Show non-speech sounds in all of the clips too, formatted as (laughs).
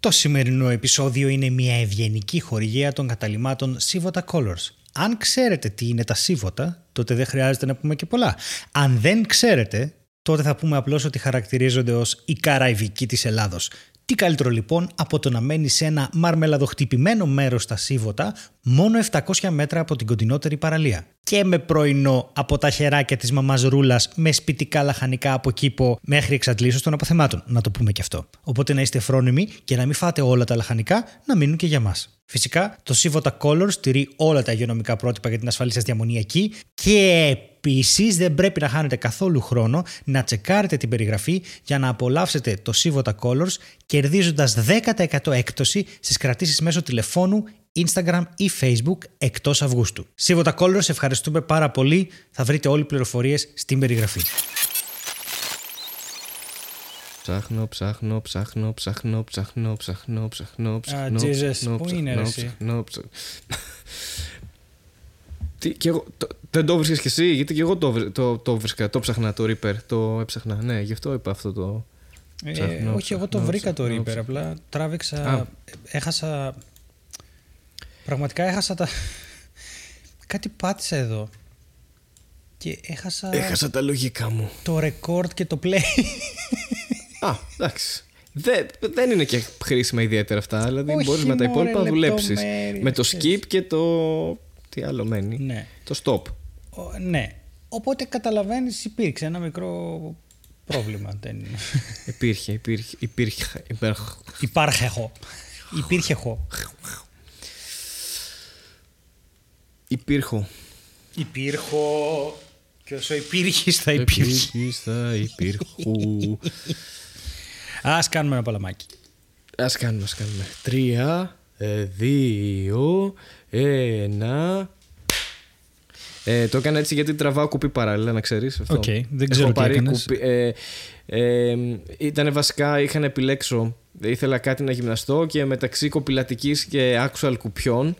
Το σημερινό επεισόδιο είναι μια ευγενική χορηγία των καταλημάτων Sivota Colors. Αν ξέρετε τι είναι τα Sivota, τότε δεν χρειάζεται να πούμε και πολλά. Αν δεν ξέρετε, τότε θα πούμε απλώς ότι χαρακτηρίζονται ως η καραϊβική της Ελλάδος. Τι καλύτερο λοιπόν από το να μένεις σε ένα μαρμελαδοχτυπημένο μέρος στα Σίβοτα, μόνο 700 μέτρα από την κοντινότερη παραλία; Και με πρωινό από τα χεράκια της μαμάς Ρούλας με σπιτικά λαχανικά από κήπο μέχρι εξαντλήσεως των αποθεμάτων, να το πούμε και αυτό. Οπότε να είστε φρόνιμοι και να μην φάτε όλα τα λαχανικά να μείνουν και για μας. Φυσικά, το Sivota Colors στηρεί όλα τα υγειονομικά πρότυπα για την ασφαλή σας διαμονή εκεί και επίσης δεν πρέπει να χάνετε καθόλου χρόνο να τσεκάρετε την περιγραφή για να απολαύσετε το Sivota Colors κερδίζοντας 10% έκπτωση στις κρατήσεις μέσω τηλεφώνου, Instagram ή Facebook εκτός Αυγούστου. Sivota Colors, ευχαριστούμε πάρα πολύ. Θα βρείτε όλες οι πληροφορίες στην περιγραφή. Ψάχνω, ψάχνω, ψάχνω, ψάχνω, ψάχνω, ψάχνω, ψάχνω, ψάχνω. Jesus, πού είναι ρε εσύ; ψάχνω, ψάχνω. Τι, και εγώ, το, δεν το βρίσκες κι εσύ, γιατί και εγώ το, βρ- το, το βρίσκα, το ψάχνα το Reaper, το έψαχνα. Ναι, γι' αυτό είπα αυτό το. Ε, Ψάχνω, όχι, εγώ το ψάχνω, βρήκα το ψάχνω, Reaper, απλά τράβηξα, Α. έχασα, πραγματικά έχασα τα, κάτι πάτησα εδώ και έχασα Έχασα τα λογικά μου. το record και το play. Α, εντάξει. Δεν, δεν είναι και χρήσιμα ιδιαίτερα αυτά, δηλαδή Όχι, μπορείς με τα μωρέ, υπόλοιπα να δουλέψεις. λεπτομέρειες, Με το ξέρεις. skip και το... Τι άλλο μένει. ναι. Το stop. Ο- ναι. Οπότε καταλαβαίνεις υπήρξε ένα μικρό πρόβλημα. Δεν... Υπήρχε, υπήρχε, υπήρχε, υπήρχε. Υπάρχε εγώ. Υπήρχε εγώ. Υπήρχω. Υπήρχω. Και όσο υπήρχες θα υπήρχες. Υπήρχες, θα υπήρχου. Ας κάνουμε ένα παλαμάκι. Ας κάνουμε, ας κάνουμε. Τρία, ε, δύο, ένα... Ε, το έκανα έτσι γιατί τραβάω κουπί παράλληλα, να ξέρεις αυτό. Οκ, δεν ξέρω Έχω τι πάρει έκανες. κουπί, ε, ε, ήταν βασικά, είχα να επιλέξω. Ήθελα κάτι να γυμναστώ και μεταξύ κοπηλατικής και actual κουπιών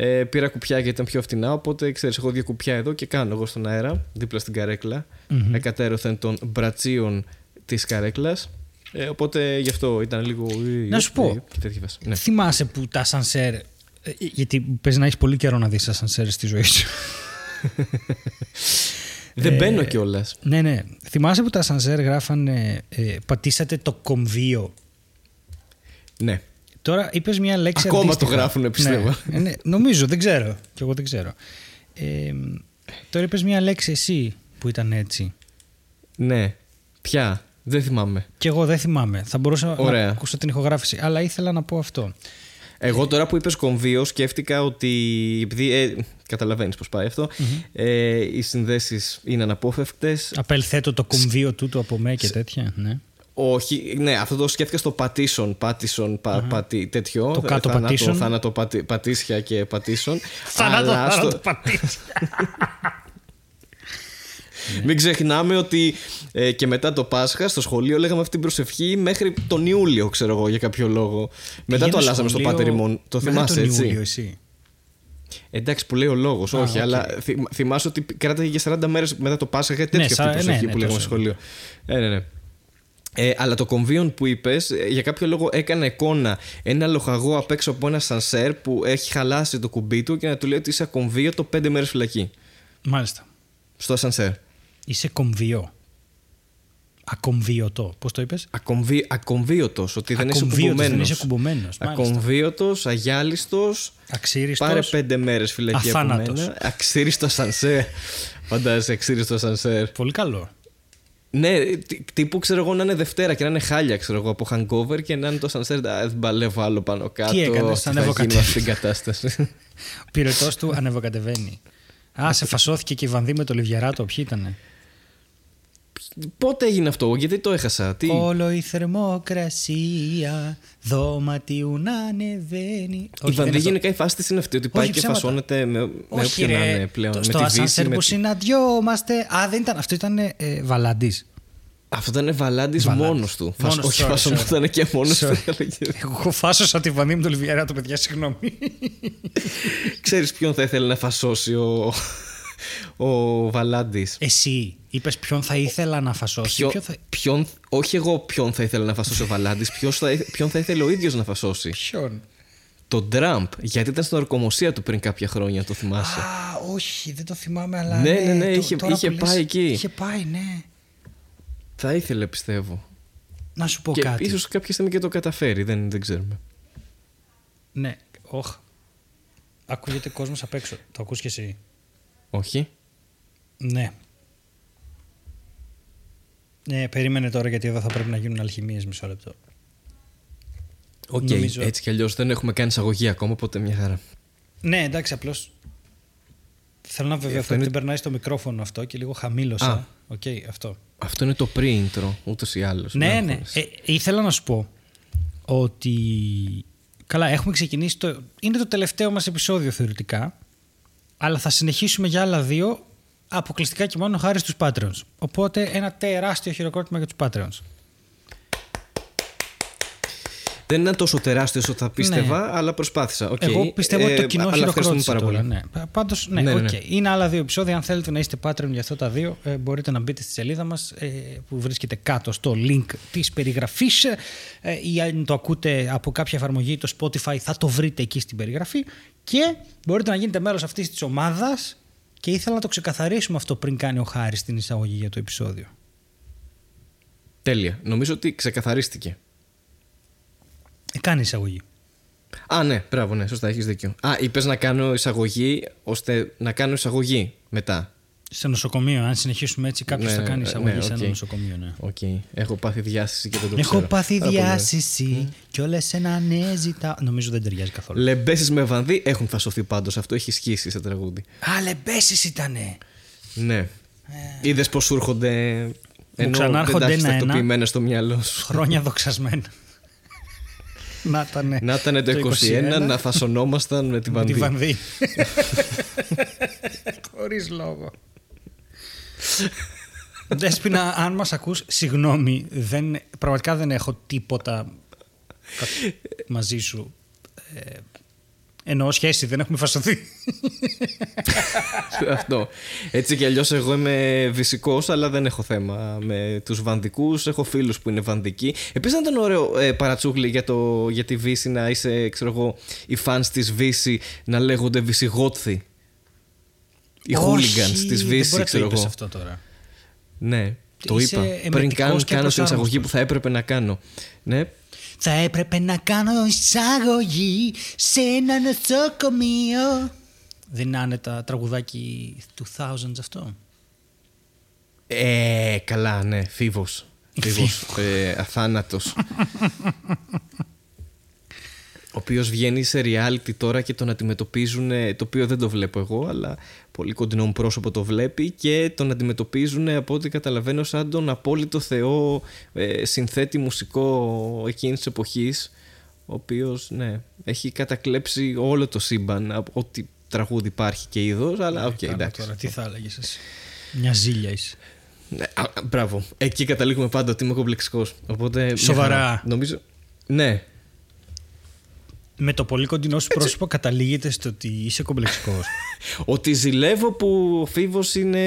ε, πήρα κουπιά γιατί ήταν πιο φτηνά. Οπότε ξέρεις, έχω δύο κουπιά εδώ και κάνω εγώ στον αέρα, δίπλα στην καρέκλα. Μμμ. Εκατέρωθεν των μπρατσίων της καρέκλας. Ε, οπότε γι' αυτό ήταν λίγο. Να σου πω. Ε, και τέτοια φάση. Ναι. Θυμάσαι που τα σανσέρ. ε, Γιατί παίζει να έχεις πολύ καιρό να δεις τα σανσέρ στη ζωή σου. (laughs) Δεν μπαίνω κιόλας. ναι, ναι. Θυμάσαι που τα σανσέρ γράφανε ε, πατήσατε το κομβίο; Ναι. Τώρα είπες μια λέξη Ακόμα το αντίστοιχα. γράφουνε, πιστεύω. Ναι, ε, ναι, νομίζω, δεν ξέρω. Κι εγώ δεν ξέρω. Ε, τώρα είπες μια λέξη εσύ που ήταν έτσι. Ναι. Ποια; Δεν θυμάμαι. Κι εγώ δεν θυμάμαι. Θα μπορούσα Ωραία. να ακούσω την ηχογράφηση. Αλλά ήθελα να πω αυτό. Εγώ τώρα που είπες κομβίο σκέφτηκα ότι επειδή ε, καταλαβαίνεις πώς πάει αυτό ε, οι συνδέσεις είναι αναπόφευκτες Απελθέτω το κομβίο τούτου από μέ και τέτοια. Ναι. Όχι, ναι, αυτό το σκέφτηκα στο πατήσον, πάτησον, πα, πατή, τέτοιο. Το κάτω θάνατο, πατήσον. Θάνατο, πατή, πατήσια και πατήσον. Θάνατο, Αλλά θάνατο, στο- πατήσει. (laughs) Μην ξεχνάμε ότι ε, και μετά το Πάσχα στο σχολείο λέγαμε αυτή την προσευχή μέχρι τον Ιούλιο, ξέρω εγώ, για κάποιο λόγο. Μετά το πηγαίναμε αλλάζαμε στο σχολείο Πάτερ ημών. Το μετά θυμάσαι, τον έτσι; Ιούλιο, εσύ. Εντάξει, που λέει ο λόγος, Α, όχι, οκ. αλλά θυμ- θυμάσαι ότι κράταγε για 40 μέρες μετά το Πάσχα. Τέτοια Ναι, αυτή η σα- προσευχή ναι, ναι, που λέγαμε τόσο στο σχολείο. Ε, ναι, ναι. Ε, αλλά το κομβίον που είπες, για κάποιο λόγο έκανα εικόνα ένα λοχαγό απ' έξω από ένα σανσέρ που έχει χαλάσει το κουμπί του και να του λέει ότι είσαι ακομβίωτο 5 μέρες φυλακή. Μάλιστα. Στο ασανσέρ. Είσαι κομβιό. Ακομβίωτο. Πώς το είπες; Ακομβί, ακομβίωτος, ότι δεν είσαι Ακομβίωτος, κουμπωμένος. δεν είσαι κουμπωμένος, μάλιστα. Ακομβίωτος, αγιάλιστος. Αξίριστος. Πάρε πέντε μέρες φυλακή από Αθάνατος. μένα. Αξίριστο σανσέρ. Φαντάζεσαι, αξίριστο σανσέρ. Πολύ καλό. Ναι, τι- τύπου ξέρω εγώ να είναι Δευτέρα και να είναι χάλια ξέρω εγώ από hangover και να είναι το sunset. Α, δεν παλεύω άλλο πάνω κάτω. Τι έκανες, θα ανέβω γίνει κατέβη. αυτή την κατάσταση. Ο πυρετός του ανεβοκατεβαίνει. Α, σε φασώθηκε και η Βανδί με το Λιβιαράτο. Ποιοι ήτανε; Πότε έγινε αυτό, γιατί το έχασα. Τι; Όλο η θερμοκρασία δωματίου να ανεβαίνει. Η δεν Βανδί είναι γενικά η φάση της είναι αυτή, ότι πάει και ψέματα. φασώνεται με, με Όχι, όποιον να ρε, είναι πλέον. το- με στο τη Δύση, ασανσέρ με που τη- συναντιόμαστε. Α, δεν ήταν. Αυτό ήταν ε, Βαλαντής. Αυτό ήταν Βαλάντης Βαλάντης. μόνος του. Μόνος Φασ- του, Όχι, sorry, φασωνόταν και μόνος του. Sorry. Εγώ φάσωσα τη Βανδί με το Λιβιαράτο, παιδιά, συγγνώμη. Ξέρεις ποιον θα ήθελε να φασώσει ο, ο Βαλάντης. Εσύ είπες ποιον θα ήθελα να φασώσει. Ποιο, Ποιο θα... ποιον, όχι εγώ ποιον θα ήθελα να φασώσει ο Βαλάντης, ποιον θα ήθελε ο ίδιος να φασώσει. Ποιον; Τον Τραμπ, γιατί ήταν στην ορκομοσία του πριν κάποια χρόνια, το θυμάσαι. Α, όχι, δεν το θυμάμαι, αλλά. Ναι, ναι, ναι, το- είχε- τώρα είχε που λες, πάει εκεί. Είχε πάει, ναι. Θα ήθελε, πιστεύω. Να σου πω και κάτι. ίσως κάποια στιγμή και το καταφέρει, δεν, δεν ξέρουμε. Ναι, όχι. Ακούγεται κόσμος απ' έξω. Το ακούς και εσύ. Όχι. Ναι. Ναι, περίμενε τώρα γιατί εδώ θα πρέπει να γίνουν αλχημίες μισό λεπτό. Οκ, Νομίζω- έτσι κι αλλιώς δεν έχουμε κάνει εισαγωγή ακόμα, οπότε μια χαρά. Ναι, εντάξει, απλώς. Θέλω να βεβαιωθώ αυτό ότι είναι- δεν περνάει στο μικρόφωνο αυτό και λίγο χαμήλωσα. Α. Οκ, αυτό. Αυτό είναι το pre-intro, ούτως ή άλλως. Ναι, ναι. Ε, ήθελα να σου πω ότι. Καλά, έχουμε ξεκινήσει. Το... Είναι το τελευταίο μας επεισόδιο θεωρητικά. Αλλά θα συνεχίσουμε για άλλα δύο αποκλειστικά και μόνο χάρη στους Patreons. Οπότε ένα τεράστιο χειροκρότημα για τους Patreons. Δεν ήταν τόσο τεράστιος όσο θα πίστευα, αλλά προσπάθησα. Οκ. Ναι. Εγώ πιστεύω ότι το Ε, κοινό αλλά ευχαριστούμε χειροκρότησε πάρα τώρα. πολύ. Ναι. Πάντως, ναι, Ναι, ναι, οκ. ναι. Είναι άλλα δύο επεισόδια. Αν θέλετε να είστε Patreon για αυτά τα δύο, ε, μπορείτε να μπείτε στη σελίδα μας που βρίσκεται κάτω στο link της περιγραφής. Ε, ή αν το ακούτε από κάποια εφαρμογή, το Spotify, θα το βρείτε εκεί στην περιγραφή. Και μπορείτε να γίνετε μέρο αυτής της ομάδας. Και ήθελα να το ξεκαθαρίσουμε αυτό πριν κάνει ο Χάρης την εισαγωγή για το επεισόδιο. Τέλεια. Νομίζω ότι ξεκαθαρίστηκε. Ε, κάνει εισαγωγή. Α, ναι, μπράβο, ναι, σωστά, έχεις δίκιο. Α, είπες να κάνω εισαγωγή ώστε να κάνω εισαγωγή μετά. Σε νοσοκομείο, αν συνεχίσουμε έτσι, κάποιος Ναι, θα κάνει ναι, εισαγωγή ναι, σε ένα οκ. νοσοκομείο. Ναι. Οκ. Έχω πάθει διάστηση και δεν το Έχω ξέρω. πάθει Πάρα πολύ ωραία. διάσηση και όλες ένα ναι ζητάω. Νομίζω δεν ταιριάζει καθόλου. Λεμπέσεις με βανδύ έχουν φασωθεί πάντως. Αυτό έχει ισχύσει σε τραγούδι. Α, λεμπέσεις ήτανε. Ναι. Είδες πώ σου έρχονται. Ενώ δεν ξανάρχονται τα έχεις ένα-ένα. τακτοποιημένα στο μυαλό σου. Χρόνια δοξασμένα. Να ήταν. Να ήταν το 21, να φασωνόμασταν με τη Με τη βανδύ. βανδύ. (laughs) Χωρίς λόγο. Δέσποινα, αν μας ακούς, συγγνώμη, δεν, πραγματικά δεν έχω τίποτα κα- (laughs) μαζί σου. Ε, εννοώ σχέση, δεν έχουμε φασωθεί. (laughs) Αυτό. Έτσι κι αλλιώς εγώ είμαι φυσικό, αλλά δεν έχω θέμα με τους βανδικούς. Έχω φίλους που είναι βανδικοί. Επίσης, ήταν ωραίο ε, παρατσούκλι για, το, για τη Βύση να είσαι, ξέρω εγώ, οι fans της Βύση να λέγονται Βυσιγότθοι. Οι hooligans της δεν Βύση, μπορεί να το ξέρω είπες εγώ. αυτό τώρα. Ναι, το Είσαι είπα. εμετικός Πριν κάνω, και κάνω την εισαγωγή προσάρμοστος. που θα έπρεπε να κάνω. Ναι. Θα έπρεπε να κάνω εισαγωγή σε ένα νοσοκομείο. Δεν είναι άνετα τραγουδάκι του Thousands αυτό; Ε, καλά, ναι, φίβος. Φίβος, ε, αθάνατος. Ο οποίος βγαίνει σε reality τώρα και τον αντιμετωπίζουν, το οποίο δεν το βλέπω εγώ, αλλά πολύ κοντινό μου πρόσωπο το βλέπει και τον αντιμετωπίζουν από ό,τι καταλαβαίνω σαν τον απόλυτο θεό ε, συνθέτη μουσικό εκείνης της εποχής ο οποίος ναι, έχει κατακλέψει όλο το σύμπαν από ό,τι τραγούδι υπάρχει και είδος αλλά οκ, Κάνω εντάξει. Τώρα, τι θα έλεγες εσύ; Μια ζήλια είσαι. Ναι, α, α, μπράβο. Εκεί καταλήγουμε πάντα ότι είμαι κομπλεξικός. Οπότε. μια Σοβαρά. χαρά. Νομίζω. Ναι. Με το πολύ κοντινό σου πρόσωπο καταλήγεται στο ότι είσαι κομπλεξικός. (laughs) Ότι ζηλεύω που ο Φίβος είναι.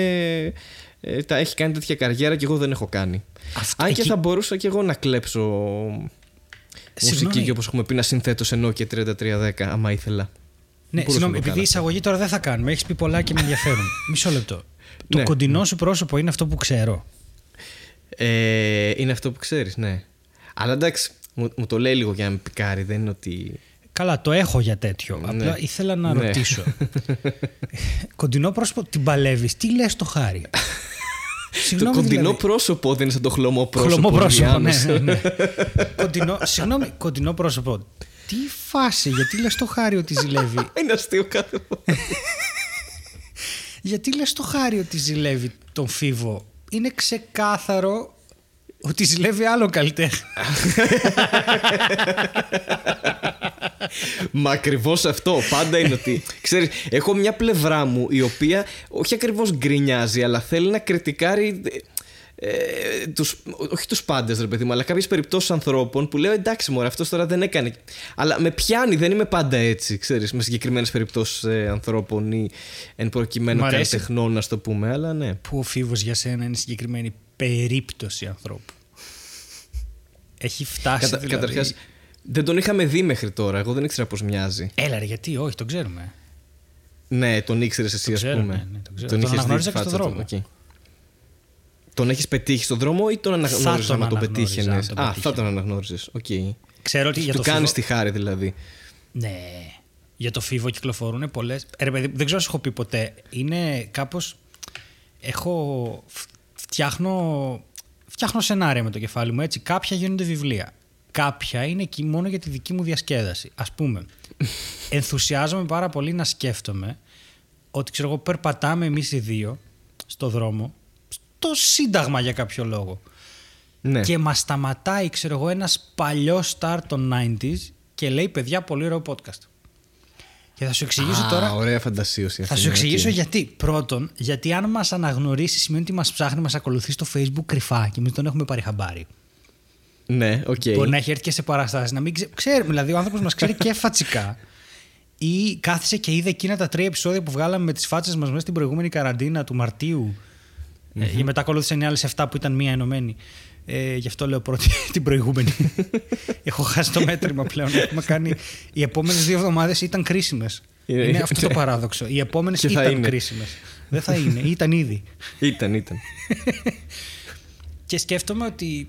ε, τα έχει κάνει τέτοια καριέρα και εγώ δεν έχω κάνει. Αυτό- Αν και εκεί- θα μπορούσα και εγώ να κλέψω μουσική Συγγνώμη. και όπως έχουμε πει να συνθέτω σε Nokia 3310, άμα ήθελα. ναι, Μπορούσα συγγνώμη, να το επειδή κάνω. εισαγωγή τώρα δεν θα κάνουμε. Έχεις πει πολλά και με ενδιαφέρουν. (laughs) Μισό λεπτό. Το Ναι. κοντινό σου πρόσωπο είναι αυτό που ξέρω. Ε, είναι αυτό που ξέρεις, ναι. Αλλά εντάξει, μου, μου το λέει λίγο για να με πικάρει, δεν είναι ότι. Καλά, το έχω για τέτοιο. Ναι. Απλά ήθελα να Ναι. ρωτήσω. (laughs) κοντινό πρόσωπο, την παλεύεις. Τι λες το χάρη; το κοντινό δηλαδή. πρόσωπο δεν είναι σαν το χλωμό πρόσωπο. Χλωμό πρόσωπο, ναι, Διάνος. ναι, ναι. (laughs) κοντινό, συγγνώμη, κοντινό πρόσωπο. Τι φάση, γιατί λες το χάρη ότι ζηλεύει; (laughs) είναι αστείο κάθε φορά. γιατί λες το χάρη ότι ζηλεύει τον Φίβο; Είναι ξεκάθαρο ότι ζηλεύει άλλο καλλιτέχνη. Μα ακριβώς αυτό. Πάντα είναι ότι. Ξέρεις, έχω μια πλευρά μου η οποία όχι ακριβώς γκρινιάζει, αλλά θέλει να κριτικάρει. ε, τους, όχι τους πάντες, ρε παιδί μου, αλλά κάποιες περιπτώσεις ανθρώπων που λέω εντάξει, μωρέ, αυτός τώρα δεν έκανε. Αλλά με πιάνει, δεν είμαι πάντα έτσι, ξέρεις, με συγκεκριμένες περιπτώσεις ε, ανθρώπων ή εν προκειμένου καλλιτεχνών, να το πούμε, αλλά ναι. Που ο φίβος για σένα είναι συγκεκριμένη περίπτωση ανθρώπου. Έχει φτάσει. Κατα, δηλαδή... Καταρχάς, δεν τον είχαμε δει μέχρι τώρα. Εγώ δεν ήξερα πώς μοιάζει. Έλα, ρε, γιατί, όχι, τον ξέρουμε. Ναι, τον ήξερες εσύ, ας πούμε. Ναι, τον, τον, τον αναγνώριζα και στον δρόμο. Okay. Τον έχεις πετύχει στον δρόμο ή τον αναγνώριζες να τον πετύχαινε. Α, θα τον αναγνώριζες. Okay. Ξέρω ότι για το. Του κάνει τη χάρη δηλαδή. Ναι. Για το φίβο κυκλοφορούν πολλέ. Ε, δεν ξέρω αν σου έχω πει ποτέ. Είναι κάπω. Έχω. Φτιάχνω. Φτιάχνω σενάρια με το κεφάλι μου έτσι. Κάποια γίνονται βιβλία. Κάποια είναι εκεί μόνο για τη δική μου διασκέδαση. Α πούμε, (laughs) ενθουσιάζομαι πάρα πολύ να σκέφτομαι ότι ξέρω εγώ περπατάμε εμείς οι δύο στο δρόμο το Σύνταγμα για κάποιο λόγο. Ναι. Και μας σταματάει, ξέρω εγώ, ένας παλιός star των 90s και λέει: Παιδιά, πολύ ωραίο podcast. Και θα σου εξηγήσω Α, τώρα. Ωραία φαντασίωση. Θα σου εξηγήσω γιατί. Πρώτον, γιατί αν μας αναγνωρίσει σημαίνει ότι μας ψάχνει, μας ακολουθεί στο Facebook κρυφά και εμείς τον έχουμε πάρει χαμπάρι. Ναι, οκ. Okay. Μπορεί να έχει έρθει και σε παραστάσεις. Να μην ξέ... ξέρει, δηλαδή ο άνθρωπος μας ξέρει και φατσικά. Ή κάθισε και είδε εκείνα τα τρία επεισόδια που βγάλαμε με τις φάτσες μας μέσα στην προηγούμενη καραντίνα του Μαρτίου Mm-hmm. Ε, μετά ακολούθησαν οι άλλες 7 που ήταν μία ενωμένη. Ε, γι' αυτό λέω πρώτη (laughs) την προηγούμενη. (laughs) Έχω χάσει το μέτρημα πλέον. Έχουμε κάνει... Οι επόμενες δύο εβδομάδες ήταν κρίσιμες. Είναι αυτό το παράδοξο. Οι επόμενες ήταν κρίσιμες. Δεν θα είναι. Ήταν ήδη. (laughs) Ήταν, ήταν. και σκέφτομαι ότι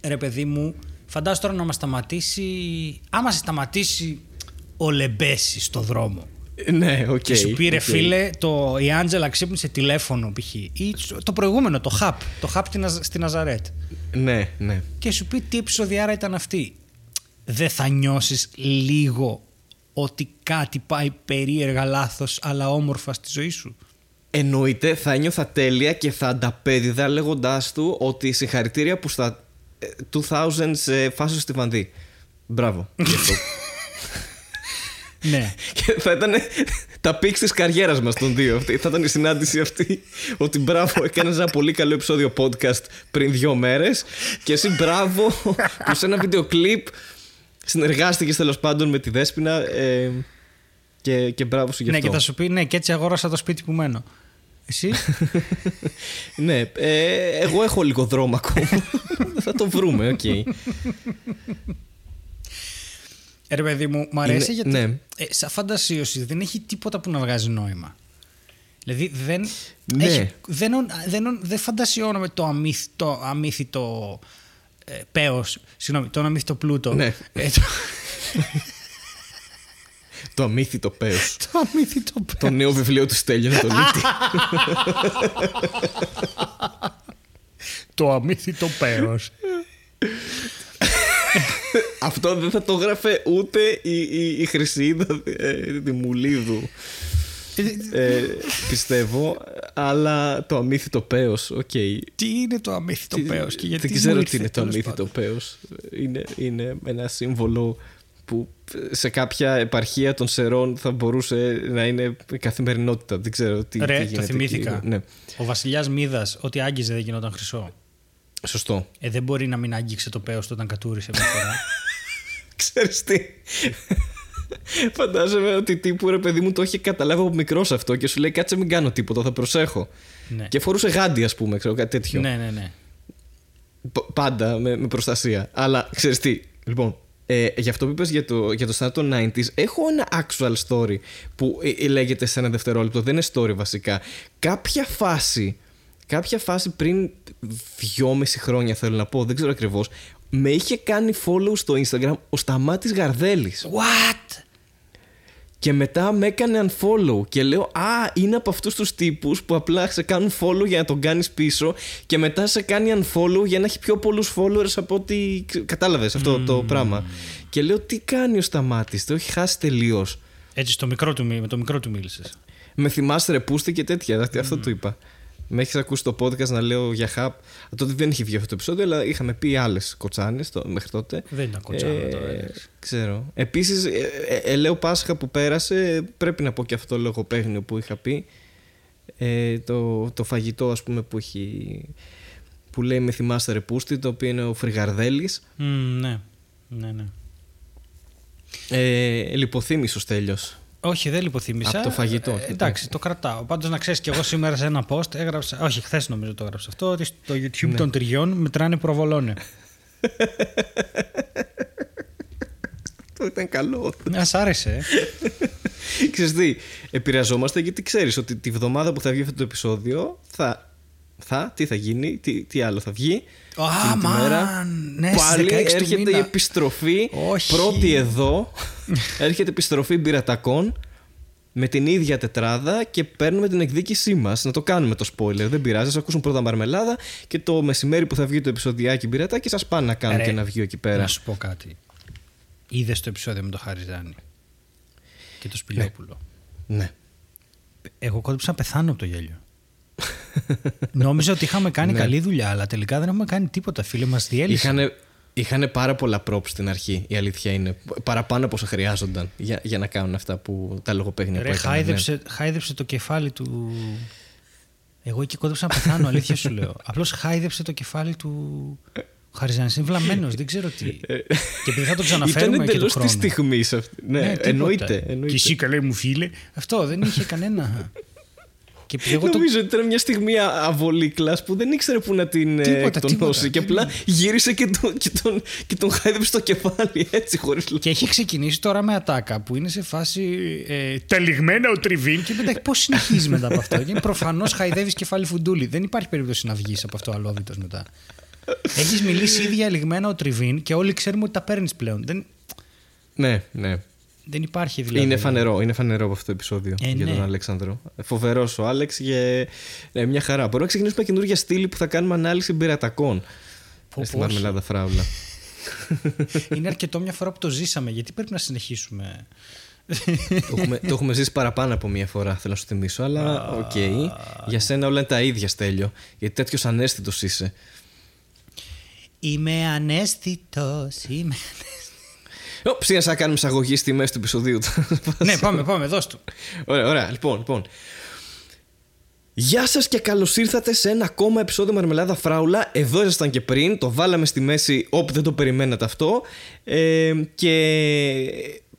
ρε παιδί μου, φαντάζομαι τώρα να μας σταματήσει. Άμα σε σταματήσει ο Λεμπέσης στο δρόμο ναι, οκ. Okay, και σου πήρε, okay. φίλε, το, η Άντζελα ξύπνησε τηλέφωνο π.χ. ή το προηγούμενο, το Χαπ. Το Χαπ στη Ναζαρέτ. Ναι, ναι. Και σου πει τι επεισοδιάρα ήταν αυτή. Δεν θα νιώσεις λίγο ότι κάτι πάει περίεργα λάθος, αλλά όμορφα στη ζωή σου. Εννοείται, θα νιώθα τέλεια και θα ανταπέδιδα λέγοντάς του ότι συγχαρητήρια που στα 2000 ε, φάσου στη Βανδί. Μπράβο. (laughs) Ναι. (laughs) Και θα ήταν το peak της καριέρας μας των δύο. Θα ήταν η συνάντηση αυτή. Ότι μπράβο, έκανες ένα πολύ καλό επεισόδιο podcast πριν δύο μέρες. Και εσύ μπράβο (laughs) που σε ένα βίντεο κλιπ συνεργάστηκες τέλος πάντων με τη Δέσποινα. Ε, και, και μπράβο σου γι' αυτό. Ναι, και θα σου πει, ναι, και έτσι αγόρασα το σπίτι που μένω. Εσύ; (laughs) ναι, ε, εγώ έχω λίγο δρόμο ακόμα. θα το βρούμε, οκ. Okay. Ρε παιδί μου, μου αρέσει γιατί ναι. ε, σαν φαντασίωση δεν έχει τίποτα που να βγάζει νόημα. Δηλαδή δεν, ναι. έχει, δεν, δεν, δεν φαντασιώνομαι το αμύθιτο, αμύθιτο ε, πέος, συγγνώμη, τον αμύθιτο πλούτο. Ναι. Ε, το... (laughs) το αμύθιτο πέος. (laughs) το αμύθιτο πέος. Το νέο βιβλίο του Στέλιο Ανατολίτη. (laughs) το αμύθιτο πέος. Αυτό δεν θα το γράφε ούτε η, η, η Χρυσίδα ε, τη Μουλίδου. Ε, πιστεύω, αλλά το αμύθιτο πέος, okay. Τι είναι το αμύθιτο τι, πέος και γιατί Δεν ξέρω τι είναι το αμύθιτο πέος. Είναι, είναι ένα σύμβολο που σε κάποια επαρχία των Σερών θα μπορούσε να είναι καθημερινότητα. Δεν ξέρω τι, Ρε, τι γίνεται. το θυμήθηκα. Ναι. Ο βασιλιάς Μίδας, ό,τι άγγιζε δεν γινόταν χρυσό. Σωστό. Ε, δεν μπορεί να μην άγγιξε το πέος του όταν κατούρισε μια φορά. (laughs) Ξέρεις τι. Φαντάζομαι ότι τύπου ρε παιδί μου το έχει καταλάβει από μικρός αυτό και σου λέει κάτσε μην κάνω τίποτα, θα προσέχω. Ναι. Και φορούσε γάντι, ας πούμε, ξέρω κάτι τέτοιο. Ναι, ναι, ναι. Πάντα με, με προστασία. Αλλά ξέρεις τι, λοιπόν, ε, για αυτό που είπες για το, για το start των 90s, έχω ένα actual story που ε, ε, λέγεται σε ένα δευτερόλεπτο. Δεν είναι story βασικά. Κάποια φάση, κάποια φάση πριν δυόμιση χρόνια θέλω να πω, δεν ξέρω ακριβώς, με είχε κάνει follow στο Instagram ο Σταμάτης Γαρδέλης. What? Και μετά με έκανε unfollow και λέω Α, είναι από αυτούς τους τύπους που απλά σε κάνουν follow για να τον κάνεις πίσω και μετά σε κάνει unfollow για να έχει πιο πολλούς followers από ότι κατάλαβες αυτό το πράγμα. Και λέω τι κάνει ο Σταμάτης, το έχει χάσει τελείως. Έτσι στο μικρό του, με το μικρό του μίλησες. Με θυμάστε ρε και τέτοια, αυτό του είπα. Με έχεις ακούσει το podcast να λέω για Hub. Τότε δεν είχε βγει αυτό το επεισόδιο, αλλά είχαμε πει άλλες κοτσάνες μέχρι τότε. Δεν ήταν κοτσάνε ε, τώρα. Ξέρω. Επίσης, ε, ε, ε, λέω Πάσχα που πέρασε, πρέπει να πω και αυτό το λογοπαίγνιο που είχα πει. Ε, το, το φαγητό, ας πούμε, που έχει που λέει με θυμάστε ρε Πούστη, το οποίο είναι ο Φρυγαρδέλης. Μμ, ναι. Ναι, ναι. Ε, λιποθύμησε ο Στέλιος. Όχι, δεν λιποθύμησα. Από το φαγητό. Ε, εντάξει, το κρατάω. Πάντως να ξέρεις και εγώ σήμερα σε ένα post έγραψα. Όχι, χθες νομίζω το έγραψα αυτό. Ότι στο YouTube Ναι. των τριών μετράνε προβολόνε. Αυτό ήταν καλό. Α άρεσε. ε. Ξέρεις τι, επηρεαζόμαστε γιατί ξέρεις ότι τη βδομάδα που θα βγει αυτό το επεισόδιο θα, θα τι θα γίνει, τι, τι άλλο θα βγει. Α, εκείνη τη μέρα. ναι, στις Πάλι 16 του έρχεται η μήνα. επιστροφή, Όχι. πρώτη εδώ, (laughs) έρχεται επιστροφή μπειρατακών με την ίδια τετράδα και παίρνουμε την εκδίκησή μας. Να το κάνουμε το spoiler, δεν πειράζει. Σας ακούσουν πρώτα μαρμελάδα και το μεσημέρι που θα βγει το επεισοδιάκι μπειρατάκι σας πάνε να κάνουν Ρε, και ένα βγει εκεί πέρα. Να σου πω κάτι. Είδες το επεισόδιο με το Χαριζάνη και το Σπηλιόπουλο; Ναι. Εγώ κόντυψα να πεθάνω από το γέλιο. (laughs) Νόμιζα ότι είχαμε κάνει Ναι. καλή δουλειά, αλλά τελικά δεν έχουμε κάνει τίποτα. Φίλε, μας διέλυσε. Είχανε, είχανε πάρα πολλά props στην αρχή, η αλήθεια είναι. Παραπάνω από όσα χρειάζονταν για, για να κάνουν αυτά που τα λογοπαίγνια που Ρε, έκαναν. χάιδεψε, χάιδεψε το κεφάλι του. Εγώ εκεί κόντυψα να πεθάνω, αλήθεια σου λέω. (laughs) Απλώς χάιδεψε το κεφάλι του. Χαριζάνης είναι βλαμμένος, δεν ξέρω τι. και επειδή θα το (laughs) ξαναφέρουμε Ήταν και του εντελώς χρόνου. της στιγμής αυτή. Ναι, τίποτα. εννοείται. εννοείται. Και εσύ καλέ μου φίλε. Αυτό δεν είχε κανένα. Και επειδή εγώ το. Νομίζω ότι ήταν μια στιγμή αβολίκλας που δεν ήξερε πού να την ε, Τίποτα, εκτονώσει τίποτα. και απλά γύρισε και τον, και τον, και τον χάιδεψε στο κεφάλι έτσι χωρίς λόγο. Και έχει ξεκινήσει τώρα με ατάκα που είναι σε φάση ε, τελιγμένα ο τριβίν και μετά πώς συνεχίζεις μετά από αυτό; Γιατί προφανώς χαϊδεύεις κεφάλι φουντούλι. Δεν υπάρχει περίπτωση να βγεις από αυτό αλόβητος μετά. Έχεις μιλήσει ήδη για λιγμένα ο τριβίν και όλοι ξέρουμε ότι τα παίρνεις πλέον. Δεν, Ναι, ναι. Δεν υπάρχει δηλαδή. Είναι φανερό, είναι φανερό από αυτό το επεισόδιο Ε, για ναι. τον Αλέξανδρο. Φοβερός ο Άλεξ και ναι, μια χαρά. Μπορούμε να ξεκινήσουμε καινούργια στήλη που θα κάνουμε ανάλυση πειρατακών. Πω, Στην πω, Μαρμελάδα Φράουλα. (laughs) Είναι αρκετό μια φορά που το ζήσαμε. Γιατί πρέπει να συνεχίσουμε; το, έχουμε, το έχουμε ζήσει παραπάνω από μία φορά, θέλω να σου θυμίσω. Αλλά οκ. Για σένα όλα είναι τα ίδια, Στέλιο. Γιατί τέτοιος ανέστητος είσαι. Είμαι ανέστητος, είμαι Ω, Ψήνασα να κάνουμε εισαγωγή στη μέση του επεισοδίου. Ναι, πάμε, πάμε, δώσ' του. Ωραία, ωραία. Λοιπόν, λοιπόν. Γεια σας και καλώς ήρθατε σε ένα ακόμα επεισόδιο Μαρμελάδα Φράουλα. Εδώ ήσασταν και πριν, το βάλαμε στη μέση όπου δεν το περιμένατε αυτό. Ε, και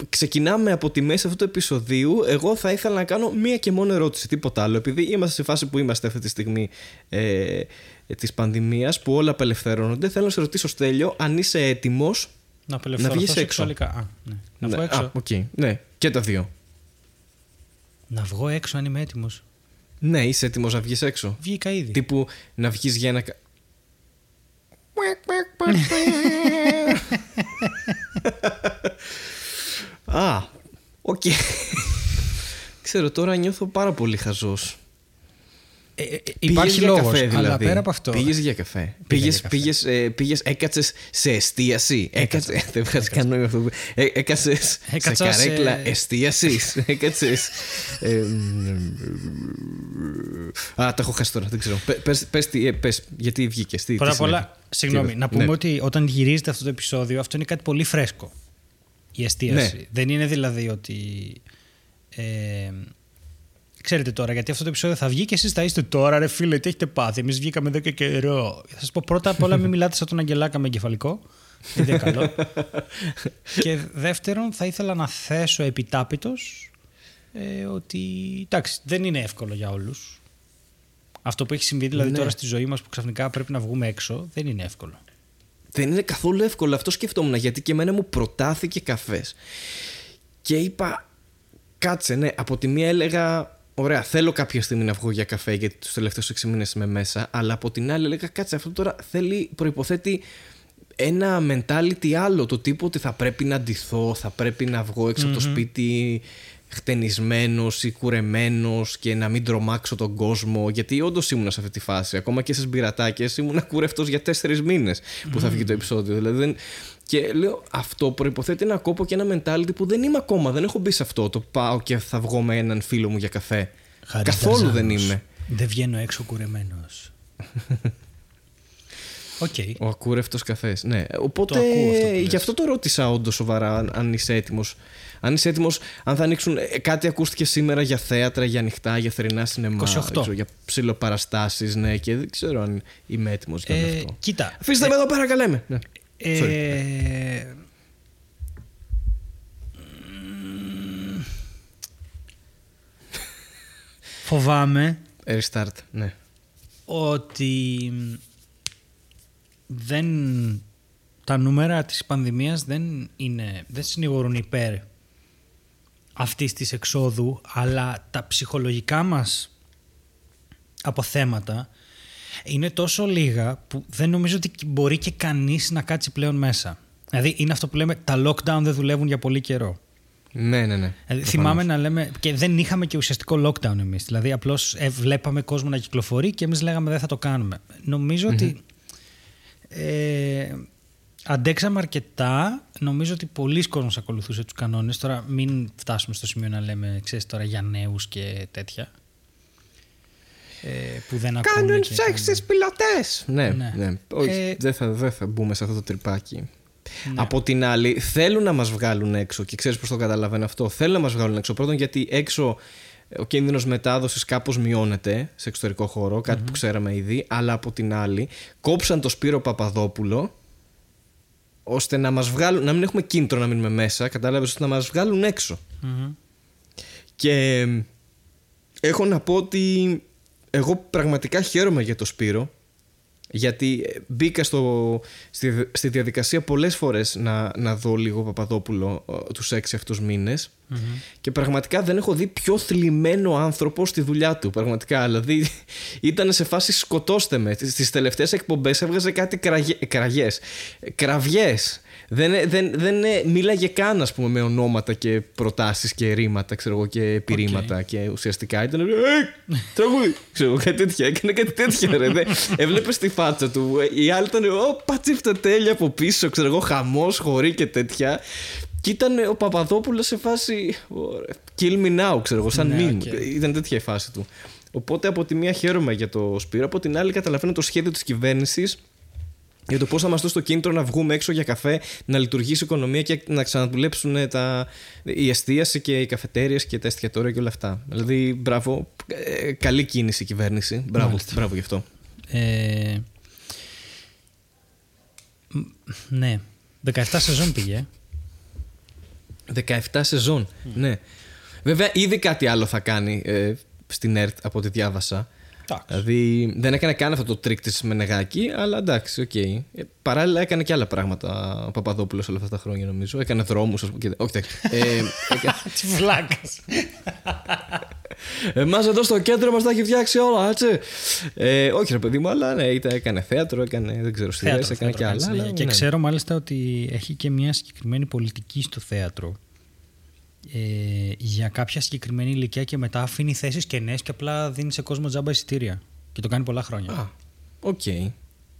ξεκινάμε από τη μέση αυτού του επεισοδίου. Εγώ θα ήθελα να κάνω μία και μόνο ερώτηση, τίποτα άλλο. Επειδή είμαστε σε φάση που είμαστε αυτή τη στιγμή ε, της πανδημίας, που όλα απελευθερώνονται, θέλω να σε ρωτήσω Στέλιο, αν είσαι έτοιμος Να απελευθερωθώ βγεις έξω. σεξουαλικά. Α, ναι. Να βγω Ναι, έξω. Α, οκ. Ναι, και τα δύο. Να βγω έξω αν είμαι έτοιμος. Ναι, είσαι έτοιμος να βγεις έξω. Βγήκα ήδη. Τύπου να βγεις για ένα. κα- (laughs) Α, οκ. Ξέρω, τώρα νιώθω πάρα πολύ χαζός. Ε, ε, ε, Πήγες υπάρχει για λόγος. καφέ, Αλλά δηλαδή. πέρα από αυτό. Πήγες για καφέ. Πήγα Πήγες, για καφέ. πήγες, ε, πήγες, έκατσες σε εστίαση. Έκατσες, (laughs) δεν βγάζεις καν νόημα αυτό. που- Ε, έκατσες σε Έκατσα σε- καρέκλα εστίασης. (laughs) Έκατσες... ε, μ, Α, τα έχω χάσει τώρα, δεν ξέρω. Πε- Πες, πες, τι, ε, πες γιατί βγήκες. Τι, Πρώτα τι απ' όλα, συνέβη; συγγνώμη, Τι- να πούμε ναι. ότι όταν γυρίζεται αυτό το επεισόδιο, αυτό είναι κάτι πολύ φρέσκο. Η εστίαση. Ναι. Δεν είναι δηλαδή ότι. Ε, ξέρετε τώρα, γιατί αυτό το επεισόδιο θα βγει και εσείς θα είστε τώρα, ρε φίλε, τι έχετε πάθει. Εμείς βγήκαμε εδώ και καιρό. Θα σας πω πρώτα απ' όλα, μην μιλάτε σαν τον Αγγελάκα με εγκεφαλικό. Δεν είναι καλό. (laughs) και δεύτερον, θα ήθελα να θέσω επιτάπητος ε, ότι εντάξει, δεν είναι εύκολο για όλους. Αυτό που έχει συμβεί δηλαδή Ναι. τώρα στη ζωή μας που ξαφνικά πρέπει να βγούμε έξω, δεν είναι εύκολο. Δεν είναι καθόλου εύκολο. Αυτό σκεφτόμουν γιατί και εμένα μου προτάθηκε καφές. Και είπα, κάτσε, ναι. Από τη μία έλεγα, ωραία, θέλω κάποια στιγμή να βγω για καφέ γιατί τους τελευταίους 6 μήνες είμαι μέσα. Αλλά από την άλλη έλεγα, κάτσε, αυτό τώρα θέλει, προποθέτει ένα mentality άλλο. Το τύπο ότι θα πρέπει να ντυθώ, θα πρέπει να βγω έξω από το σπίτι χτενισμένος ή κουρεμένος και να μην τρομάξω τον κόσμο γιατί όντως ήμουν σε αυτή τη φάση ακόμα και στις μπειρατάκες ήμουν κουρευτός για τέσσερις μήνες που θα βγει το επεισόδιο δηλαδή δεν... και λέω αυτό προϋποθέτει ένα κόπο και ένα mentality που δεν είμαι ακόμα δεν έχω μπει σε αυτό το πάω και θα βγω με έναν φίλο μου για καφέ καθόλου δεν είμαι Δεν βγαίνω έξω κουρεμένος. (laughs) Οκ. Ο ακούρευτος καφές. Ναι. Οπότε Το ακούω αυτό που λες. γι' αυτό το ρώτησα όντως σοβαρά αν, αν είσαι έτοιμος. Αν είσαι έτοιμος, αν θα ανοίξουν. ε, Κάτι ακούστηκε σήμερα για θέατρα, για ανοιχτά, για θερινά σινεμά. 28. δεν ξέρω, για ψιλοπαραστάσεις, ναι, και δεν ξέρω αν είμαι έτοιμος για Ε, αυτό. κοίτα. Αφήστε με εδώ πέρα, καλέ με. Ναι. Sorry. Ε, μ, Φοβάμαι Restart, ναι. ότι δεν, τα νούμερα της πανδημίας δεν, είναι, δεν συνηγορούν υπέρ αυτής της εξόδου, αλλά τα ψυχολογικά μας αποθέματα είναι τόσο λίγα που δεν νομίζω ότι μπορεί και κανείς να κάτσει πλέον μέσα. Δηλαδή είναι αυτό που λέμε τα lockdown δεν δουλεύουν για πολύ καιρό. Ναι, ναι, ναι. Δηλαδή, Προφανώς. θυμάμαι να λέμε. και δεν είχαμε και ουσιαστικό lockdown εμείς. Δηλαδή, απλώς βλέπαμε κόσμο να κυκλοφορεί και εμείς λέγαμε δεν θα το κάνουμε. Νομίζω ότι. Ε, αντέξαμε αρκετά. Νομίζω ότι πολλοί κόσμος ακολουθούσε τους κανόνες. Τώρα μην φτάσουμε στο σημείο να λέμε, ξέρεις τώρα, για νέους και τέτοια. Ε, που δεν ακούνε Κάνουν και σεξ στις πιλωτές! Ναι, Ναι. ναι. Όχι, Ε, δεν, θα, δεν θα μπούμε σε αυτό το τρυπάκι. Από την άλλη, θέλουν να μας βγάλουν έξω και ξέρεις πώς το καταλαβαίνω αυτό. Θέλουν να μας βγάλουν έξω. Πρώτον, γιατί έξω ε, ο κίνδυνος μετάδοσης κάπως μειώνεται σε εξωτερικό χώρο, κάτι που ξέραμε ήδη. Αλλά από την άλλη, κόψαν το Σπύρο Παπαδόπουλο ώστε να μας βγάλουν, να μην έχουμε κίνητρο να μείνουμε μέσα, κατάλαβες, ώστε να μας βγάλουν έξω. Μμμ. Και ε, έχω να πω ότι εγώ πραγματικά χαίρομαι για το Σπύρο γιατί ε, μπήκα στο, στη, στη διαδικασία πολλές φορές να, να δω λίγο Παπαδόπουλο ε, τους έξι αυτούς μήνες και πραγματικά δεν έχω δει πιο θλιμμένο άνθρωπο στη δουλειά του. Πραγματικά, δηλαδή ήταν σε φάση σκοτώστε με. Στις τελευταίες εκπομπές έβγαζε κάτι κραγε, κραγιές, ε, κραυγές. Δεν, δεν, δεν ε, μίλαγε καν ας πούμε με ονόματα και προτάσεις και ρήματα ξέρω εγώ, και επιρρήματα και ουσιαστικά. Ήταν «Ε, τραγούδι. Ξέρω εγώ, κάτι τέτοια έκανε κάτι τέτοια ρε δεν- (laughs) έβλεπες τη φάτσα του ε, οι άλλοι ήταν «Ω πατσίφτα τέλεια από πίσω ξέρω εγώ χαμός χωρί και τέτοια. Και ήταν ο Παπαδόπουλος σε φάση «Ωραία, kill me now ξέρω εγώ σαν Ναι, meme. οκ. ήταν τέτοια η φάση του. Οπότε από τη μία χαίρομαι για το Σπύρο από την άλλη καταλαβαίνω το σχέδιο της κυβέρνησης για το πώς θα μας δώσει το κίνητρο να βγούμε έξω για καφέ, να λειτουργήσει η οικονομία και να ξαναδουλέψουν ε, τα, η εστίαση και οι καφετέρειες και τα εστιατόρια και όλα αυτά. Δηλαδή, μπράβο. ε, καλή κίνηση η κυβέρνηση. Μπράβο, Μάλιστα. μπράβο γι' αυτό. Ε, μ, ναι. 17 σεζόν πήγε. 17 σεζόν. Ναι. Βέβαια, ήδη κάτι άλλο θα κάνει ε, στην ΕΡΤ από ό,τι διάβασα. Εντάξει. Δηλαδή, δεν έκανε καν αυτό το τρικ της Μενεγάκη, αλλά εντάξει, οκ. Ε, παράλληλα, έκανε και άλλα πράγματα ο Παπαδόπουλος όλα αυτά τα χρόνια, νομίζω. Έκανε δρόμους, ας πούμε. και- Όχι, εντάξει. ε, (laughs) έκανε- Τι βλάκας. Εμάς εδώ στο κέντρο μας τα έχει φτιάξει όλα, έτσι. Ε, όχι, ρε παιδί μου, αλλά ναι, ήταν, έκανε θέατρο, έκανε δεν ξέρω, σειρέ, Θέατρο, έκανε θέατρο, και άλλα. έτσι, αλλά, Και ναι. ξέρω μάλιστα ότι έχει και μια συγκεκριμένη πολιτική στο θέατρο ε, για κάποια συγκεκριμένη ηλικία και μετά αφήνει θέσεις κενές και απλά δίνει σε κόσμο τζάμπα εισιτήρια. Και το κάνει πολλά χρόνια. Α, οκ.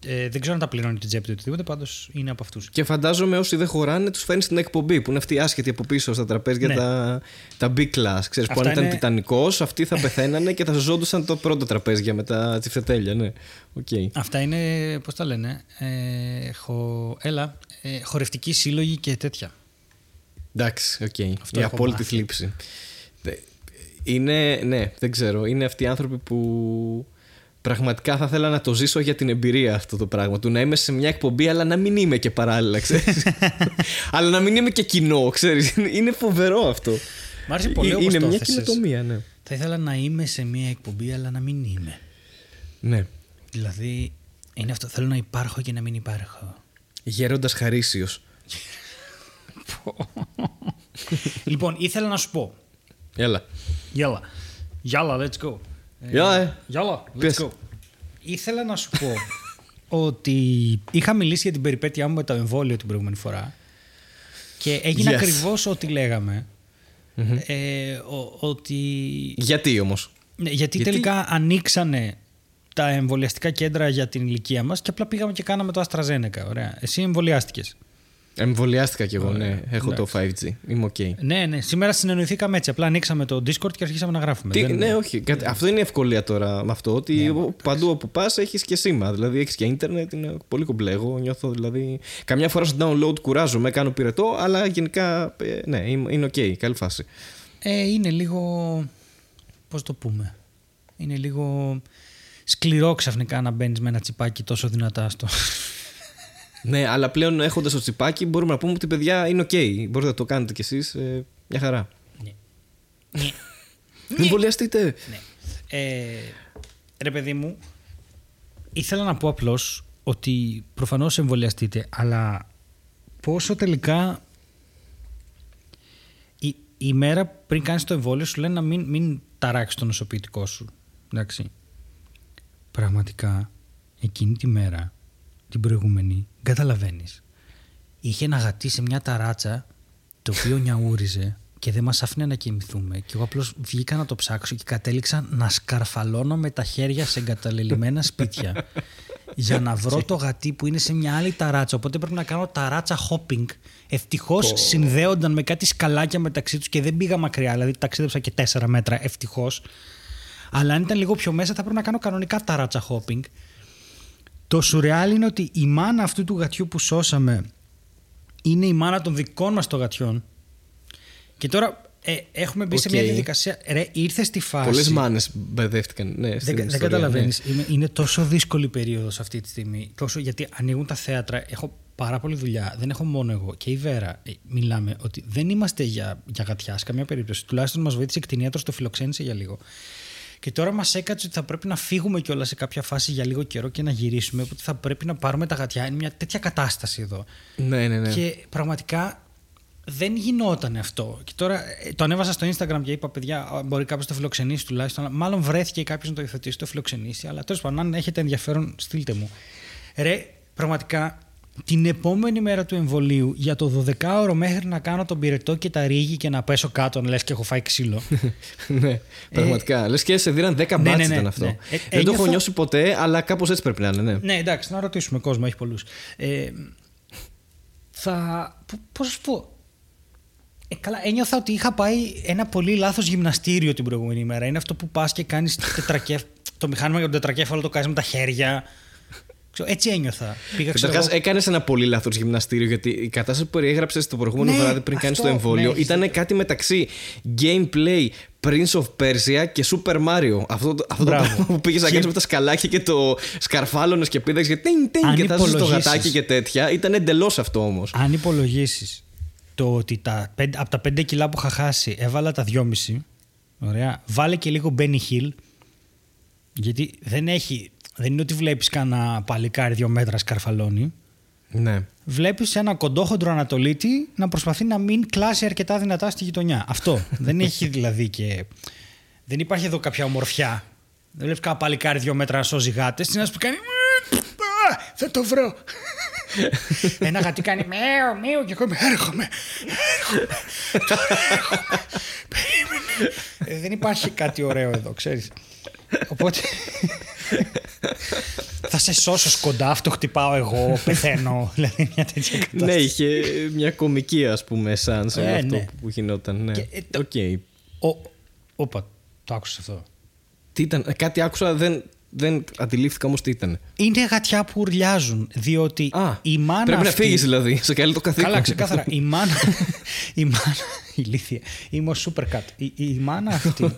Ε, δεν ξέρω αν τα πληρώνει την τσέπη του ή οτιδήποτε, πάντως είναι από αυτούς. Και φαντάζομαι όσοι δεν χωράνε, τους φέρνει στην εκπομπή που είναι αυτοί οι άσχετοι από πίσω στα τραπέζια Ναι. τα, τα B class. Ξέρεις, που αν Αυτά ήταν είναι- τιτανικός, αυτοί θα πεθαίνανε και θα σωζόντουσαν το πρώτο τραπέζια με τα τσιφτετέλια. Ναι. Οκ. Αυτά είναι, πώς τα λένε, ε, χω... έλα, ε, χορευτικοί σύλλογοι και τέτοια. Εντάξει, οκ. Αυτό Η έχω απόλυτη μάθει. θλίψη. Δε- Είναι, ναι, δεν ξέρω. Είναι αυτοί οι άνθρωποι που πραγματικά θα ήθελα να το ζήσω για την εμπειρία αυτό το πράγμα. Του να είμαι σε μια εκπομπή, αλλά να μην είμαι και παράλληλα, ξέρεις. (laughs) αλλά να μην είμαι και κοινό, ξέρεις. Είναι φοβερό αυτό. Μ' άρεσε πολύ Ε- όπως Είναι το μια έθεσες. κοινοτομία, ναι. Θα ήθελα να είμαι σε μια εκπομπή, αλλά να μην είμαι. ναι. Δηλαδή, είναι αυτό. Θέλω να υπάρχω και να μην υπάρχω. Γέροντας Χαρίσιος. (laughs) (laughs) λοιπόν, ήθελα να σου πω. Έλα. Γιάλα. Γιάλα, let's go. Γεια, ε. Γιάλα, let's Πες. go. Ήθελα να σου πω (laughs) ότι είχα μιλήσει για την περιπέτειά μου με το εμβόλιο την προηγούμενη φορά και έγινε Yes. ακριβώς ό,τι λέγαμε. Ε, ο- ότι Γιατί όμως; Ναι, γιατί, Γιατί; τελικά ανοίξανε τα εμβολιαστικά κέντρα για την ηλικία μας και απλά πήγαμε και κάναμε το AstraZeneca. Ωραία. Εσύ εμβολιάστηκες. Εμβολιάστηκα κι εγώ, ναι. Έχω το 5G. Είμαι OK. Ναι, ναι. Σήμερα συνεννοηθήκαμε έτσι. Απλά ανοίξαμε το Discord και αρχίσαμε να γράφουμε. Τι, Δεν- Ναι, όχι. Κάτι- Αυτό είναι η ευκολία τώρα με αυτό. Ότι Ναι. παντού όπου πας έχεις και σήμα. Δηλαδή έχεις και ίντερνετ. Είναι πολύ κομπλέ. Εγώ νιώθω δηλαδή. Καμιά φορά στο download κουράζομαι, κάνω πυρετό, αλλά γενικά ε, ναι, είναι είναι OK. Καλή φάση. Ε, είναι λίγο. Πώς το πούμε. Είναι λίγο σκληρό ξαφνικά να μπαίνεις με ένα τσιπάκι τόσο δυνατά στο. Ναι, αλλά πλέον έχοντας το τσιπάκι μπορούμε να πούμε ότι παιδιά είναι OK. Μπορείτε να το κάνετε κι εσείς. Ε, μια χαρά. Ναι. Ναι. Εμβολιαστείτε. Ναι. Ε, ρε παιδί μου, ήθελα να πω απλώς ότι προφανώς εμβολιαστείτε, αλλά πόσο τελικά η, η μέρα πριν κάνεις το εμβόλιο σου λένε να μην, μην ταράξεις το νοσοποιητικό σου. Εντάξει. Πραγματικά, εκείνη τη μέρα, την προηγούμενη, καταλαβαίνεις. Είχε ένα γατί σε μια ταράτσα το οποίο νιαούριζε και δεν μας άφηνε να κοιμηθούμε. Και εγώ απλώς βγήκα να το ψάξω και κατέληξα να σκαρφαλώνω με τα χέρια σε εγκαταλελειμμένα σπίτια για να βρω το γατί που είναι σε μια άλλη ταράτσα. Οπότε πρέπει να κάνω ταράτσα hopping. Ευτυχώς συνδέονταν με κάτι σκαλάκια μεταξύ τους και δεν πήγα μακριά. Δηλαδή ταξίδεψα και τέσσερα μέτρα, ευτυχώς. Αλλά αν ήταν λίγο πιο μέσα θα πρέπει να κάνω κανονικά ταράτσα hopping. Το σουρεάλ είναι ότι η μάνα αυτού του γατιού που σώσαμε είναι η μάνα των δικών μας των γατιών. Και τώρα ε, έχουμε μπει σε Οκ. μια διαδικασία. Ρε, ήρθες στη φάση. Πολλές μάνες μπερδεύτηκαν. Ναι, στην Δεν, δεν ιστορία, καταλαβαίνεις. ναι. Είναι, είναι τόσο δύσκολη περίοδος αυτή τη στιγμή. Τόσο γιατί ανοίγουν τα θέατρα. Έχω πάρα πολλή δουλειά. Δεν έχω μόνο εγώ. Και η Βέρα. ε, Μιλάμε ότι δεν είμαστε για, για γατιά σε καμία περίπτωση. Τουλάχιστον μας βοήθησε η κτηνίατρος, το φιλοξένησε για λίγο. Και τώρα μας έκατσε ότι θα πρέπει να φύγουμε κιόλας σε κάποια φάση για λίγο καιρό και να γυρίσουμε. Οπότε θα πρέπει να πάρουμε τα γατιά. Είναι μια τέτοια κατάσταση εδώ. Ναι, ναι, ναι. Και πραγματικά δεν γινόταν αυτό. Και τώρα ε, το ανέβασα στο Instagram και είπα: Παιδιά, α, μπορεί κάποιος το φιλοξενήσει τουλάχιστον. Αλλά Μάλλον βρέθηκε κάποιος να το υιοθετήσει, το φιλοξενήσει. Αλλά τέλος πάντων, αν έχετε ενδιαφέρον, στείλτε μου. Ρε, πραγματικά την επόμενη μέρα του εμβολίου για το 12ωρο μέχρι να κάνω τον πυρετό και τα ρίγη και να πέσω κάτω, να λες και έχω φάει ξύλο. (laughs) ναι, πραγματικά. Λες και σε δίναν 10 ναι, μπάτς ναι, ναι, ήταν αυτό. ναι. Ε, Δεν το έχω ένιωθα- νιώσει ποτέ, αλλά κάπως έτσι πρέπει να είναι. Ναι. ναι, εντάξει, να ρωτήσουμε κόσμο, έχει πολλούς. Ε, θα. Πώς σου πω; Ε, καλά, ένιωθα ότι είχα πάει ένα πολύ λάθος γυμναστήριο την προηγούμενη ημέρα. Είναι αυτό που πας και κάνεις το μηχάνημα για τον τετρακέφαλο, το κάνεις με τα χέρια. Ξέρω, έτσι ένιωθα. Πήγα ξέρω Καταρχάς, εγώ- έκανες ένα πολύ λάθος γυμναστήριο γιατί η κατάσταση που περιέγραψες το προηγούμενο Ναι, βράδυ πριν κάνεις αυτό, το εμβόλιο ναι, έχεις ήταν δίκιο. κάτι μεταξύ gameplay Prince of Persia και Super Mario. Αυτό, το- αυτό το Μπράβο. πράγμα που πήγες να Και- κάνεις με τα σκαλάκια και το σκαρφάλωνες και πήδαξε και τίνγκ, τίνγκ Αν και θα στο υπολογίσεις- γατάκι και τέτοια. Ήταν εντελώς αυτό όμως. Αν υπολογίσεις το ότι τα, πέντε- από τα 5 κιλά που είχα χάσει έβαλα τα 2,5. Ωραία. Βάλε και λίγο Benny Hill. Γιατί δεν έχει. Δεν είναι ότι βλέπεις κανένα παλικάρι δύο μέτρα σκαρφαλώνει. Ναι. Βλέπεις ένα κοντόχοντρο Ανατολίτη να προσπαθεί να μην κλάσει αρκετά δυνατά στη γειτονιά. Αυτό. (laughs) δεν έχει δηλαδή και. Δεν υπάρχει εδώ κάποια ομορφιά. Δεν βλέπεις κανένα παλικάρι δύο μέτρα να σώζει γάτες. Τι να σου πει κάνει. «Α, Θα το βρω. (laughs) Ένα γατί κάνει μέο, μέο και εγώ είμαι έρχομαι. Έρχομαι. Τώρα έρχομαι. (laughs) Περίμενε. Ε, δεν υπάρχει κάτι ωραίο εδώ, ξέρεις. Οπότε. Θα σε σώσω σκοντάφτω, χτυπάω εγώ, πεθαίνω. (laughs) Δηλαδή μια τέτοια κατάσταση. Ναι, είχε μια κωμική ας πούμε σαν σε Ε, αυτό ναι. που γινόταν. Ναι. Και, ε, το- Οκ. Ο- Όπα, το άκουσα αυτό. Τι ήταν, ε, κάτι άκουσα, δεν, δεν αντιλήφθηκα όμως τι ήταν. Είναι γατιά που ουρλιάζουν, διότι Α, η μάνα πρέπει να αυτή- φύγεις δηλαδή. Σε καλεί το καθήκον. Καλά, ξεκάθαρα. Η μάνα. (laughs) η μάνα. (laughs) Ηλίθεια. Είμαι ο Super Cat. Η, η μάνα αυτή.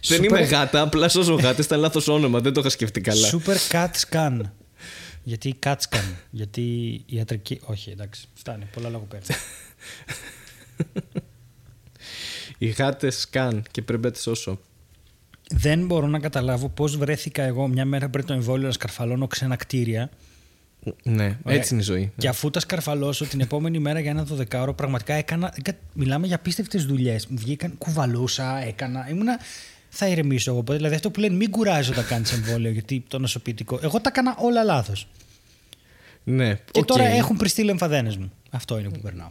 Σούπερ. Δεν είμαι γάτα, απλά σώζω γάτε. Ήταν λάθος όνομα, δεν το είχα σκεφτεί καλά. Super Cat Scan. Γιατί Cat Scan. Γιατί η ιατρική. Όχι, εντάξει. Φτάνει. Πολλά λογοπαίγνια. Οι γάτε σκάν και πρέπει να τι σώσω. Δεν μπορώ να καταλάβω πώς βρέθηκα εγώ μια μέρα πριν το εμβόλιο να σκαρφαλώνω ξένα κτίρια. Ναι, Ωραία. έτσι είναι η ζωή. Και αφού τα σκαρφαλώσω την επόμενη μέρα για ένα 12ωρο, πραγματικά έκανα. έκα- Μιλάμε για απίστευτες δουλειές. Μου βγήκαν, κουβαλούσα, έκανα. Ήμουνα. Θα ηρεμήσω εγώ. ποτέ. Δηλαδή αυτό που λένε μην κουράζει όταν κάνεις εμβόλιο, γιατί το νοσοποιητικό. Εγώ τα έκανα όλα λάθος. Ναι, Και οκ. τώρα έχουν πρηστεί λεμφαδένες μου. Αυτό είναι που περνάω.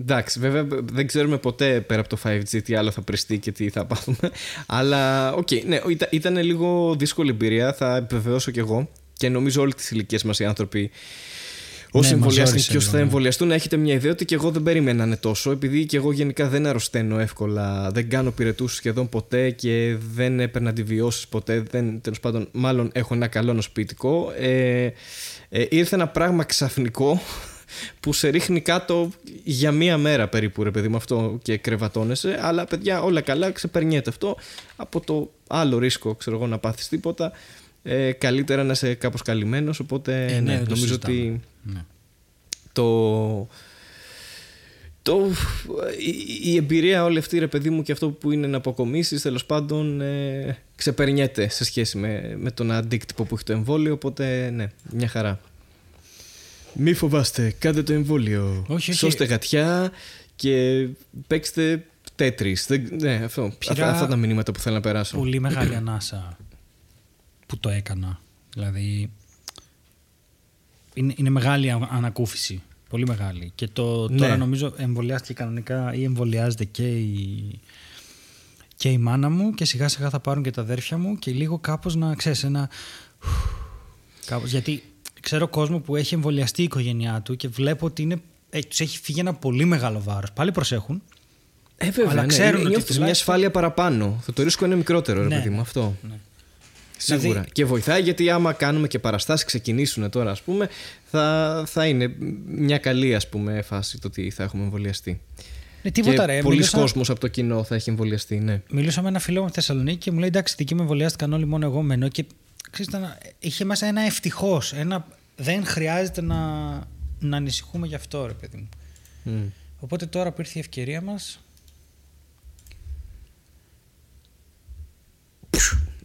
Εντάξει, βέβαια δεν ξέρουμε ποτέ πέρα από το 5G τι άλλο θα πρηστεί και τι θα πάθουμε. Αλλά, οκ, ναι, ήταν, ήταν λίγο δύσκολη εμπειρία, θα επιβεβαιώσω κι εγώ. Και νομίζω όλοι της ηλικίας μας οι άνθρωποι Όσοι Ναι, εμβολιάστηκαν μας ζόρισε και όσοι θα λίγο, ναι. εμβολιαστούν, να έχετε μια ιδέα ότι και εγώ δεν περίμενα να είναι τόσο. Επειδή και εγώ γενικά δεν αρρωσταίνω εύκολα, δεν κάνω πυρετούς σχεδόν ποτέ και δεν έπαιρνα αντιβιώσεις ποτέ. Δεν, τέλος πάντων, μάλλον έχω ένα καλό ανοσοποιητικό. Ε, ε, ήρθε ένα πράγμα ξαφνικό (laughs) που σε ρίχνει κάτω για μία μέρα περίπου, ρε παιδί μου, αυτό και κρεβατώνεσαι. Αλλά παιδιά, όλα καλά, ξεπερνιέται αυτό. Από το άλλο ρίσκο, ξέρω εγώ, να πάθεις τίποτα. Ε, καλύτερα να είσαι κάπως καλυμμένος οπότε Ε, ναι, ναι, δεν το νομίζω συζητάμε. ότι Ναι. το, το, η, η εμπειρία όλη αυτή ρε παιδί μου και αυτό που είναι να αποκομίσεις τέλος πάντων ε, ξεπερνιέται σε σχέση με, με τον αντίκτυπο που έχει το εμβόλιο οπότε ναι, μια χαρά. Μη φοβάστε, κάντε το εμβόλιο. Όχι, όχι. Σώστε γατιά και παίξτε τέτρις. Δεν, ναι, αυτό. Πήρα- Αυτά, αυτά τα μηνύματα που θέλω να περάσω. Πολύ μεγάλη ανάσα που το έκανα. Δηλαδή, είναι, είναι μεγάλη α- ανακούφιση. Πολύ μεγάλη. Και το, Ναι. τώρα νομίζω εμβολιάστηκε κανονικά ή εμβολιάζεται και η, και η μάνα μου και σιγά σιγά θα πάρουν και τα αδέρφια μου και λίγο κάπως να ξέρεις ένα... Κάπως, γιατί ξέρω κόσμο που έχει εμβολιαστεί η οικογένειά του και βλέπω ότι είναι, ε, τους έχει φύγει ένα πολύ μεγάλο βάρος. Πάλι προσέχουν. Ε, βέβαια, Αλλά ναι. ξέρουν Είναι- ότι νιώθεις μια τουλάχιστον- ασφάλεια παραπάνω. Το ρίσκο είναι μικρότερο, ρε Ναι, παιδί μου, ναι, αυτό. ναι. Σίγουρα. Δηλαδή- Και βοηθάει γιατί άμα κάνουμε και παραστάσεις ξεκινήσουν τώρα, ας πούμε, θα, θα είναι μια καλή ας πούμε, φάση το ότι θα έχουμε εμβολιαστεί. Ναι, τίποτα και ρε. πολλοί Μιλούσα- κόσμος από το κοινό θα έχει εμβολιαστεί, ναι. Μιλούσα με ένα φίλο μου στη Θεσσαλονίκη και μου λέει: Εντάξει, δικοί μου εμβολιάστηκαν όλοι, μόνο εγώ μένω. Και ξέρεις, ήταν, είχε μέσα ένα ευτυχώς. Ένα, δεν χρειάζεται να, να ανησυχούμε γι' αυτό, ρε παιδί μου. Μμ. Οπότε τώρα που ήρθε η ευκαιρία μας.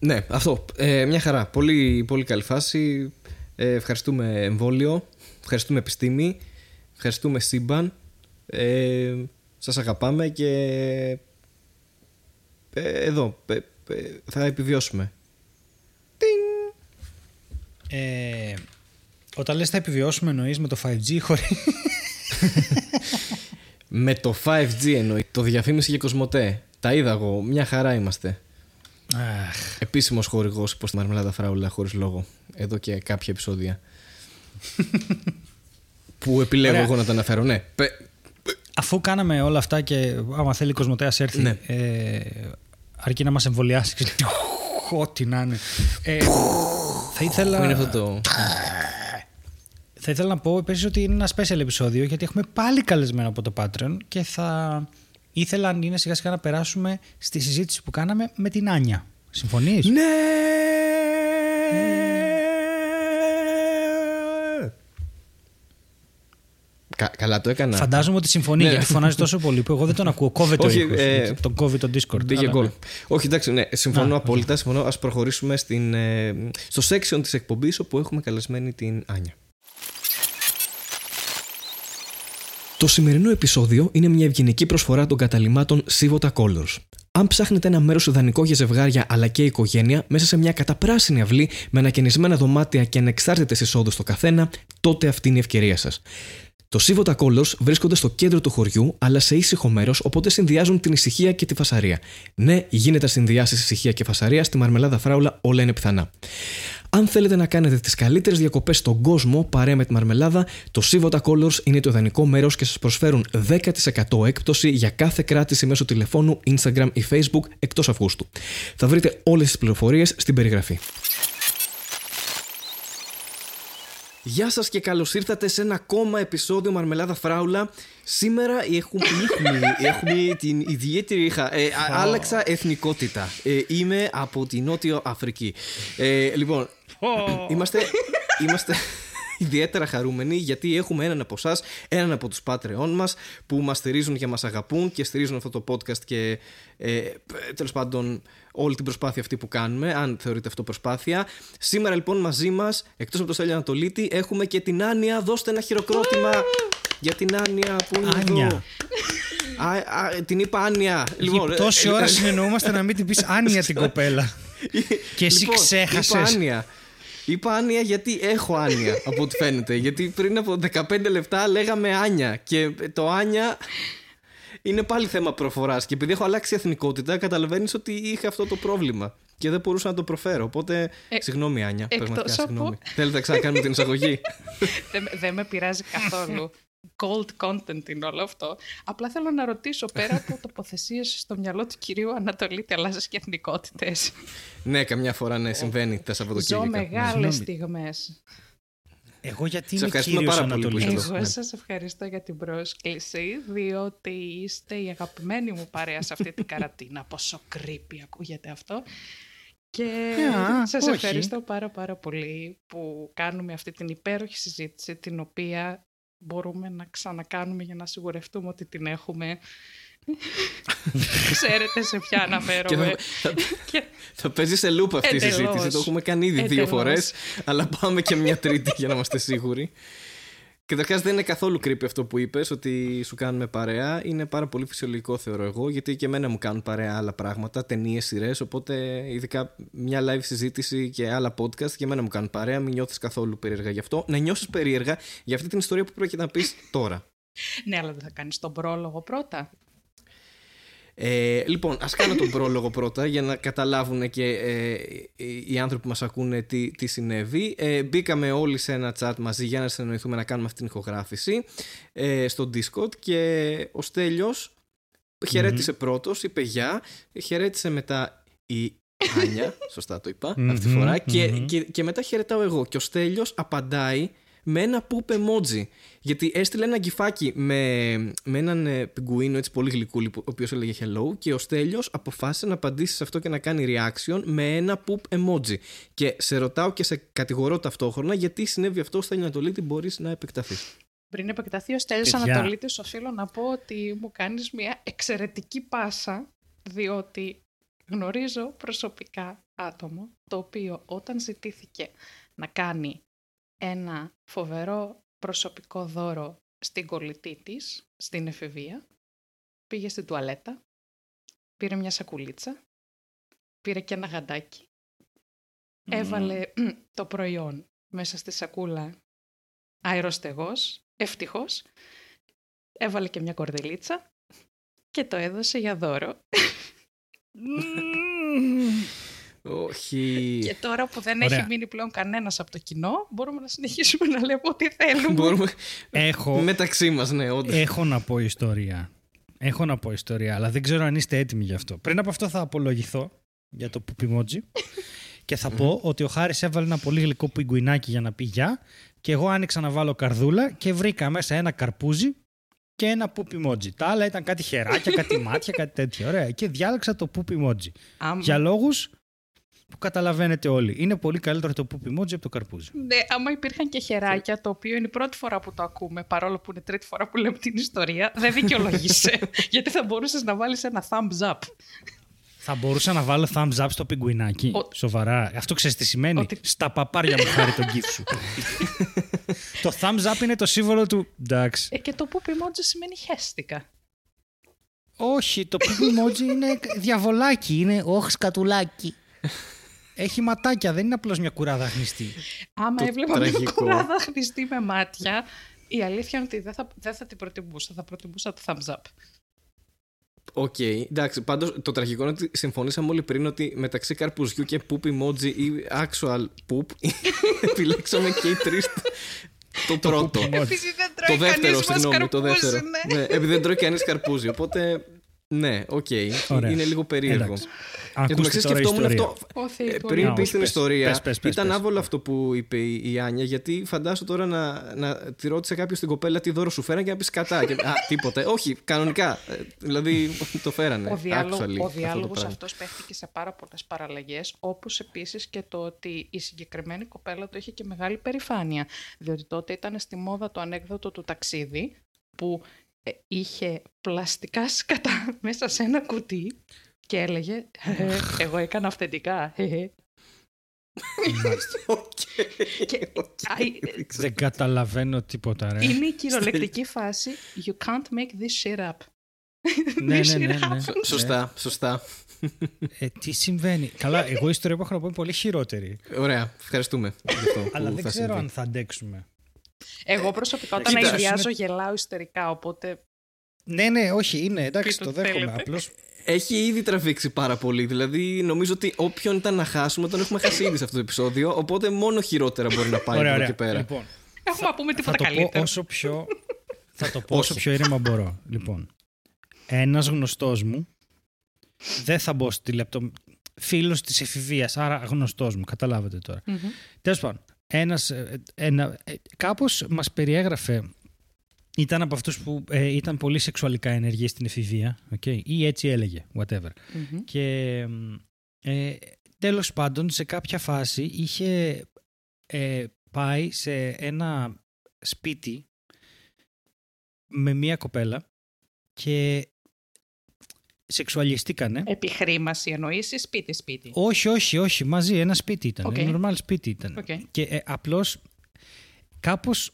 Ναι, αυτό. Ε, μια χαρά. Πολύ, πολύ καλή φάση. Ε, ευχαριστούμε εμβόλιο. Ευχαριστούμε επιστήμη. Ευχαριστούμε σύμπαν. Ε, σας αγαπάμε και ε, εδώ ε, ε, θα επιβιώσουμε. Ε, όταν λες θα επιβιώσουμε, εννοείς με το 5G χωρίς; (laughs) Με το 5G εννοεί. Το διαφήμιση για Κοσμοτέ. Τα είδα εγώ. Μια χαρά είμαστε. Αχ, Επίσημος χορηγός υπό τη Μαρμελάδα Φράουλα χωρίς λόγο. Εδώ και κάποια επεισόδια. (laughs) που επιλέγω Ωραία. εγώ να τα αναφέρω. Ναι. Πε- αφού κάναμε όλα αυτά και άμα θέλει η Κοσμοτέας έρθει, Ναι. ε, αρκεί να μας εμβολιάσει. ξέρεις, Ό,τι να είναι. Ε, θα ήθελα... Πού είναι αυτό το. Θα ήθελα να πω επίσης ότι είναι ένα special επεισόδιο γιατί έχουμε πάλι καλεσμένο από το Patreon και θα ήθελα αν είναι σιγά σιγά να περάσουμε στη συζήτηση που κάναμε με την Άνια. Συμφωνείς; Ναι! Κα- καλά το έκανα. Φαντάζομαι ότι συμφωνεί Ναι. γιατί φωνάζει τόσο πολύ που εγώ δεν τον ακούω. Κόβεται Όχι, ο ήχος, ε, γιατί τον κόβει το Discord. Πήγε αλλά γκολ. ναι. Όχι, εντάξει, ναι, συμφωνώ Α, απόλυτα. Συμφωνώ. Ας προχωρήσουμε στην, ε, στο section της εκπομπής όπου έχουμε καλεσμένη την Άνια. Το σημερινό επεισόδιο είναι μια ευγενική προσφορά των καταλημάτων Sivota Colors. Αν ψάχνετε ένα μέρος ιδανικό για ζευγάρια αλλά και οικογένεια μέσα σε μια καταπράσινη αυλή με ανακαινισμένα δωμάτια και ανεξάρτητες εισόδους στο καθένα, τότε αυτή είναι η ευκαιρία σας. Το Sivota Colors βρίσκονται στο κέντρο του χωριού, αλλά σε ήσυχο μέρος, οπότε συνδυάζουν την ησυχία και τη φασαρία. Ναι, γίνεται να συνδυάσεις ησυχία και φασαρία, στη μαρμελάδα φράουλα όλα είναι πιθανά. Αν θέλετε να κάνετε τις καλύτερες διακοπές στον κόσμο παρέα με τη μαρμελάδα, το Sivota Colors είναι το ιδανικό μέρος και σας προσφέρουν 10% έκπτωση για κάθε κράτηση μέσω τηλεφώνου, Instagram ή Facebook εκτός Αυγούστου. Θα βρείτε όλες τις πληροφορίες στην περιγραφή. Γεια σας και καλώς ήρθατε σε ένα ακόμα επεισόδιο Μαρμελάδα Φράουλα. Σήμερα έχουμε, έχουμε, έχουμε την ιδιαίτερη... χα- Ε, α- άλλαξα εθνικότητα. Ε, είμαι από τη Νότιο Αφρική. Ε, λοιπόν, είμαστε, είμαστε ιδιαίτερα χαρούμενοι γιατί έχουμε έναν από εσάς, έναν από τους Patreon μας που μας στηρίζουν και μας αγαπούν και στηρίζουν αυτό το podcast και ε, τέλος πάντων όλη την προσπάθεια αυτή που κάνουμε, αν θεωρείτε αυτό προσπάθεια. Σήμερα λοιπόν μαζί μας, εκτός από το Στέλιο Ανατολίτη, έχουμε και την Άνια. Δώστε ένα χειροκρότημα για την Άνια που είναι Άνια. εδώ. Α, α, την είπα Άνια. Λοιπόν, τόση ε, ώρα ε, συνεννοούμαστε να μην την πεις Άνια την κοπέλα. και εσύ Λοιπόν, ξέχασες. Είπα άνοια. Είπα άνοια γιατί έχω άνοια από ό,τι φαίνεται. Γιατί πριν από 15 λεπτά λέγαμε άνια. Και το άνια είναι πάλι θέμα προφοράς. Και επειδή έχω αλλάξει εθνικότητα, καταλαβαίνεις ότι είχα αυτό το πρόβλημα. Και δεν μπορούσα να το προφέρω. Οπότε. Ε, συγγνώμη, Άνια. Πραγματικά, συγγνώμη. Θέλετε να ξανακάνουμε την εισαγωγή; (laughs) δεν, δεν με πειράζει καθόλου. Gold content είναι όλο αυτό. Απλά θέλω να ρωτήσω πέρα από τοποθεσίες στο μυαλό του κυρίου Ανατολή, αλλάζει και εθνικότητες. ναι, καμιά φορά ναι, συμβαίνει τα Σαββατοκύριακα. Ζω μεγάλες στιγμές. Εγώ γιατί είμαι κύριος Ανατολίτης. Εγώ σας ευχαριστώ για την πρόσκληση, διότι είστε η αγαπημένη μου παρέα σε αυτή την καρατίνα. Πόσο creepy ακούγεται αυτό. Και yeah, σας όχι. ευχαριστώ πάρα πάρα πολύ που κάνουμε αυτή την υπέροχη συζήτηση, την οποία μπορούμε να ξανακάνουμε για να σιγουρευτούμε ότι την έχουμε (laughs) Ξέρετε σε ποια αναφέρομαι. θα, θα, θα παίζει σε λούπα αυτή η συζήτηση. Το έχουμε κάνει ήδη δύο φορές, αλλά πάμε και μια τρίτη για να είμαστε σίγουροι. Καταρχά, δεν είναι καθόλου creepy αυτό που είπες, ότι σου κάνουμε παρέα. Είναι πάρα πολύ φυσιολογικό, θεωρώ εγώ, γιατί και εμένα μου κάνουν παρέα άλλα πράγματα, ταινίες, σειρές. Οπότε, ειδικά μια live συζήτηση και άλλα podcast, και εμένα μου κάνουν παρέα. Μην νιώθεις καθόλου περίεργα γι' αυτό. Να νιώσεις περίεργα για αυτή την ιστορία που πρέπει να πεις τώρα. ναι, αλλά δεν θα κάνεις τον πρόλογο πρώτα. Ε, λοιπόν, ας κάνω τον πρόλογο πρώτα για να καταλάβουν και ε, οι άνθρωποι που μας ακούνε τι, τι συνέβη. Ε, μπήκαμε όλοι σε ένα chat μαζί για να συνεννοηθούμε να κάνουμε αυτή την ηχογράφηση ε, στο Discord και ο Στέλιος χαιρέτησε πρώτος, είπε γεια, χαιρέτησε μετά η Άνια, (laughs) σωστά το είπα αυτή τη φορά, και, και, και μετά χαιρετάω εγώ. Και ο Στέλιος απαντάει με ένα poop emoji. Γιατί έστειλε ένα γκυφάκι με, με έναν ε, πιγκουίνο έτσι πολύ γλυκούλη, ο οποίος έλεγε hello, και ο Στέλιος αποφάσισε να απαντήσει σε αυτό και να κάνει reaction με ένα poop emoji. Και σε ρωτάω και σε κατηγορώ ταυτόχρονα γιατί συνέβη αυτό στο Ανατολίτη, μπορείς να επεκταθείς. Πριν επεκταθεί ο Στέλιος Ανατολίτης, οφείλω να πω ότι μου κάνεις μια εξαιρετική πάσα, διότι γνωρίζω προσωπικά άτομο, το οποίο όταν ζητήθηκε να κάνει ένα φοβερό προσωπικό δώρο στην κολλητή της, στην εφηβεία. Πήγε στην τουαλέτα, πήρε μια σακουλίτσα, πήρε και ένα γαντάκι, έβαλε το προϊόν μέσα στη σακούλα αεροστεγός, ευτυχώς, έβαλε και μια κορδελίτσα και το έδωσε για δώρο. Όχι. Και τώρα που δεν έχει μείνει πλέον κανένας από το κοινό, μπορούμε να συνεχίσουμε να λέμε ό,τι θέλουμε. Μπορούμε... Έχω... Μεταξύ μας, ναι, όντως. Έχω να πω ιστορία. Έχω να πω ιστορία, αλλά δεν ξέρω αν είστε έτοιμοι γι' αυτό. Πριν από αυτό θα απολογηθώ για το πουπιμότζι (laughs) και θα πω ότι ο Χάρης έβαλε ένα πολύ γλυκό πιγκουινάκι για να πει γεια και εγώ άνοιξα να βάλω καρδούλα και βρήκα μέσα ένα καρπούζι και ένα πουπιμότζι. Τα άλλα ήταν κάτι χεράκια, κάτι μάτια, κάτι τέτοιο. Ωραία. Και διάλεξα το πουπιμότζι. Για λόγους που καταλαβαίνετε όλοι. Είναι πολύ καλύτερο το πούπι emoji από το καρπούζι. Ναι, άμα υπήρχαν και χεράκια, το οποίο είναι η πρώτη φορά που το ακούμε, παρόλο που είναι η τρίτη φορά που λέμε την ιστορία, δεν δικαιολογείσαι. (laughs) γιατί θα μπορούσες να βάλεις ένα thumbs up. Θα μπορούσα να βάλω thumbs up στο πιγκουινάκι. Ο... Σοβαρά. Αυτό ξέρεις τι σημαίνει; Ότι... Στα παπάρια μου χάρη τον gif σου. (laughs) το thumbs up είναι το σύμβολο του. Εντάξει. Ε, και το poop emoji σημαίνει χέστηκα. Όχι, το poop emoji είναι διαβολάκι. Είναι όχι σκατουλάκι. Έχει ματάκια, δεν είναι απλώς μια κουράδα αχνιστή. Άμα έβλεπα μια κουράδα αχνιστή με μάτια, η αλήθεια είναι ότι δεν θα, δεν θα την προτιμούσα. Θα προτιμούσα το thumbs up. Οκ, okay, εντάξει. Πάντως το τραγικό είναι ότι συμφωνήσαμε όλοι πριν ότι μεταξύ καρπουζιού και poop emoji ή actual poop (laughs) επιλέξαμε και οι τρεις το πρώτο. Επειδή δεν τρώει το δεύτερο, συγγνώμη, το δεύτερο. Ναι. ναι, επειδή δεν τρώει κανείς καρπούζι. Οπότε ναι, οκ. Okay. Είναι λίγο περίεργο. Και το μεταξύ σκεφτόμουν αυτό. Ε, πριν πει την ιστορία, ήταν άβολο αυτό που είπε η Άνια, γιατί φαντάσου τώρα να, να τη ρώτησε κάποιος στην κοπέλα τι δώρο σου φέραν και να πεις σκατά. Και, α, τίποτα. Όχι, κανονικά. Ε, δηλαδή το φέρανε. Ο, διάλογο, ο διάλογος αυτός παίχτηκε σε πάρα πολλές παραλλαγές, όπως επίσης και το ότι η συγκεκριμένη κοπέλα το είχε και μεγάλη περηφάνια. Διότι τότε ήταν στη μόδα το ανέκδοτο του ταξιτζή, που ε, είχε πλαστικά σκατά (laughs) μέσα σε ένα κουτί και έλεγε «Ε, εγώ έκανα αυθεντικά. Ε, (laughs) Δεν καταλαβαίνω τίποτα ρε. Είναι η κυριολεκτική φάση You can't make this shit up. ναι, ναι, ναι, ναι. Σωστά, σωστά. Ε, τι συμβαίνει. Καλά, εγώ η ιστορία που έχω να πω είναι πολύ χειρότερη. Ωραία, ευχαριστούμε. Αλλά δεν ξέρω αν θα αντέξουμε. Εγώ προσωπικά όταν αειδιάζω γελάω ιστερικά, οπότε Ναι, ναι, όχι, είναι. Εντάξει, Πείτε το ό,τι δέχομαι. θέλετε. Απλώ. Έχει ήδη τραβήξει πάρα πολύ. Δηλαδή, νομίζω ότι όποιον ήταν να χάσουμε, τον έχουμε χάσει ήδη σε αυτό το επεισόδιο. Οπότε μόνο χειρότερα μπορεί να πάει Ωραία, από ωραία. εκεί πέρα. Λοιπόν, Έχουμε να πούμε θα τίποτα το πω καλύτερο. όσο πιο. θα το πω όσο Όχι. πιο ήρεμα μπορώ. Λοιπόν, ένας γνωστός μου. Δεν θα μπω στη λεπτο... Φίλος της εφηβείας, άρα γνωστός μου. Καταλάβατε τώρα. Μμμ. Τέλος πάντων, ένας, ε, ένα, ε, κάπως μας περιέγραφε, ήταν από αυτούς που ε, ήταν πολύ σεξουαλικά ενεργοί στην εφηβεία, okay, ή έτσι έλεγε, whatever. Μμμ. Και ε, τέλος πάντων, σε κάποια φάση είχε ε, πάει σε ένα σπίτι με μία κοπέλα και σεξουαλιστήκανε. Επί χρήμασι εννοείς σε σπίτι-σπίτι. Όχι, όχι, όχι, μαζί, ένα σπίτι ήταν. Οκ. Normal σπίτι ήταν. Οκ. Και ε, απλώς κάπως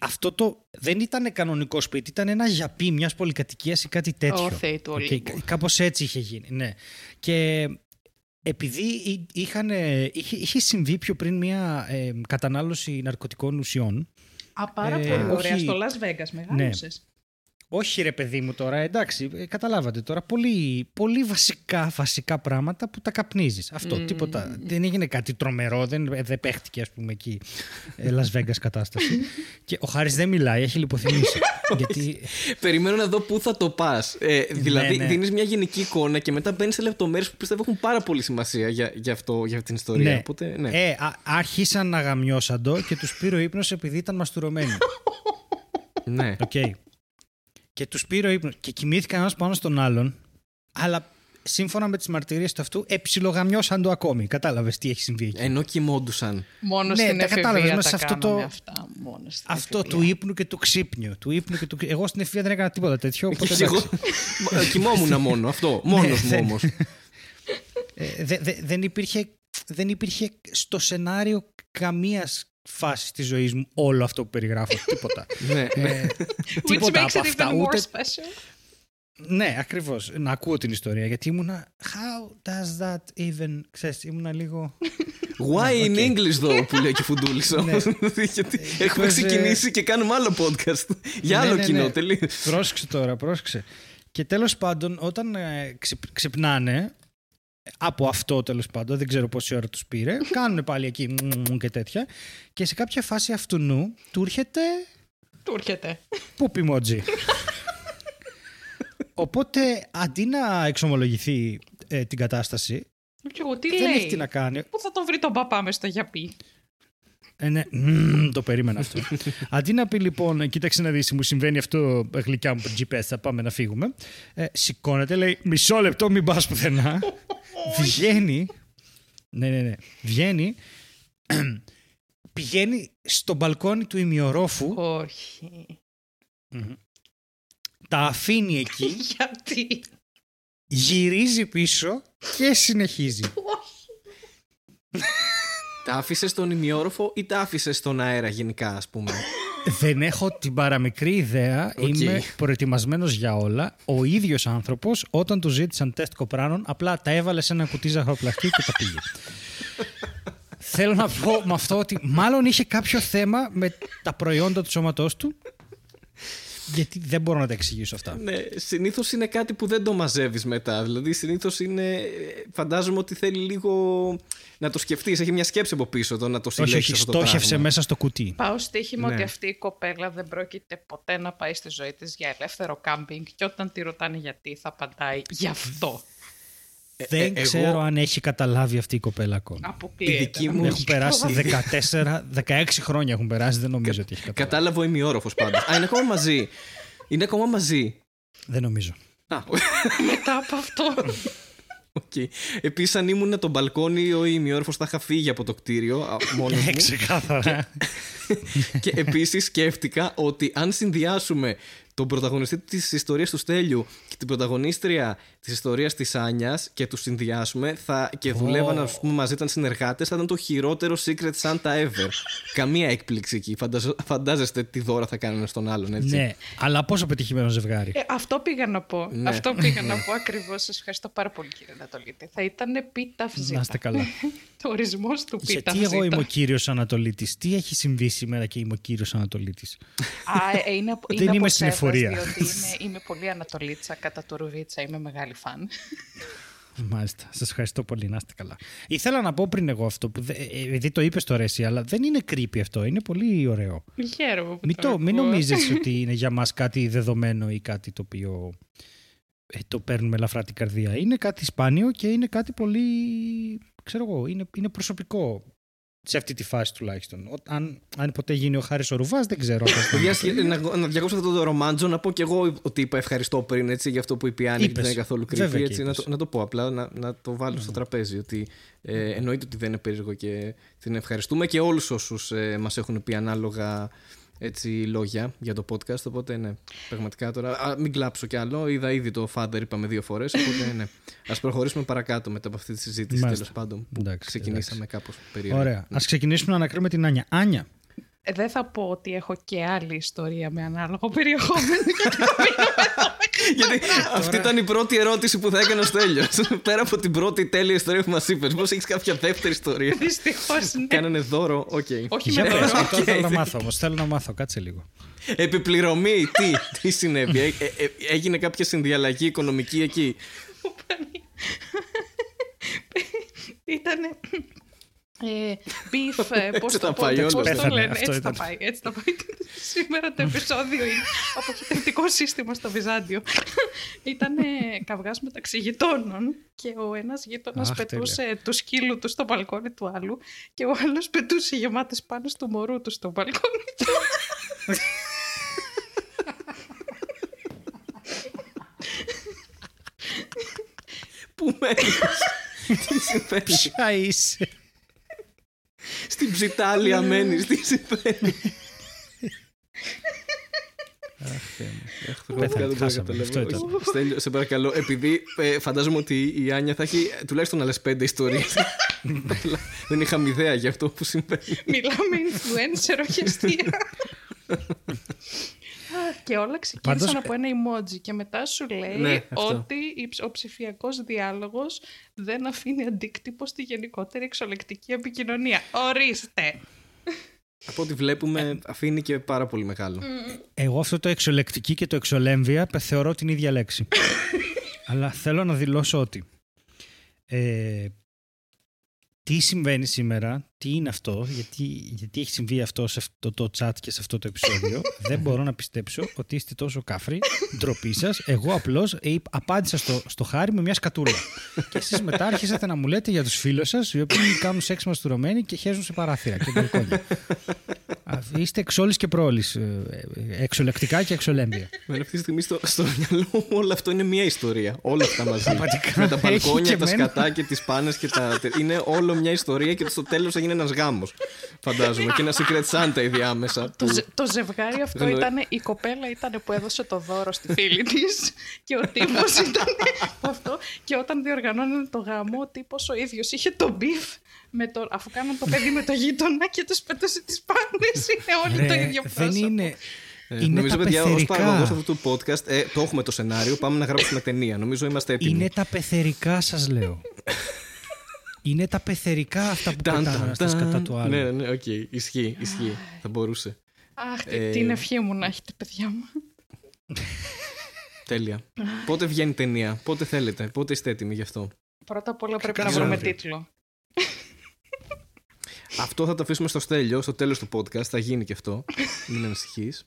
αυτό το δεν ήταν κανονικό σπίτι, ήταν ένα γιαπί μιας πολυκατοικίας ή κάτι τέτοιο. Ω Θεοί του Οκ, Ολύμπου. κα- Κάπως έτσι είχε γίνει, ναι. Και επειδή εί- είχαν, ε, είχε, είχε συμβεί πιο πριν μια ε, κατανάλωση ναρκωτικών ουσιών, Α, πάρα Ε, πολύ ωραία. όχι. Στο Las Vegas μεγάλωσες. Όχι ρε παιδί μου τώρα, εντάξει, ε, καταλάβατε τώρα, πολύ, πολύ βασικά, βασικά πράγματα που τα καπνίζεις. Αυτό, Μμμ. τίποτα. Δεν έγινε κάτι τρομερό, δεν, ε, δεν παίχτηκε ας πούμε εκεί ε, Las Vegas κατάσταση. (laughs) και ο Χάρης δεν μιλάει, έχει λιποθυμήσει. (laughs) γιατί Περιμένω να δω πού θα το πας. Ε, δηλαδή, ναι. δίνεις μια γενική εικόνα και μετά μπαίνεις σε λεπτομέρειες που πιστεύω έχουν πάρα πολύ σημασία για, για, αυτό, για την ιστορία. ναι, Οπότε, ναι. Ε, α- άρχισαν να γαμιόσαντο και τους πήρε ο ύπνος επειδή ήταν μαστουρωμένοι. (laughs) ναι. Οκ. Και τους πήρε ο ύπνος και κοιμήθηκαν ένας πάνω στον άλλον, αλλά σύμφωνα με τις μαρτυρίες του αυτού, εψιλογαμιόσαντο ακόμη. Κατάλαβες τι έχει συμβεί εκεί. Ενώ κοιμόντουσαν. Μόνο Ναι, στην τα κατάλαβες, εφηβεία μέσα τα σε αυτό κάναμε το- αυτά. Μόνο στην Αυτό εφηβεία. του ύπνου και του ξύπνιου. Του ύπνου και του... ξύ- Εγώ στην εφηβεία δεν έκανα τίποτα τέτοιο. Οπότε Και εγώ εντάξει. κοιμόμουν μόνο. Αυτό. Μόνος μου δεν- όμως. Ε, δε- δε- δεν, υπήρχε, δεν υπήρχε στο σενάριο καμίας φάση στη ζωής μου όλο αυτό που περιγράφω. (laughs) τίποτα. ναι. Ε, (laughs) Which τίποτα makes από it αυτά. even more Ούτε, special. ναι, ακριβώς. Να ακούω την ιστορία. Γιατί ήμουνα... How does that even... Ξέρεις, ήμουνα λίγο... Why in οκ. English though που λέει και φουντούλης όμως. (laughs) Γιατί έχουμε Because, ξεκινήσει και κάνουμε άλλο podcast. Για Ναι, άλλο ναι, κοινό. ναι. τελείως. Πρόσεξε τώρα, πρόσεξε. Και τέλος πάντων, όταν ε, ξυπ- ξυπνάνε, από αυτό τέλος πάντων, δεν ξέρω πόση ώρα τους πήρε, (laughs) κάνουν πάλι εκεί μμμ και τέτοια και σε κάποια φάση αυτού νου του έρχεται Του έρχεται. πούπι μότζι. Οπότε αντί να εξομολογηθεί ε, την κατάσταση, Και εγώ τι δεν έχει τι λέει. να κάνει. Πού θα τον βρει τον παπά μες στο γιαπί; Ε, ναι, μμμ, το περίμενα αυτό. (laughs) Αντί να πει λοιπόν, κοίταξε να δεις, μου συμβαίνει αυτό γλυκιά μου GPS, θα πάμε να φύγουμε. Ε, σηκώνεται, λέει, μισό λεπτό, μην πας πουθενά. (laughs) Βγαίνει. Ναι, ναι, ναι. Βγαίνει. (clears throat) πηγαίνει στο μπαλκόνι του ημιορόφου, Όχι. τα αφήνει εκεί, (laughs) Γιατί; γυρίζει πίσω και συνεχίζει. Τα άφησες στον ημιόροφο ή τα άφησες στον αέρα γενικά, ας πούμε; Δεν έχω την παραμικρή ιδέα. Οκ. Είμαι προετοιμασμένος για όλα. Ο ίδιος άνθρωπος, όταν του ζήτησαν τεστ κοπράνων, απλά τα έβαλε σε ένα κουτί ζαχαροπλαστή και τα πήγε. Θέλω να πω με αυτό ότι μάλλον είχε κάποιο θέμα με τα προϊόντα του σώματός του γιατί δεν μπορώ να τα εξηγήσω αυτά. ναι, συνήθως είναι κάτι που δεν το μαζεύεις μετά. Δηλαδή, συνήθως είναι. Φαντάζομαι ότι θέλει λίγο να το σκεφτείς. Έχει μια σκέψη από πίσω το να το όχι, συλλέξεις. όχι, αυτό το στόχευσε πράγμα. μέσα στο κουτί. Πάω στοίχημα Ναι. ότι αυτή η κοπέλα δεν πρόκειται ποτέ να πάει στη ζωή της για ελεύθερο κάμπινγκ και όταν τη ρωτάνε γιατί θα απαντάει γι' αυτό. Δεν ε, εγώ- ξέρω αν έχει καταλάβει αυτή η κοπέλα ακόμα. Αποκλείεται. Η δική να μου- μην Έχουν έχει περάσει καταλάβει. 14, 16 χρόνια έχουν περάσει, δεν νομίζω ότι έχει καταλάβει. Κατάλαβε ο ημιόροφο πάντως. Α, είναι ακόμα μαζί. Είναι ακόμα μαζί. Δεν νομίζω. Α, Μετά από αυτό. οκ. Επίσης, αν ήμουν το μπαλκόνι, ο ημιόροφο θα είχα φύγει από το κτίριο μόνος μου. Ε, Ξεκάθαρα. και επίσης σκέφτηκα ότι αν συνδυάσουμε τον πρωταγωνιστή της ιστορίας του Στέλιου και την πρωταγωνίστρια της ιστορίας της Άνιας και τους συνδυάσουμε θα, και δουλεύαν ας πούμε, μαζί, ήταν συνεργάτες, θα ήταν το χειρότερο Secret Santa ever. (laughs) Καμία έκπληξη εκεί. Φανταζο- φαντάζεστε τι δώρα θα κάνουν στον άλλον, έτσι. ναι, αλλά πόσο πετυχημένο ζευγάρι. Ε, αυτό πήγα να πω. Ναι. Αυτό πήγα να (laughs) πω ακριβώς. Σας ευχαριστώ πάρα πολύ, κύριε Νατολίτη. Θα ήταν επίταυση. Να είστε καλά. (laughs) Το ορισμός του πίτα. Γιατί εγώ είμαι ο κύριος Ανατολίτης; Τι έχει συμβεί σήμερα και είμαι ο κύριος Ανατολίτης; Α, είναι, Δεν είναι είμαι στην εφορία. Διότι (laughs) είμαι, είμαι πολύ Ανατολίτσα κατά του Ρουβίτσα. Είμαι μεγάλη φαν. Μάλιστα. Σας ευχαριστώ πολύ. Να είστε καλά. Ήθελα να πω πριν εγώ αυτό, που, επειδή το είπες τώρα εσύ, αλλά δεν είναι creepy αυτό. Είναι πολύ ωραίο. Χαίρομαι που Μην, το, το, μην νομίζεις (laughs) ότι είναι για μας κάτι δεδομένο ή κάτι το οποίο ε, το παίρνουμε ελαφρά την καρδία. Είναι κάτι σπάνιο και είναι κάτι πολύ, ξέρω εγώ, είναι, είναι προσωπικό σε αυτή τη φάση τουλάχιστον. Ο, αν, αν ποτέ γίνει ο Χάρης ο Ρουβάς, δεν ξέρω. να, να διακόψω αυτό το ρομάντζο, να πω κι εγώ ότι είπα ευχαριστώ πριν έτσι, για αυτό που είπε η Άννη και δεν είναι καθόλου creepy. Έτσι, να, το, να το πω απλά, να, να το βάλω στο τραπέζι. Ότι ε, εννοείται ότι δεν είναι περίεργο και την ευχαριστούμε και όλους όσους ε, μας έχουν πει ανάλογα έτσι, λόγια για το podcast. Οπότε ναι, πραγματικά τώρα. Α, μην κλάψω κι άλλο. Είδα ήδη το Father, είπαμε δύο φορές. Οπότε ναι. Α προχωρήσουμε παρακάτω μετά από αυτή τη συζήτηση τέλος πάντων. Που εντάξει, ξεκινήσαμε κάπως περίεργα. Ωραία. Α ξεκινήσουμε να ανακρίνουμε την Άνια. Άνια. Ε, δεν θα πω ότι έχω και άλλη ιστορία με ανάλογο περιεχόμενο. (laughs) Γιατί αυτή ήταν η πρώτη ερώτηση που θα έκανα στο Έλιο. (laughs) Πέρα από την πρώτη τέλεια ιστορία που μας είπες, πώς έχεις κάποια δεύτερη ιστορία; Δυστυχώς. Ναι. Κάνανε δώρο, ok. Okay. Όχι με δώρο. Okay. Θέλω να (laughs) μάθω όμως. Θέλω να μάθω, κάτσε λίγο. Επί πληρωμή, τι, τι συνέβη; Ε, ε, έγινε κάποια συνδιαλλαγή οικονομική εκεί; Ήτανε ε, beef, ε, πώς, το, πάει, πώς, πώς το λένε, έτσι θα πάει, έτσι θα πάει. (laughs) Σήμερα το επεισόδιο είναι αποχετευτικό σύστημα στο Βυζάντιο. (laughs) Ήταν καυγάς μεταξύ γειτόνων και ο ένας γείτονας πετούσε του σκύλου του στο μπαλκόνι του άλλου και ο άλλος πετούσε γεμάτες πάνω του μωρού του στο μπαλκόνι του. Πού μένεις, (laughs) τι συμβαίνει; Ποια είσαι; Στην ψιτάλια μένεις, τι συμβαίνει. Στέλιο, σε παρακαλώ, επειδή ε, φαντάζομαι ότι η Άνια θα έχει τουλάχιστον άλλες πέντε ιστορίες. (laughs) Δεν είχαμε ιδέα για αυτό που συμβαίνει. Μιλάμε influencer, όχι αστεία. (laughs) και όλα ξεκίνησαν Πάντως... από ένα emoji και μετά σου λέει ναι, ότι ο ψηφιακός διάλογος δεν αφήνει αντίκτυπο στη γενικότερη εξολεκτική επικοινωνία. Ορίστε! Από ό,τι βλέπουμε αφήνει και πάρα πολύ μεγάλο. Εγώ αυτό το εξολεκτική και το εξολέμβια θεωρώ την ίδια λέξη. (laughs) Αλλά θέλω να δηλώσω ότι ε, τι συμβαίνει σήμερα, τι είναι αυτό, γιατί, γιατί έχει συμβεί αυτό σε αυτό το chat και σε αυτό το επεισόδιο. (laughs) δεν μπορώ να πιστέψω ότι είστε τόσο κάφροι. Ντροπή σας. Εγώ απλώς απάντησα στο, στο χάρι με μια σκατούλα. και εσείς μετά άρχισατε να μου λέτε για τους φίλους σας, οι οποίοι κάνουν σεξ μαστουρωμένοι και χέζουν σε παράθυρα και μπαλκόνια. Είστε εξόλη και πρόλη. Εξωλεκτικά και εξωλέμβια. Με αυτή τη στιγμή στο, στο μυαλό μου όλο αυτό είναι μια ιστορία. Όλα αυτά μαζί. με τα μπαλκόνια, τα σκατά και τις πάνες και τα. Είναι όλο μια ιστορία και στο τέλος έγινε ένας γάμος. Φαντάζομαι. και ένα secret Santa ενδιάμεσα. Το, το ζευγάρι αυτό ήταν. Η κοπέλα ήταν που έδωσε το δώρο στη φίλη της και ο τύπος ήταν (laughs) αυτό. Και όταν διοργανώνανε το γάμο, ο τύπος ο ίδιος είχε το beef με το, αφού κάναν το παιδί με το γείτονα και τους πετούσε τις πάνες. Είναι όλοι το ίδιο πρόσωπο. Δεν είναι. Ε, είναι νομίζω, παιδιά, ως παραγωγός αυτού του podcast, ε, το έχουμε το σενάριο. Πάμε να γράψουμε ταινία. Νομίζω είμαστε έτοιμοι. Είναι τα πεθερικά, σας λέω. (laughs) Είναι τα πεθερικά αυτά που πετάνε σκατά του άλλου. Ναι, ναι, ok. Okay. Ισχύει, ισχύει. Θα μπορούσε. Αχ, ε... την ευχή μου να έχετε, παιδιά μου. Τέλεια. (laughs) πότε βγαίνει ταινία, πότε θέλετε, πότε είστε έτοιμοι γι' αυτό; Πρώτα απ' όλα πρέπει να βρούμε τίτλο. Αυτό θα το αφήσουμε στο στέλιο, στο τέλος του podcast. Θα γίνει και αυτό. Μην ανησυχείς.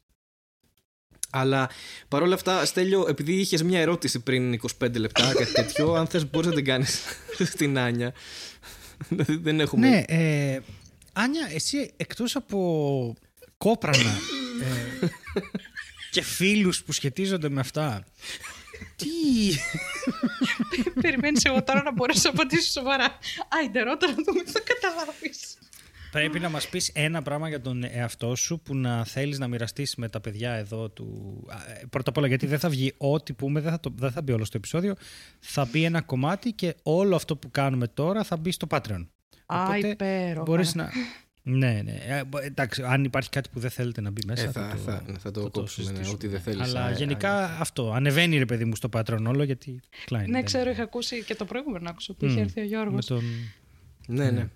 Αλλά παρόλα αυτά, Στέλιο, επειδή είχες μια ερώτηση πριν 25 λεπτά, (coughs) κάτι τέτοιο, αν θες, μπορείς να την κάνεις (laughs) στην Άνια. Δεν έχουμε. Ναι, ε, Άνια, εσύ εκτός από κόπρανα ε, (laughs) και φίλους που σχετίζονται με αυτά, τι... Περιμένεις εγώ τώρα να μπορέσω να απαντήσω σοβαρά. Άιντε, ρώτα να δούμε τι θα καταλάβεις. Πρέπει να μας πεις ένα πράγμα για τον εαυτό σου που να θέλεις να μοιραστείς με τα παιδιά εδώ του... Ε, πρώτα απ' όλα γιατί δεν θα βγει ό,τι πούμε, δεν θα, το, δεν θα μπει όλο στο επεισόδιο. Θα μπει ένα κομμάτι και όλο αυτό που κάνουμε τώρα θα μπει στο Patreon. Α, Οπότε υπέροχα. Μπορείς να... Ναι, ναι. Ε, εντάξει, αν υπάρχει κάτι που δεν θέλετε να μπει μέσα. Ε, θα, θα, το, θα, θα το θα κόψουμε. Ναι, ό,τι δεν θέλεις. Αλλά γενικά αυτό. Ανεβαίνει ρε παιδί μου στο Patreon όλο γιατί. Klein, ναι, ξέρω, είχα ακούσει και το προηγούμενο άκουσα που mm. είχε έρθει ο Γιώργος. Τον... Ναι, ναι.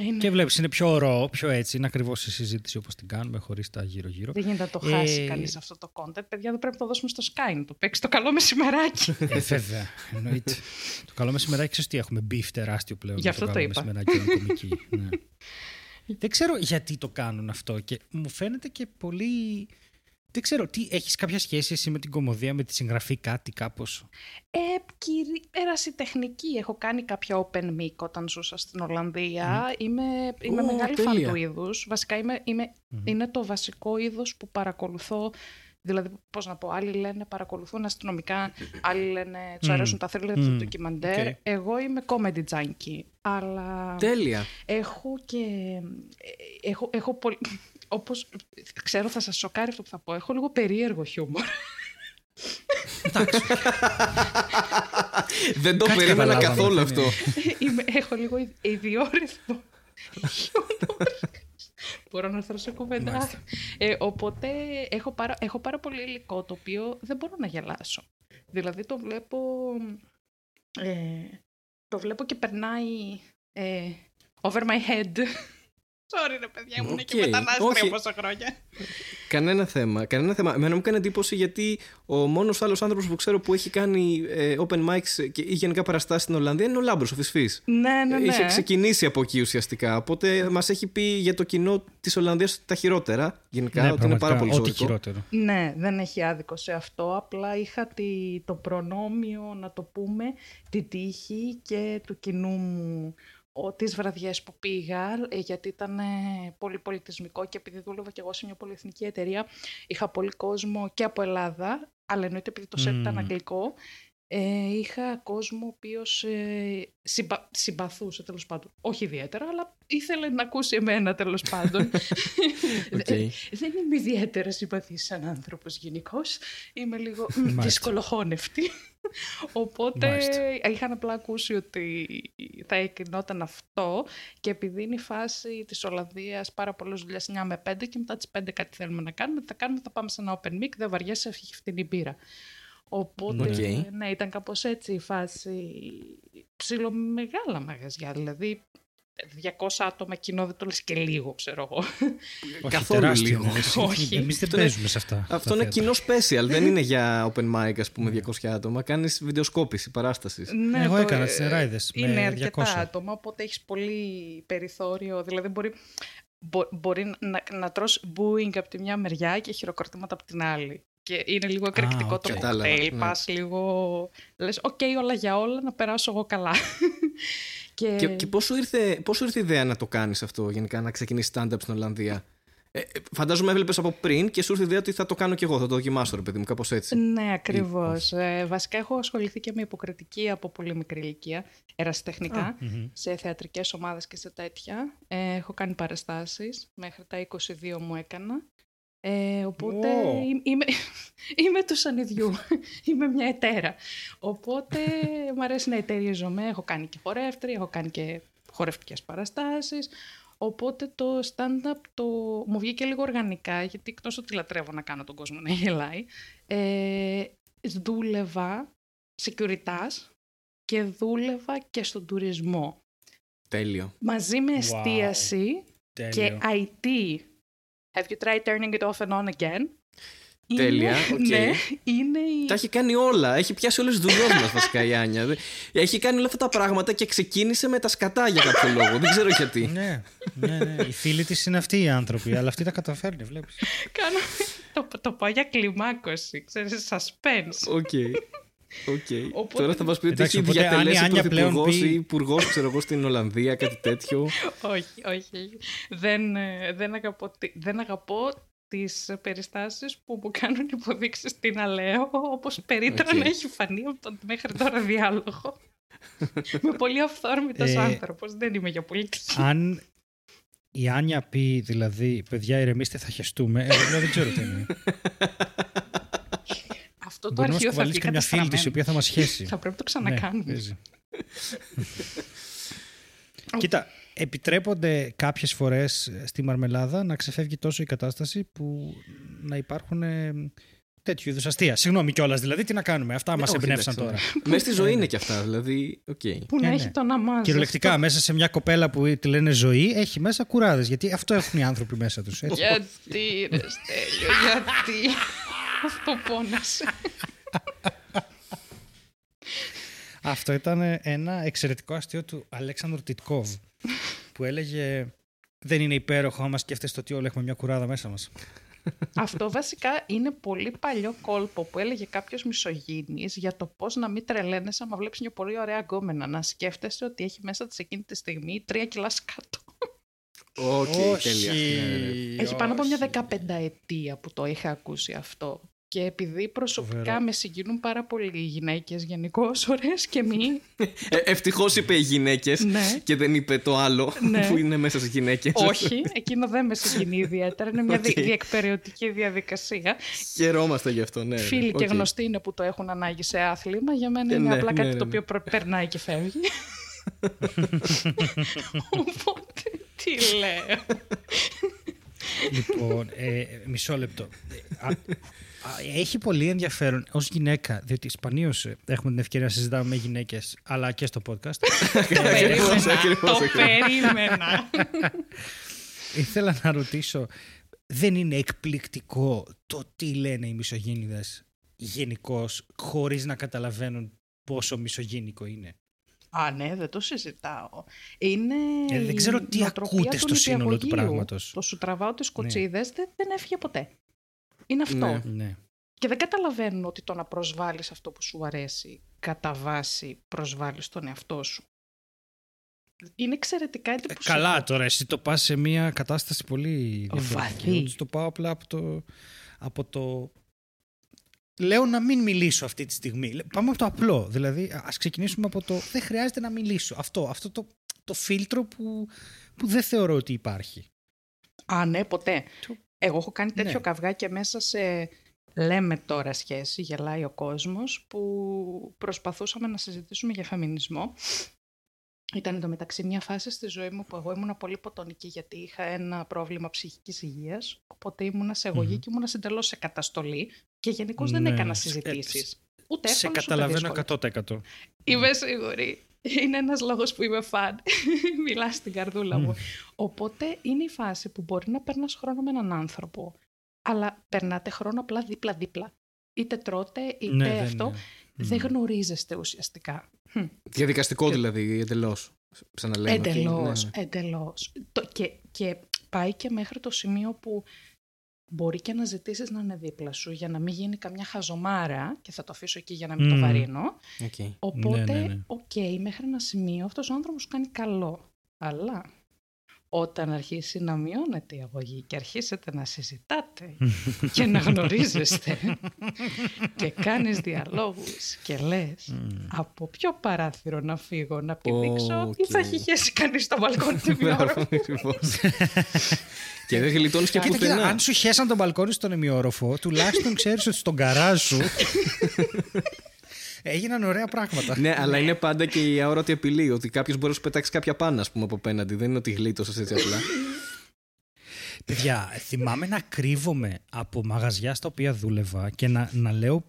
Είναι. Και βλέπεις, είναι πιο ωραίο, πιο έτσι. Είναι ακριβώς η συζήτηση όπως την κάνουμε, χωρίς τα γύρω-γύρω. Δεν γίνεται να το χάσει ε... κανείς αυτό το content. Παιδιά, δεν πρέπει να το δώσουμε στο Sky να το παίξει το καλό μεσημεράκι. Ε, βέβαια. Εννοείται. το καλό μεσημεράκι, ξέρεις τι έχουμε, beef τεράστιο πλέον. Γι' αυτό το, το είπα. Μεσημεράκι, είναι κομική. ναι. (laughs) Δεν ξέρω γιατί το κάνουν αυτό και μου φαίνεται και πολύ δεν ξέρω, τι, έχεις κάποια σχέση εσύ με την κομμωδία, με τη συγγραφή, κάτι κάπως; Ε, πέραση τεχνική. Έχω κάνει κάποια open mic όταν ζούσα στην Ολλανδία. Είμαι, είμαι μεγάλη φαν του είδους. Βασικά είμαι, είναι το βασικό είδος που παρακολουθώ Δηλαδή, πώς να πω, άλλοι λένε παρακολουθούν αστυνομικά, άλλοι λένε τους αρέσουν τα thriller, mm. ντοκιμαντέρ. Εγώ είμαι comedy junkie. Αλλά. Τέλεια. Έχω και. Ε, έχω, έχω πολύ. Όπως ξέρω, θα σας σοκάρει αυτό που θα πω. Έχω λίγο περίεργο χιούμορ. Εντάξει. (laughs) Δεν το περίμενα καθόλου αυτό. έχω λίγο ιδιόρυθμο χιούμορ. Μπορώ να έρθω σε κουβέντα. Ε, οπότε έχω πάρα, έχω πάρα πολύ υλικό το οποίο δεν μπορώ να γελάσω. Δηλαδή το βλέπω, ε, το βλέπω και περνάει ε, over my head. Sorry ρε παιδιά, ήμουν okay. και μετανάστρια πόσα χρόνια. Κανένα θέμα. Κανένα θέμα. Εμένα μου έκανε εντύπωση γιατί ο μόνος άλλος άνθρωπος που ξέρω που έχει κάνει ε, open mics και, ή γενικά παραστάσεις στην Ολλανδία είναι ο Λάμπρος, ο Φυσφή. Ναι, ναι, ναι. Είχε ξεκινήσει από εκεί ουσιαστικά. Οπότε μας έχει πει για το κοινό της Ολλανδίας τα χειρότερα. Γενικά, ναι, ότι είναι πάρα πολύ ό,τι χειρότερο. Ναι, δεν έχει άδικο σε αυτό. Απλά είχα τη, το προνόμιο, να το πούμε, τη τύχη και του κοινού μου τις βραδιές που πήγα, ε, γιατί ήταν πολύ πολιτισμικό και επειδή δούλευα και εγώ σε μια πολυεθνική εταιρεία, είχα πολύ κόσμο και από Ελλάδα, αλλά εννοείται επειδή το σετ ήταν αγγλικό, ε, είχα κόσμο ο οποίος ε, συμπα, συμπαθούσε τέλος πάντων. Όχι ιδιαίτερα, αλλά ήθελε να ακούσει εμένα τέλος πάντων. (laughs) okay. δεν είμαι ιδιαίτερα συμπαθής σαν άνθρωπος γενικώς. Είμαι λίγο δυσκολοχώνευτη. Οπότε Μάλιστα. είχαν απλά ακούσει ότι θα εκκρινόταν αυτό και επειδή είναι η φάση της Ολλανδίας πάρα πολλές δουλειές 9 με 5 και μετά τις 5 κάτι θέλουμε να κάνουμε, θα κάνουμε, θα πάμε σε ένα open mic, δεν βαριέσαι, έχει φτηνή μπύρα. Οπότε, ναι, ήταν κάπως έτσι η φάση ψηλό μεγάλα μαγαζιά, δηλαδή 200 άτομα κοινό δεν το λες και λίγο, ξέρω εγώ. Καθόλου λίγο. (laughs) Όχι. Εμείς δεν παίζουμε σε αυτά. Αυτό είναι κοινό special, δεν είναι για open mic, ας πούμε, 200 άτομα. Κάνεις βιντεοσκόπηση, παράστασης. Ναι, εγώ έκανα στις ράιδες Είναι με αρκετά άτομα, οπότε έχεις πολύ περιθώριο. Δηλαδή μπορεί, μπορεί να, να τρως booing από τη μια μεριά και χειροκροτήματα από την άλλη και είναι λίγο εκρηκτικό ah, okay. το κοκτέιλ. Ναι. Πας λίγο, λες, ok, okay, όλα για όλα, να περάσω εγώ καλά. (laughs) και και, και πώς, σου ήρθε, πώς σου ήρθε η ιδέα να το κάνεις αυτό, γενικά, να ξεκινήσεις stand-up στην Ολλανδία; Ε, ε φαντάζομαι έβλεπες από πριν και σου ήρθε η ιδέα ότι θα το κάνω κι εγώ, θα το δοκιμάσω, ρε παιδί μου, κάπως έτσι. Ναι, ακριβώς. Ε, βασικά, έχω ασχοληθεί και με υποκριτική από πολύ μικρή ηλικία, ερασιτεχνικά, σε θεατρικές ομάδες και σε τέτοια. Ε, έχω κάνει παραστάσεις. Μέχρι τα 22 μου έκανα. Ε, οπότε είμαι, (laughs) είμαι του σανιδιού, (laughs) είμαι μια ετέρα. Οπότε μου αρέσει να εταιρίζομαι, έχω κάνει και χορεύτρια, έχω κάνει και χορευτικές παραστάσεις. Οπότε το stand-up το... μου βγήκε λίγο οργανικά, γιατί εκτός ότι λατρεύω να κάνω τον κόσμο να γελάει, ε, δούλευα securitas και δούλευα και στον τουρισμό. Τέλειο. Μαζί με εστίαση και IT Have you tried turning it off and on again? Τέλεια. (laughs) Okay. Ναι, είναι Τα έχει κάνει όλα. Έχει πιάσει όλες τις δουλειές μας βασικά η Άνια. Έχει κάνει όλα αυτά τα πράγματα και ξεκίνησε με τα σκατά για κάποιο λόγο. Δεν ξέρω γιατί. ναι, ναι, ναι. Οι φίλοι της είναι αυτοί οι άνθρωποι, αλλά αυτή τα καταφέρνει, βλέπεις. Κάνω. Το, το πάω για κλιμάκωση. Ξέρεις, suspense. Ok. Okay. Okay. Οπότε... Τώρα θα μας πει ότι έχει διατελέσει πρωθυπουργός πει... ή υπουργός στην Ολλανδία, κάτι τέτοιο. (laughs) όχι, όχι. Δεν, ε, δεν, αγαπώ, δεν αγαπώ τις περιστάσεις που μου κάνουν υποδείξεις στην Αλέο, όπως περίτερα okay. να έχει φανεί από τον μέχρι τώρα διάλογο. (laughs) Είμαι πολύ αυθόρμητος ε, άνθρωπος, δεν είμαι για πολιτική. Αν η Άνια πει δηλαδή, παιδιά ηρεμήστε θα χεστούμε, εγώ δεν ξέρω τι είναι. (laughs) Αυτό το αρχείο θα βγει μια φίλη της η οποία θα μας σχέσει. θα πρέπει να το ξανακάνουμε. Ναι, (laughs) Κοίτα, επιτρέπονται κάποιες φορές στη Μαρμελάδα να ξεφεύγει τόσο η κατάσταση που να υπάρχουν ε, τέτοιου είδους αστεία. Συγγνώμη κιόλας, δηλαδή τι να κάνουμε; Αυτά Ναι, μα όχι, εμπνεύσαν εντάξει, τώρα. ναι. Μέσα στη ζωή είναι και αυτά, δηλαδή. οκ. Που να Ε, έχει ναι. τον αμάζ. Κυριολεκτικά, μέσα σε μια κοπέλα που τη λένε ζωή, έχει μέσα κουράδες. Γιατί αυτό έχουν οι άνθρωποι μέσα τους. Γιατί ρε Στέλιο, γιατί; Αυτό πόνασε. Αυτό ήταν ένα εξαιρετικό αστείο του Αλέξανδρου Τιτκόβ που έλεγε Δεν είναι υπέροχο άμα σκέφτεσαι ότι όλοι έχουμε μια κουράδα μέσα μας. Αυτό βασικά είναι πολύ παλιό κόλπο που έλεγε κάποιος μισογύνης για το πώς να μην τρελαίνεσαι άμα βλέπεις μια πολύ ωραία γκόμενα. Να σκέφτεσαι ότι έχει μέσα της εκείνη τη στιγμή τρία κιλά σκατό. Οκ, τέλεια. Ναι, ναι, ναι. Έχει πάνω από μια δεκαπενταετία που το είχα ακούσει αυτό. Και επειδή προσωπικά Φοβερό. με συγκινούν πάρα πολύ οι γυναίκες γενικώς, (laughs) ωραίες και μη. Ε, Ευτυχώς είπε οι γυναίκες ναι. και δεν είπε το άλλο Ναι. που είναι μέσα στις γυναίκες. Όχι, εκείνο δεν με συγκινεί ιδιαίτερα. Είναι μια (laughs) Οκ. δι- διεκπεραιωτική διαδικασία. Χαιρόμαστε γι' αυτό, ναι. Φίλοι Οκ. και γνωστοί είναι που το έχουν ανάγει σε άθλημα. Για μένα Ε, είναι ναι, απλά ναι, κάτι ναι, το ναι. οποίο προ- περνάει και φεύγει. (laughs) Οπότε, τι λέω. Λοιπόν, ε, μισό λεπτό. Ε, α- α, έχει πολύ ενδιαφέρον ως γυναίκα, διότι σπανίως έχουμε την ευκαιρία να συζητάμε με γυναίκες, αλλά και στο podcast. Το περίμενα. ακριβώς, Το ακριβώς. περίμενα. Ήθελα να ρωτήσω, δεν είναι εκπληκτικό το τι λένε οι μισογίνηδες γενικώς, χωρίς να καταλαβαίνουν πόσο μισογίνικο είναι; Α, ναι, δεν το συζητάω. Είναι. Ε, δεν η ξέρω τι νοοτροπία ακούτε του στο σύνολο του νηπιαγωγείου. πράγματος. Το σου τραβάω τις κοτσίδες δεν, δεν έφυγε ποτέ. Είναι αυτό. Ναι. Ναι. Και δεν καταλαβαίνουν ότι το να προσβάλλεις αυτό που σου αρέσει, κατά βάση προσβάλλεις τον εαυτό σου. Είναι εξαιρετικά Ε, εντυπωσιακό. καλά τώρα, εσύ το πας σε μια κατάσταση πολύ διαφορετική. Βαθύ. Εγώ τους το πάω απλά από το, από το... Λέω να μην μιλήσω αυτή τη στιγμή. Λέ- Πάμε από το απλό. Δηλαδή, α- ας ξεκινήσουμε από το δεν χρειάζεται να μιλήσω. Αυτό, αυτό το, το φίλτρο που, που δεν θεωρώ ότι υπάρχει. Α, ναι, ποτέ. Το- Εγώ έχω κάνει τέτοιο Ναι. καυγά και μέσα σε λέμε τώρα σχέση, γελάει ο κόσμος, που προσπαθούσαμε να συζητήσουμε για φεμινισμό. Ήταν εντωμεταξύ μια φάση στη ζωή μου που εγώ ήμουν πολύ ποτονική γιατί είχα ένα πρόβλημα ψυχικής υγείας, οπότε ήμουνα σε εγωγή Μμμ. και ήμουνα εντελώς σε καταστολή και γενικώς δεν Ναι, έκανα σε- συζητήσεις. Ούτε Σε εύκολες, ούτε καταλαβαίνω δύσκολες. 100%. Είμαι σίγουρη. Είναι ένας λόγος που είμαι φαν. (laughs) Μιλάς στην καρδούλα μου. Οπότε είναι η φάση που μπορεί να περνάς χρόνο με έναν άνθρωπο, αλλά περνάτε χρόνο απλά δίπλα-δίπλα. Είτε τρώτε, είτε Ναι, δεν αυτό. είναι. Δεν γνωρίζεστε ουσιαστικά. Χμ. Διαδικαστικό δηλαδή, εντελώς. Σαν να λέμε. Εντελώς, Ναι, ναι. εντελώς. Το- Και, και πάει και μέχρι το σημείο που μπορεί και να ζητήσεις να είναι δίπλα σου για να μην γίνει καμιά χαζομάρα και θα το αφήσω εκεί για να μην το Μμμ. βαρύνω. Οκ. Οπότε, Ναι, ναι, ναι. οκ, μέχρι ένα σημείο αυτός ο άνθρωπος σου κάνει καλό. Αλλά όταν αρχίσει να μειώνεται η αγωγή και αρχίσετε να συζητάτε και να γνωρίζεστε και κάνεις διαλόγους και λες από ποιο παράθυρο να φύγω να πηδήξω ή θα Οκ. έχει χέσει κανείς στο μπαλκόνι την μία ώρα; Ακριβώς. και δεν γλιτώνει και Κοίτα, κοίτα, πουθενά. αν σου χέσαν τον μπαλκόνι στον ημιόροφο, τουλάχιστον ξέρεις ότι στον καράζ σου (laughs) έγιναν ωραία πράγματα. ναι, αλλά είναι πάντα και η αόρατη απειλή ότι κάποιος μπορεί να σου πετάξει κάποια πάνα, ας πούμε, από απέναντι. Δεν είναι ότι γλίτωσες έτσι απλά. (laughs) Παιδιά, θυμάμαι να κρύβομαι από μαγαζιά στα οποία δούλευα και να, να, λέω,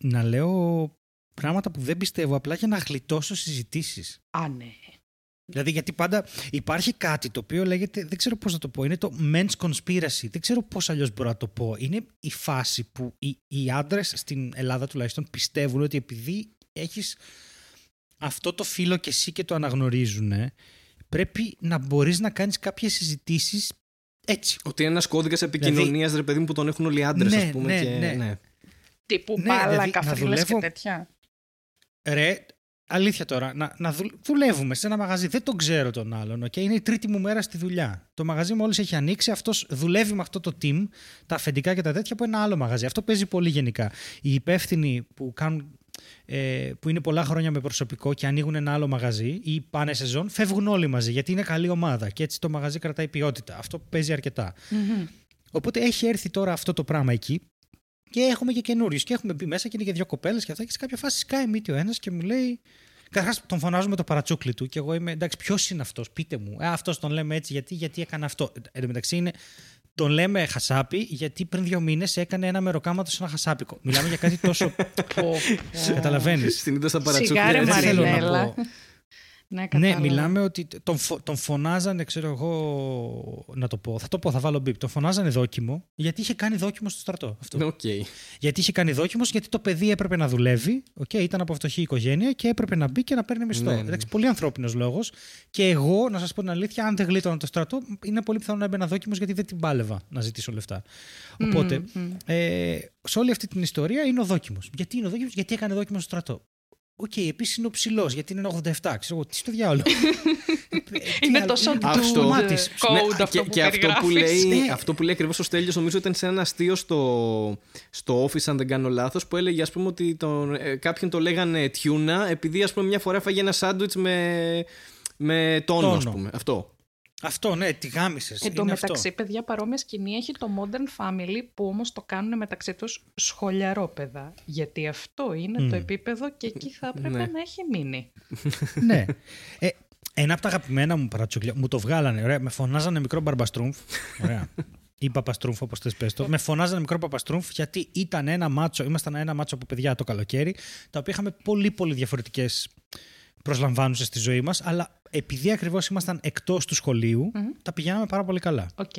να λέω πράγματα που δεν πιστεύω απλά για να γλιτώσω συζητήσεις. Α, ναι. Δηλαδή, γιατί πάντα υπάρχει κάτι το οποίο λέγεται, δεν ξέρω πώς να το πω, είναι το men's conspiracy. Δεν ξέρω πώς αλλιώς μπορώ να το πω. Είναι η φάση που οι, οι άντρες στην Ελλάδα τουλάχιστον πιστεύουν ότι επειδή έχεις αυτό το φίλο και εσύ και το αναγνωρίζουν, πρέπει να μπορείς να κάνεις κάποιες συζητήσεις έτσι. ότι είναι ένας κώδικας επικοινωνίας, ρε παιδί μου, που τον έχουν όλοι οι άντρες, Ναι, ας πούμε. ναι, και... ναι. Τύπου Ναι, μπάλα, δηλαδή, να καφρίλες και δουλεύω- τέτοια. Ρε, αλήθεια τώρα, να, να δουλ- δουλεύουμε σε ένα μαγαζί. Δεν τον ξέρω τον άλλον. Okay? Είναι η τρίτη μου μέρα στη δουλειά. Το μαγαζί μόλις έχει ανοίξει. Αυτός δουλεύει με αυτό το team, τα αφεντικά και τα τέτοια από ένα άλλο μαγαζί. Αυτό παίζει πολύ γενικά. Οι υπεύθυνοι που, κάνουν, ε, που είναι πολλά χρόνια με προσωπικό και ανοίγουν ένα άλλο μαγαζί ή πάνε σεζόν, φεύγουν όλοι μαζί γιατί είναι καλή ομάδα και έτσι το μαγαζί κρατάει ποιότητα. Αυτό παίζει αρκετά. Μμμ. Οπότε έχει έρθει τώρα αυτό το πράγμα εκεί και έχουμε και καινούριους. Και έχουμε μπει μέσα και είναι και δύο κοπέλες και αυτά. Και σε κάποια φάση σκάει μύτη ο ένας και μου λέει. Καταρχάς τον φωνάζουμε το παρατσούκλι του και εγώ είμαι εντάξει, ποιος είναι αυτός, πείτε μου. Ε, αυτός τον λέμε έτσι γιατί, γιατί έκανε αυτό. Ε, Εν τω μεταξύ είναι τον λέμε χασάπι γιατί πριν δύο μήνες έκανε ένα μεροκάματο σε ένα χασάπικο. Μιλάμε για κάτι τόσο. (laughs) Καταλαβαίνεις. Συνήθως τα παρατσούκλια. Δεν θέλω να Μαρινέλα. πω. Ναι, Ναι, κατάλαβα. μιλάμε ότι τον, φο- τον φωνάζανε, ξέρω εγώ, να το πω. Θα το πω, θα βάλω μπίπ. Τον φωνάζανε δόκιμο γιατί είχε κάνει δόκιμο στο στρατό. Αυτό. Οκ. (laughs) Γιατί είχε κάνει δόκιμο, γιατί το παιδί έπρεπε να δουλεύει. Okay, ήταν από φτωχή οικογένεια και έπρεπε να μπει και να παίρνει μισθό. Ναι, ναι. Εντάξει, πολύ ανθρώπινος λόγος. Και εγώ, να σας πω την αλήθεια, αν δεν γλίτωνα το στρατό, είναι πολύ πιθανό να έμπαινα δόκιμος γιατί δεν την πάλευα να ζητήσω λεφτά. Οπότε, Μμμ, μμμ. ε, σε όλη αυτή την ιστορία είναι ο δόκιμος. Γιατί είναι ο δόκιμος, γιατί έκανε δόκιμο στο στρατό. Οκ, επίσης είναι ο ψηλός, γιατί είναι 87. Ξέρω εγώ, τι στο διάολο. (laughs) Ε, τι Είναι άλλο, τόσο είναι Αυτό. dude μάτις. code Ναι, αυτό και, που και αυτό που περιγράφεις. λέει, Ναι. αυτό που λέει ακριβώς ο Στέλιος νομίζω ήταν σε ένα αστείο στο, στο office αν δεν κάνω λάθος που έλεγε ας πούμε ότι τον, ε, κάποιον το λέγανε τιούνα επειδή ας πούμε μια φορά φάγε ένα σάντουιτς με, με τόνο, Τόνο. ας πούμε. Αυτό. Αυτό, ναι, τη γάμισες. Εν τω μεταξύ, παιδιά, παρόμοια σκηνή έχει το Modern Family που όμως το κάνουν μεταξύ τους σχολιαρόπαιδα. Γιατί αυτό είναι Μμ. το επίπεδο και εκεί θα έπρεπε Ναι. να έχει μείνει. (laughs) ναι. Ε, ένα από τα αγαπημένα μου παρατσούκλια, μου το βγάλανε, ωραία, με φωνάζανε μικρό μπαμπαστρούμφ. Ωραία. (laughs) Ή παπαστρούμφ, όπως θες πες το. Με φωνάζανε μικρό παπαστρούμφ γιατί ήταν ένα μάτσο, ήμασταν ένα μάτσο από παιδιά το καλοκαίρι, τα οποία είχαμε πολύ πολύ διαφορετικές προσλαμβάνουσες στη ζωή μας, αλλά επειδή ακριβώς ήμασταν εκτός του σχολείου, Μμμ. τα πηγαίναμε πάρα πολύ καλά. Οκ.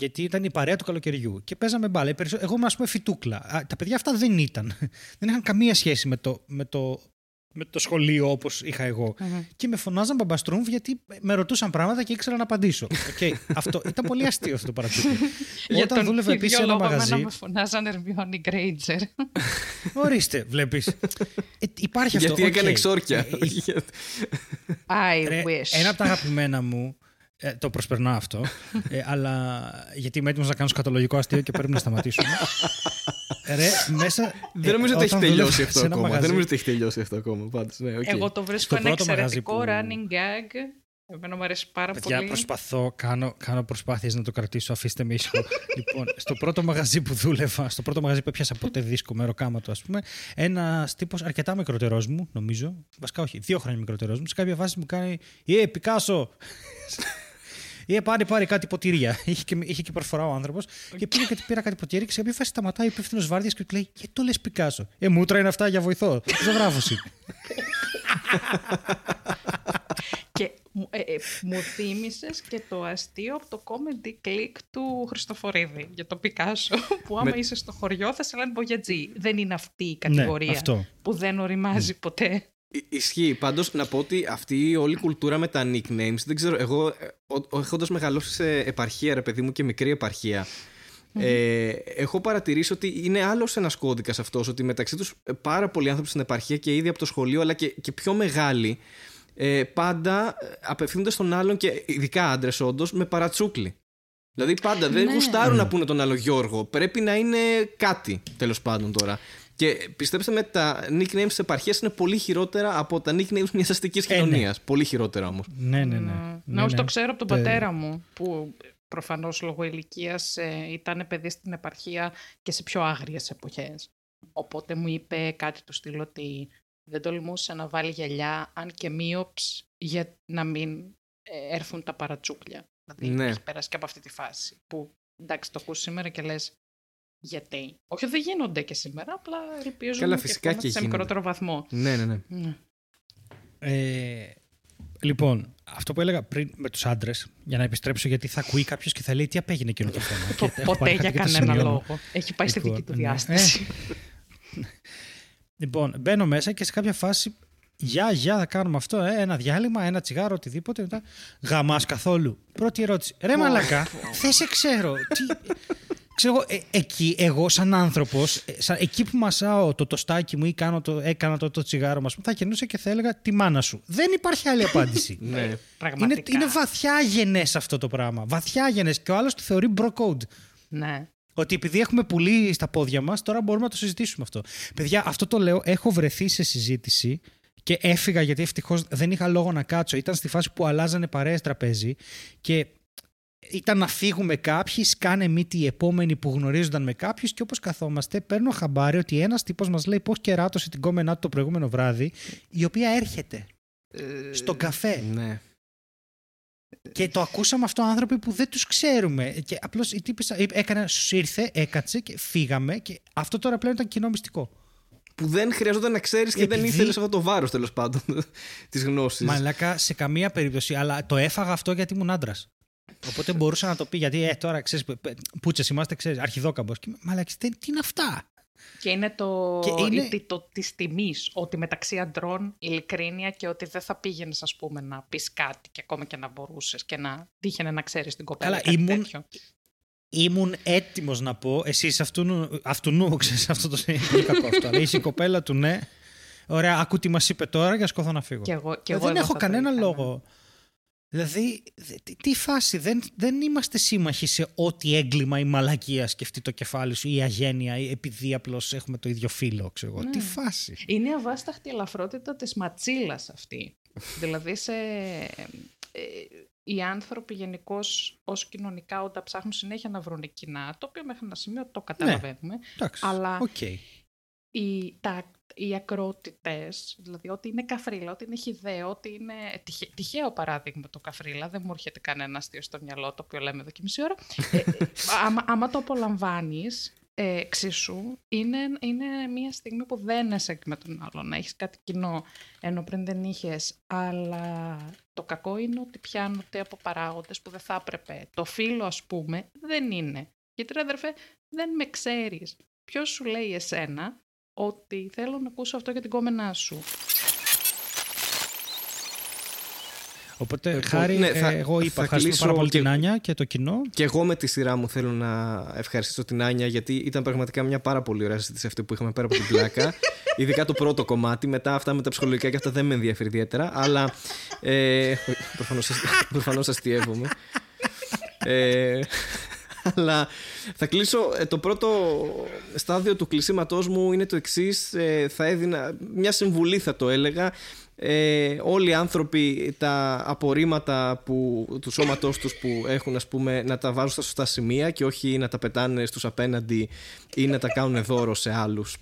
Γιατί ήταν η παρέα του καλοκαιριού και παίζαμε μπάλα. Οι περισσο- Εγώ ήμουν, ας πούμε, φυτούκλα. Α, Τα παιδιά αυτά δεν ήταν. (laughs) Δεν είχαν καμία σχέση με το, με το, με το σχολείο όπως είχα εγώ. Μμμ. Και με φωνάζαν μπαμπαστρούμφ γιατί με ρωτούσαν πράγματα και ήξερα να απαντήσω. (laughs) Okay. αυτό ήταν πολύ αστείο αυτό το παρατσούκλι. (laughs) Για Όταν τον δούλευα επίσης σε ίδιο ένα λόγο εμένα μαγαζί. με φωνάζαν Ερμιόνη Γκρέιντζερ. (laughs) Ορίστε, βλέπεις. Ε, υπάρχει αυτό. Γιατί οκ. έκανε ξόρκια. Ε, ε, I Ρε, wish. Ένα από τα αγαπημένα μου. Ε, το προσπερνάω αυτό. ε, αλλά γιατί είμαι έτοιμος να κάνω σκατολογικό αστείο και πρέπει να σταματήσουμε. Ρε, μέσα. (laughs) Δεν ε, νομίζω ότι έχει όταν δούλευα τελειώσει αυτό σε ένα ακόμα. μαγαζί- Δεν νομίζω ότι έχει τελειώσει αυτό ακόμα. Πάντως, ναι, οκ. Εγώ το βρίσκω Στο ένα πρώτο μαγαζί εξαιρετικό που- running gag. Εμένα μου αρέσει πάρα Παιδιά, πολύ. προσπαθώ, κάνω, κάνω προσπάθειες να το κρατήσω, αφήστε με ήσυχο. (laughs) λοιπόν, στο πρώτο μαγαζί που δούλευα, στο πρώτο μαγαζί που έπιασα ποτέ δίσκο μεροκάματο, ας πούμε, ένας τύπος αρκετά μικρότερός μου, νομίζω, βασικά όχι, δύο χρόνια μικρότερός μου, σε κάποια φάση μου κάνει «Ε, Πικάσο!» Ε, πάρε, πάρε κάτι ποτήρια. (laughs) Είχε και, είχε και προσφορά ο άνθρωπος. Και πήγα και του πήρα κάτι ποτήρια και σε κάποια φάση σταματάει ο υπεύθυνος βάρδιας και του λέει: Γιατί το λες Πικάσο. Ε, μούτρα είναι αυτά για βοηθό. Ζωγράφο είναι. Και μου- ε, ε, μου θύμισες και το αστείο από το comedy click του Χριστοφορίδη για το Πικάσο. (laughs) Που άμα Με- είσαι στο χωριό θα σε λένε μπογιατζή. Δεν είναι αυτή η κατηγορία Ναι, αυτό. που δεν οριμάζει ποτέ. Ι- Ισχύει. Πάντως να πω ότι αυτή η όλη κουλτούρα με τα nicknames, δεν ξέρω, εγώ έχοντας μεγαλώσει σε επαρχία, ρε παιδί μου, και μικρή επαρχία, ε, έχω παρατηρήσει ότι είναι άλλος ένας κώδικας αυτός. Ότι μεταξύ τους πάρα πολλοί άνθρωποι στην επαρχία και ήδη από το σχολείο, αλλά και, και πιο μεγάλοι, ε, πάντα ε, απευθύνονται στον άλλον και ειδικά άντρες, όντως, με παρατσούκλι. Δηλαδή πάντα δεν Ναι. γουστάρουν να πούνε τον άλλο Γιώργο. Πρέπει να είναι κάτι τέλος πάντων τώρα. Και πιστέψτε με, τα nicknames της επαρχίας είναι πολύ χειρότερα από τα nicknames μιας αστικής ναι. κοινωνίας. Πολύ χειρότερα όμως. Ναι, ναι, ναι. Mm. ναι, όχι, ναι. το ξέρω από τον Ε, πατέρα μου, που προφανώς λόγω ηλικίας ε, ήταν παιδί στην επαρχία και σε πιο άγριες εποχές. Οπότε μου είπε κάτι του στυλ ότι δεν τολμούσε να βάλει γυαλιά, αν και μείωψ, για να μην ε, έρθουν τα παρατσούκλια. Δηλαδή Ναι. έχει περάσει και από αυτή τη φάση. Που εντάξει, το ακούς σήμερα και λες γιατί; Όχι, δεν γίνονται και σήμερα, απλά ελπίζουμε Καλά, και φυσικά ακόμα και σε γίνονται. μικρότερο βαθμό. Ναι, ναι, ναι. Ναι. Ε, λοιπόν, αυτό που έλεγα πριν με τους άντρες, για να επιστρέψω, γιατί θα ακούει κάποιος και θα λέει τι απέγινε εκείνο το θέμα; Το (laughs) Και έχω ποτέ πάρει για κάτι και το κανένα σημειώνω. λόγο. Έχει πάει στη Λοιπόν, δική του ναι. διάσταση. Λοιπόν, μπαίνω μέσα και σε κάποια φάση. Γεια, γεια, θα κάνουμε αυτό. Ε, ένα διάλειμμα, ένα τσιγάρο, οτιδήποτε. Μετά. Γαμάς καθόλου. Πρώτη ερώτηση. Ρε Μαλακά, δεν σε ξέρω. Τι... Ξέρω, εγώ, ε, εκεί, εγώ σαν άνθρωπος, εκεί που μασάω το τοστάκι μου ή κάνω το, έκανα το, το τσιγάρο μας, θα κινούσα και θα έλεγα τη μάνα σου. Δεν υπάρχει άλλη απάντηση. (laughs) ναι. είναι, Πραγματικά. είναι βαθιά γενέ αυτό το πράγμα. Βαθιά γενέ. Και ο άλλος το θεωρεί bro code. Ναι. Ότι επειδή έχουμε πουλί στα πόδια μας, τώρα μπορούμε να το συζητήσουμε αυτό. Παιδιά, αυτό το λέω. Έχω βρεθεί σε συζήτηση και έφυγα γιατί ευτυχώς δεν είχα λόγο να κάτσω. Ήταν στη φάση που αλλάζανε παρέες τραπέζι και ήταν να φύγουμε κάποιοι, σκάνε μύτη οι επόμενοι που γνωρίζονταν με κάποιους και όπως καθόμαστε, παίρνω χαμπάρι ότι ένας τύπος μας λέει πώς κεράτωσε την κόμενά του το προηγούμενο βράδυ, η οποία έρχεται στον καφέ. ναι. Και το ακούσαμε αυτό άνθρωποι που δεν τους ξέρουμε. Και απλώς η τύπησα έκανε, σου ήρθε, έκατσε και φύγαμε. Και αυτό τώρα πλέον ήταν κοινό μυστικό. Που δεν χρειαζόταν να ξέρεις και δεν ήθελες αυτό το βάρος τέλος πάντων (laughs) της γνώσης. Μαλάκα σε καμία περίπτωση. Αλλά το έφαγα αυτό γιατί ήμουν άντρας. Οπότε μπορούσα να το πει γιατί ε, τώρα ξέρεις, πούτσες είμαστε, ξέρεις, αρχιδόκαμπος. Μαλάκα, τι είναι αυτά; Και είναι το, και είναι... το της τιμής, ότι μεταξύ αντρών ειλικρίνεια και ότι δεν θα πήγαινες ας πούμε να πεις κάτι και ακόμα και να μπορούσες και να τύχαινε να ξέρεις την κοπέλα Καλά, ήμουν, τέτοιο. Ήμουν έτοιμος να πω, εσύ αυτού, αυτού νου, ξέρεις, αυτό το είναι πολύ κακό αυτό. Αλλά είσαι η κοπέλα του, ναι. Ωραία, ακού τι μας είπε τώρα και σκόθω να φύγω. Και εγώ, και εγώ δεν έχω κανένα λόγο. Δηλαδή, τι φάση, δεν, δεν είμαστε σύμμαχοι σε ό,τι έγκλημα ή μαλακία σκεφτεί το κεφάλι σου ή αγένεια ή επειδή απλώς έχουμε το ίδιο φίλο, ξέρω εγώ. Τι ναι. φάση. Είναι η αβάσταχτη ελαφρότητα της ματσίλας αυτή. δηλαδή, σε, ε, οι άνθρωποι γενικώς ως κοινωνικά όταν ψάχνουν συνέχεια να βρουν κοινά, το οποίο μέχρι ένα σημείο το καταλαβαίνουμε. Ναι, εντάξει, αλλά okay. η, τα οι ακρότητες, δηλαδή ότι είναι καφρίλα, ότι είναι χιδαίο, ότι είναι τυχαίο παράδειγμα το καφρίλα, δεν μου έρχεται κανένα αστείο στο μυαλό το οποίο λέμε εδώ και μισή ώρα. ε, ε (laughs) άμα, άμα, το απολαμβάνεις, ε, εξίσου, είναι, είναι μια στιγμή που δεν είσαι με τον άλλο, να έχεις κάτι κοινό, ενώ πριν δεν είχες. αλλά το κακό είναι ότι πιάνονται από παράγοντες που δεν θα έπρεπε. Το φίλο, ας πούμε, δεν είναι. Γιατί, ρε αδερφέ, δεν με ξέρεις. Ποιος σου λέει εσένα ότι θέλω να ακούσω αυτό για την κόμενά σου. Οπότε, λοιπόν, χάρη, ναι, θα, εγώ είπα, ευχαριστώ πάρα πολύ και, την Άνια και το κοινό. Και εγώ με τη σειρά μου θέλω να ευχαριστήσω την Άνια, γιατί ήταν πραγματικά μια πάρα πολύ ωραία συζήτηση αυτή που είχαμε πέρα από την πλάκα. (laughs) Ειδικά το πρώτο κομμάτι. Μετά αυτά με τα ψυχολογικά και αυτά δεν με ενδιαφέρει ιδιαίτερα. Αλλά. Ε, Προφανώς αστείευομαι. (laughs) Ε, αλλά θα κλείσω. Ε, το πρώτο στάδιο του κλεισίματός μου είναι το εξής. Ε, θα έδινα μια συμβουλή, θα το έλεγα. Ε, όλοι οι άνθρωποι τα απορρίμματα που, του σώματός τους που έχουν ας πούμε να τα βάζουν στα σωστά σημεία και όχι να τα πετάνε στους απέναντι ή να τα κάνουν δώρο σε άλλους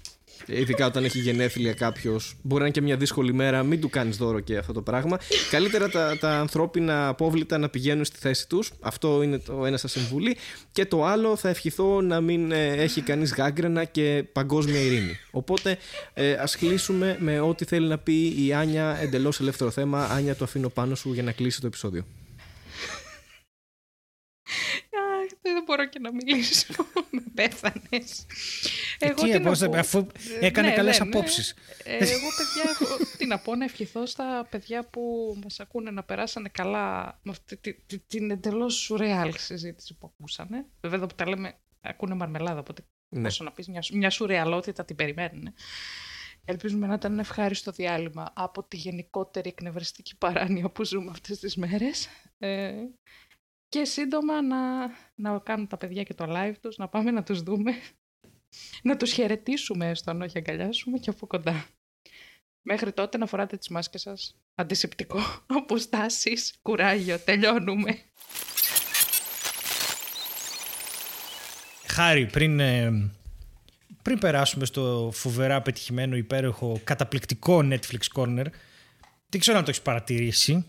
Ειδικά όταν έχει γενέθλια κάποιος, μπορεί να είναι και μια δύσκολη μέρα, μην του κάνεις δώρο και αυτό το πράγμα. Καλύτερα τα, τα ανθρώπινα απόβλητα να πηγαίνουν στη θέση τους. Αυτό είναι το ένα σας συμβουλή. Και το άλλο, θα ευχηθώ να μην ε, έχει κανείς γάγκρενα και παγκόσμια ειρήνη. Οπότε ε, ας κλείσουμε με ό,τι θέλει να πει η Άνια, εντελώς ελεύθερο θέμα. Άνια, το αφήνω πάνω σου για να κλείσει το επεισόδιο δεν μπορώ και να μιλήσω. (laughs) Με πέθανες. Ε, εγώ τι, πώς, αφού έκανε ναι, καλές ναι, ναι. απόψεις. Ε, εγώ, παιδιά, (laughs) τι να πω, να ευχηθώ στα παιδιά που μας ακούνε να περάσανε καλά με αυτή την εντελώς σουρεάλ συζήτηση που ακούσανε. Βέβαια, εδώ που τα λέμε, ακούνε μαρμελάδα, οπότε ναι. όσο να πεις μια, μια σουρεαλότητα την περιμένουν. Ελπίζουμε να ήταν ένα ευχάριστο διάλειμμα από τη γενικότερη εκνευριστική παράνοια που ζούμε αυτές τις μέρες. Ε, και σύντομα να, να κάνουν τα παιδιά και το live τους, να πάμε να τους δούμε, να τους χαιρετήσουμε έστω αν όχι αγκαλιάσουμε και από κοντά. Μέχρι τότε να φοράτε τις μάσκες σας, αντισηπτικό, αποστάσεις, κουράγιο, τελειώνουμε. Χάρη, πριν, ε, πριν περάσουμε στο φοβερά πετυχημένο υπέροχο καταπληκτικό Netflix Corner, δεν ξέρω αν το έχεις παρατηρήσει,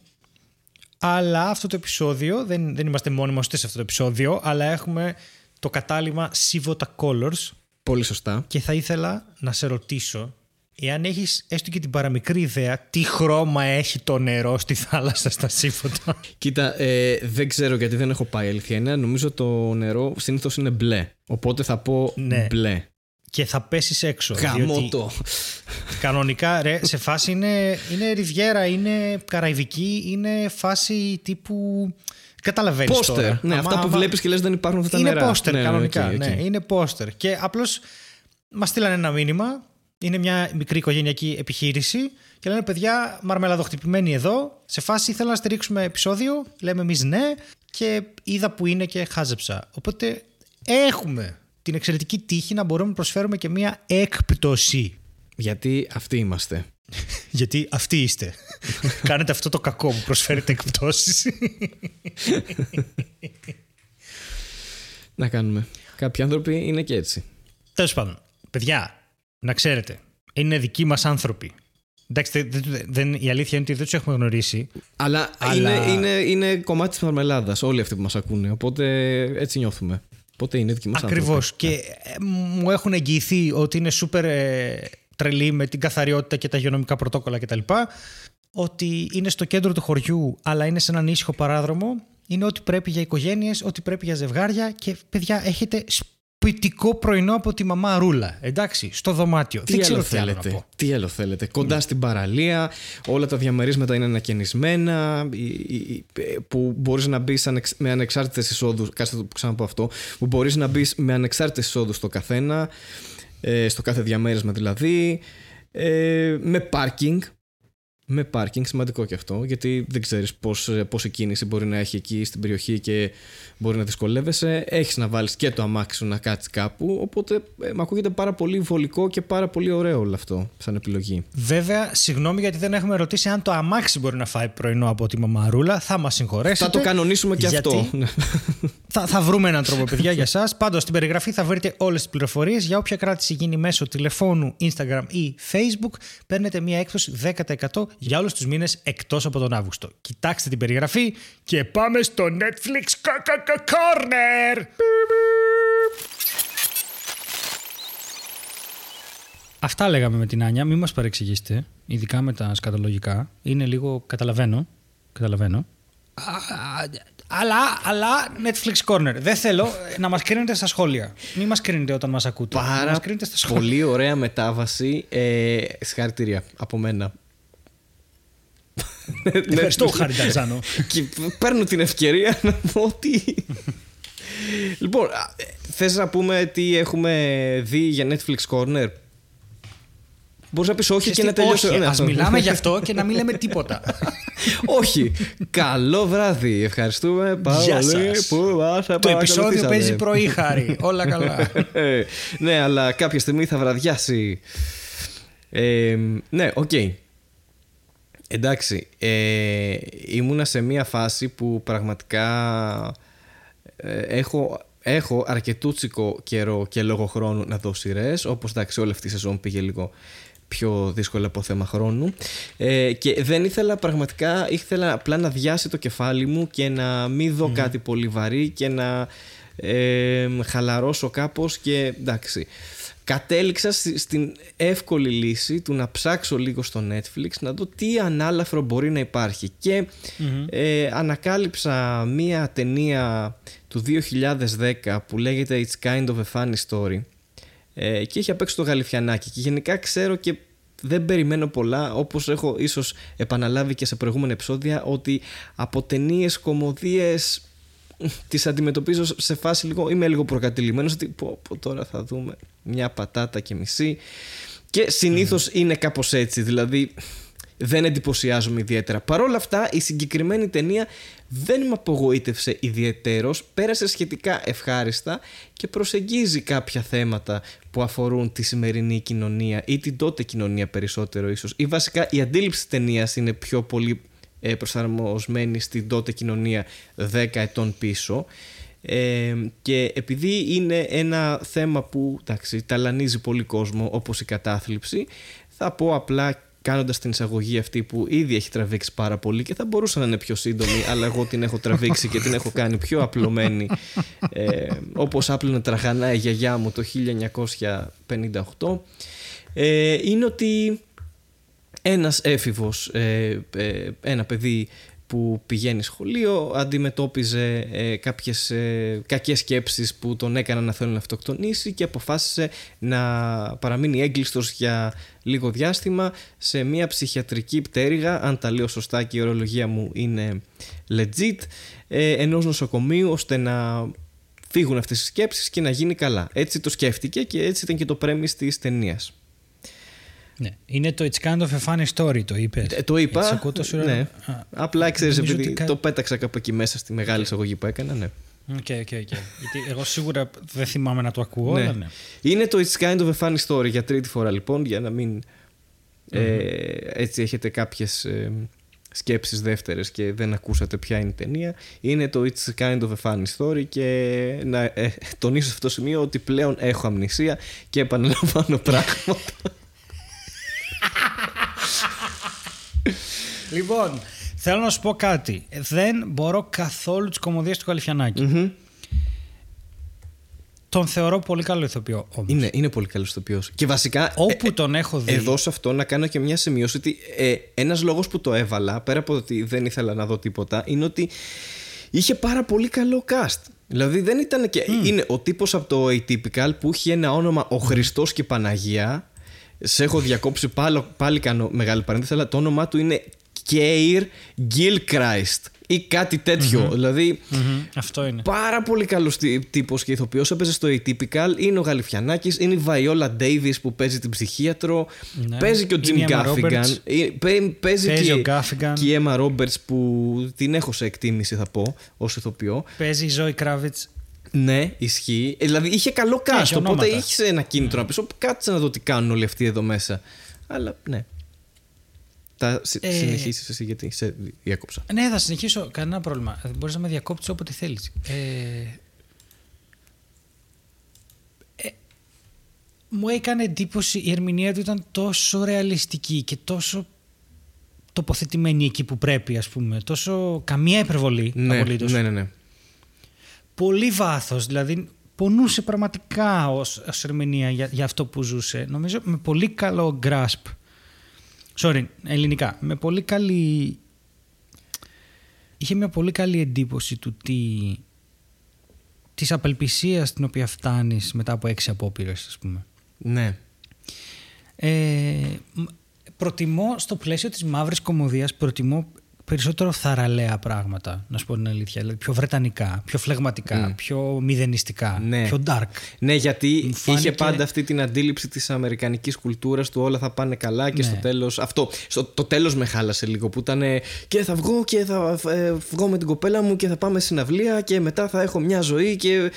αλλά αυτό το επεισόδιο, δεν, δεν είμαστε μόνοι σε αυτό το επεισόδιο, αλλά έχουμε το κατάλημα Sivota Colors. Πολύ σωστά. Και θα ήθελα να σε ρωτήσω, εάν έχεις έστω και την παραμικρή ιδέα, τι χρώμα έχει το νερό στη θάλασσα στα Σύφωτα. (laughs) Κοίτα, ε, δεν ξέρω γιατί δεν έχω πάει αλήθεια Νομίζω το νερό συνήθως είναι μπλε. Οπότε θα πω ναι. μπλε και θα πέσεις έξω. Γαμώτο. Κανονικά, ρε, σε φάση είναι, είναι ριβιέρα, είναι καραϊβική, είναι φάση τύπου. Καταλαβαίνεις. Πόστερ. Ναι, άμα, αυτά που βλέπεις και λες δεν υπάρχουν αυτά τα είναι νερά. Είναι πόστερ, ναι, κανονικά. Okay, okay. Ναι, είναι πόστερ. Και απλώς μας στείλανε ένα μήνυμα. Είναι μια μικρή οικογενειακή επιχείρηση και λένε παιδιά, μαρμελαδοχτυπημένοι εδώ. Σε φάση ήθελα να στηρίξουμε επεισόδιο. Λέμε εμείς ναι. Και είδα που είναι και χάζεψα. Οπότε έχουμε την εξαιρετική τύχη να μπορούμε να προσφέρουμε και μία έκπτωση. Γιατί αυτοί είμαστε. (laughs) Γιατί αυτοί είστε. (laughs) Κάνετε αυτό το κακό που προσφέρετε εκπτώσεις. να κάνουμε. Κάποιοι άνθρωποι είναι και έτσι. Τέλος πάντων, παιδιά, να ξέρετε, είναι δικοί μας άνθρωποι. Εντάξει, δεν, η αλήθεια είναι ότι δεν τους έχουμε γνωρίσει. Αλλά, αλλά... Είναι, είναι, είναι κομμάτι της μαρμελάδας όλοι αυτοί που μας ακούνε. Οπότε έτσι νιώθουμε. Οπότε είναι δική μας Ακριβώς. Και ε, μου έχουν εγγυηθεί ότι είναι σούπερ ε, τρελή με την καθαριότητα και τα υγειονομικά πρωτόκολλα κτλ. Ότι είναι στο κέντρο του χωριού, αλλά είναι σε έναν ήσυχο παράδρομο. Είναι ό,τι πρέπει για οικογένειες, ό,τι πρέπει για ζευγάρια. Και παιδιά, έχετε σπιτικό πρωινό από τη μαμά Ρούλα. Εντάξει, στο δωμάτιο. Τι Δεν ξέρω τι άλλο θέλετε. Τι άλλο θέλετε. Κοντά ναι. στην παραλία, όλα τα διαμερίσματα είναι ανακαινισμένα, που μπορείς να μπεις με ανεξάρτητες εισόδους. Κάτσε το ξαναπώ αυτό. Που μπορείς να μπεις με ανεξάρτητες εισόδους στο καθένα, ε, στο κάθε διαμέρισμα δηλαδή. Ε, με πάρκινγκ με πάρκινγκ, σημαντικό και αυτό, γιατί δεν ξέρεις πώς, πόση κίνηση μπορεί να έχει εκεί στην περιοχή και μπορεί να δυσκολεύεσαι. Έχεις να βάλεις και το αμάξι σου να κάτσεις κάπου, οπότε ε, με ακούγεται πάρα πολύ βολικό και πάρα πολύ ωραίο όλο αυτό σαν επιλογή. Βέβαια, συγγνώμη γιατί δεν έχουμε ρωτήσει αν το αμάξι μπορεί να φάει πρωινό από τη μαμαρούλα, θα μας συγχωρέσετε. Θα το κανονίσουμε και αυτό. (laughs) θα, θα βρούμε έναν τρόπο, παιδιά, για εσά. Πάντως, στην περιγραφή θα βρείτε όλες τις πληροφορίες. Για όποια κράτηση γίνει μέσω τηλεφώνου, Instagram ή Facebook, παίρνετε μία έκπτωση 10% για όλους τους μήνες εκτός από τον Αύγουστο. Κοιτάξτε την περιγραφή και πάμε στο Netflix Corner! Αυτά λέγαμε με την Άνια. Μην μας παρεξηγήσετε, ειδικά με τα σκατολογικά. Είναι λίγο. Καταλαβαίνω. Καταλαβαίνω. Αλλά, αλλά Netflix Corner. Δεν θέλω να μας κρίνετε στα σχόλια. Μην μας κρίνετε όταν μας ακούτε. Πάρα μας κρίνετε στα σχόλια. πολύ ωραία μετάβαση. Ε, συγχαρητήρια από μένα. Ευχαριστώ, Χάρη Ταρζάνο. Και παίρνω την ευκαιρία να πω ότι. λοιπόν, θες να πούμε τι έχουμε δει για Netflix Corner; Μπορείς να πεις όχι και να τελειώσει. Όχι, ας μιλάμε γι' αυτό και να μην λέμε τίποτα. (laughs) όχι. Καλό βράδυ. Ευχαριστούμε πάρα πολύ που Το επεισόδιο παίζει πρωί, Χάρη. Όλα καλά. (laughs) ναι, αλλά κάποια στιγμή θα βραδιάσει. Ε, ναι, OK. Okay. Εντάξει, ε, ήμουνα σε μια φάση που πραγματικά ε, έχω, έχω αρκετούτσικο καιρό και λόγω χρόνου να δω σειρές. Όπως εντάξει, όλη αυτή η σεζόν πήγε λίγο πιο δύσκολα από θέμα χρόνου. Ε, και δεν ήθελα πραγματικά, ήθελα απλά να διάσει το κεφάλι μου και να μην δω κάτι πολύ βαρύ και να ε, χαλαρώσω κάπως και εντάξει κατέληξα στην εύκολη λύση του να ψάξω λίγο στο Netflix να δω τι ανάλαφρο μπορεί να υπάρχει. Και ε, ανακάλυψα μία ταινία του 2010 που λέγεται It's Kind of a Funny Story ε, και έχει απέξω το Γαλιφιανάκι. Και γενικά ξέρω και δεν περιμένω πολλά όπως έχω ίσως επαναλάβει και σε προηγούμενα επεισόδια ότι από ταινίες κομμωδίες τις αντιμετωπίζω σε φάση λίγο, είμαι λίγο προκατηλημένος ότι πω, πω, τώρα θα δούμε μια πατάτα και μισή. Και συνήθως είναι κάπως έτσι δηλαδή δεν εντυπωσιάζομαι ιδιαίτερα. Παρ' όλα αυτά η συγκεκριμένη ταινία δεν με απογοήτευσε ιδιαιτέρως, πέρασε σχετικά ευχάριστα και προσεγγίζει κάποια θέματα που αφορούν τη σημερινή κοινωνία ή την τότε κοινωνία περισσότερο ίσως. Ή βασικά η αντίληψη ταινίας είναι πιο πολύ ε, προσαρμοσμένη στην τότε κοινωνία 10 ετών πίσω ε, και επειδή είναι ένα θέμα που εντάξει, ταλανίζει πολύ κόσμο όπως η κατάθλιψη θα πω απλά κάνοντας την εισαγωγή αυτή που ήδη έχει τραβήξει πάρα πολύ και θα μπορούσε να είναι πιο σύντομη, αλλά εγώ την έχω τραβήξει και την έχω κάνει πιο απλωμένη. Ε, Όπως άπλωνε τραγανά η γιαγιά μου το 1958. Ε, είναι ότι ένας έφηβος, ε, ε, ένα παιδί που πηγαίνει σχολείο αντιμετώπιζε ε, κάποιες ε, κακές σκέψεις που τον έκαναν να θέλει να αυτοκτονήσει και αποφάσισε να παραμείνει έγκλειστος για λίγο διάστημα σε μια ψυχιατρική πτέρυγα αν τα λέω σωστά και η ορολογία μου είναι legit ε, ενός νοσοκομείου ώστε να φύγουν αυτές οι σκέψεις και να γίνει καλά. Έτσι το σκέφτηκε και έτσι ήταν και το premise της ταινίας. Ναι. Είναι το It's kind of a funny story, το είπες. Ε, το είπα. ναι. Απλά ξέρεις, επειδή το πέταξα κάπου εκεί μέσα στη μεγάλη εισαγωγή που έκανα. Ναι. OK, okay, okay, okay. Γιατί εγώ σίγουρα δεν θυμάμαι να το ακούω. ναι. Αλλά ναι. Είναι το It's kind of a funny story για τρίτη φορά λοιπόν, για να μην. Ε, έτσι έχετε κάποιες ε, σκέψεις δεύτερες και δεν ακούσατε ποια είναι η ταινία είναι το It's kind of a funny story και να ε, τονίσω σε αυτό το σημείο ότι πλέον έχω αμνησία και επαναλαμβάνω (laughs) πράγματα λοιπόν, θέλω να σου πω κάτι. Δεν μπορώ καθόλου τις κομμωδίες του καλυφιανακη Τον θεωρώ πολύ καλό ηθοποιό όμως. Είναι, είναι πολύ καλός ηθοποιός. Και βασικά. Όπου ε, τον έχω δει. Εδώ σε αυτό να κάνω και μια σημείωση ότι ε, ένας λόγος που το έβαλα, πέρα από ότι δεν ήθελα να δω τίποτα, είναι ότι είχε πάρα πολύ καλό cast. Δηλαδή δεν ήταν και. Είναι ο τύπος από το Atypical που έχει ένα όνομα Ο Χριστός και Παναγία. Σε έχω διακόψει πάλι, πάλι κάνω μεγάλη παρένθεση, αλλά το όνομά του είναι Keir Gilchrist ή κάτι Δηλαδή, Αυτό είναι. Πάρα πολύ καλός τύπος και ηθοποιός. Έπαιζε στο Atypical. Είναι ο Γαλιφιανάκης. Είναι η Βαϊόλα Ντέιβι που παίζει την ψυχίατρο. Ναι. Παίζει και ο Τζιμ Γκάφιγκαν. Παίζει, Παίζει και, ο Gaffigan. και η Έμα Ρόμπερτ που την έχω σε εκτίμηση, θα πω, ως ηθοποιό. Παίζει η Ζωή Κράβιτ. Ναι, ισχύει. Ε, Δηλαδή είχε καλό cast. έχει Οπότε ονόματα. έχεις ένα κίνητρο να πεις: Κάτσε να δω τι κάνουν όλοι αυτοί εδώ μέσα. Αλλά ναι. Τα συ- Ε, συνεχίσεις εσύ γιατί σε διάκοψα. Ναι, θα συνεχίσω. Κανένα πρόβλημα. Μπορείς να με διακόψει όποτε θέλεις. Ε, ε, μου έκανε εντύπωση η ερμηνεία του ήταν τόσο ρεαλιστική και τόσο τοποθετημένη εκεί που πρέπει, ας πούμε. Τόσο καμία υπερβολή Ναι, απολύτως. ναι, ναι, ναι. Πολύ βάθος, δηλαδή πονούσε πραγματικά ως, ως ερμηνεία για, για αυτό που ζούσε. Νομίζω με πολύ καλό grasp. Sorry, ελληνικά. Με πολύ καλή... Είχε μια πολύ καλή εντύπωση του τι... της απελπισίας την οποία φτάνεις μετά από έξι απόπειρες, ας πούμε. Ναι. Ε, μ- προτιμώ στο πλαίσιο της μαύρης κομμωδίας προτιμώ περισσότερο θαραλέα πράγματα, να σου πω την αλήθεια. Δηλαδή πιο βρετανικά, πιο φλεγματικά, πιο μηδενιστικά, Ναι. πιο dark. Ναι, γιατί Μου φάνηκε- είχε πάντα αυτή την αντίληψη της αμερικανικής κουλτούρας του όλα θα πάνε καλά και Ναι. στο τέλος... Αυτό, στο, το τέλος με χάλασε λίγο που ήταν ε, και θα βγω και θα ε, βγω με την κοπέλα μου και θα πάμε συναυλία και μετά θα έχω μια ζωή και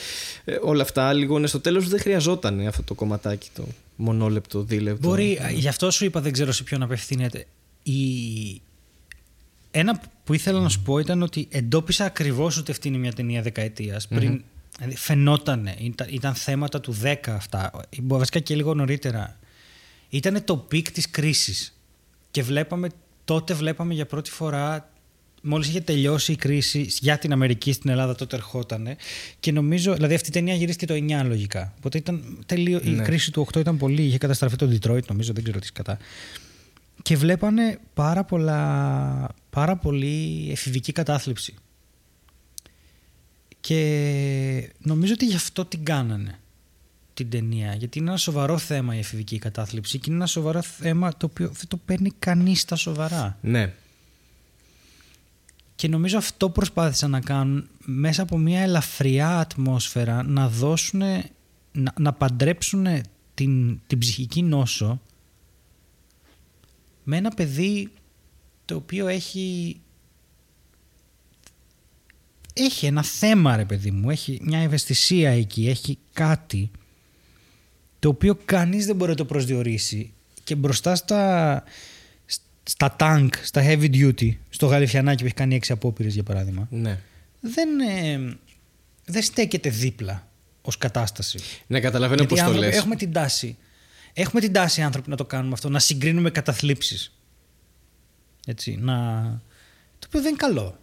ε, όλα αυτά λίγο. Ναι, στο τέλος δεν χρειαζόταν αυτό το κομματάκι το μονόλεπτο, δίλεπτο. Μπορεί, γι' αυτό σου είπα δεν ξέρω σε ποιον απευθύνεται. Η... Ένα που ήθελα να σου πω ήταν ότι εντόπισα ακριβώς ότι αυτή είναι μια ταινία δεκαετίας. Πριν, δηλαδή φαινότανε, ήταν, ήταν θέματα του 10 αυτά, βασικά και λίγο νωρίτερα. Ήταν το peak της κρίσης και βλέπαμε, τότε βλέπαμε για πρώτη φορά Μόλις είχε τελειώσει η κρίση για την Αμερική στην Ελλάδα, τότε ερχότανε. Και νομίζω, δηλαδή αυτή η ταινία γυρίστηκε το 9 λογικά. Οπότε ήταν τελείω, η Ναι. κρίση του 8 ήταν πολύ. Είχε καταστραφεί το Detroit, νομίζω, δεν ξέρω τι κατά. Και βλέπανε πάρα, πολλά, πάρα πολύ εφηβική κατάθλιψη. Και νομίζω ότι γι' αυτό την κάνανε την ταινία. Γιατί είναι ένα σοβαρό θέμα η εφηβική κατάθλιψη και είναι ένα σοβαρό θέμα το οποίο δεν το παίρνει κανείς στα σοβαρά. Ναι. Και νομίζω αυτό προσπάθησαν να κάνουν μέσα από μια ελαφριά ατμόσφαιρα να δώσουν, να, να παντρέψουν την, την ψυχική νόσο με ένα παιδί το οποίο έχει έχει ένα θέμα ρε παιδί μου, έχει μια ευαισθησία εκεί, έχει κάτι το οποίο κανείς δεν μπορεί να το προσδιορίσει και μπροστά στα, στα tank, στα heavy duty, στο γαλιφιανάκι που έχει κάνει έξι απόπειρες για παράδειγμα, ναι. δεν, ε, δεν στέκεται δίπλα ως κατάσταση. Ναι, καταλαβαίνω Γιατί πώς οι το άνθρωποι λες. Έχουμε την τάση. Έχουμε την τάση οι άνθρωποι να το κάνουμε αυτό, να συγκρίνουμε καταθλίψεις. Έτσι, να... Το οποίο δεν είναι καλό.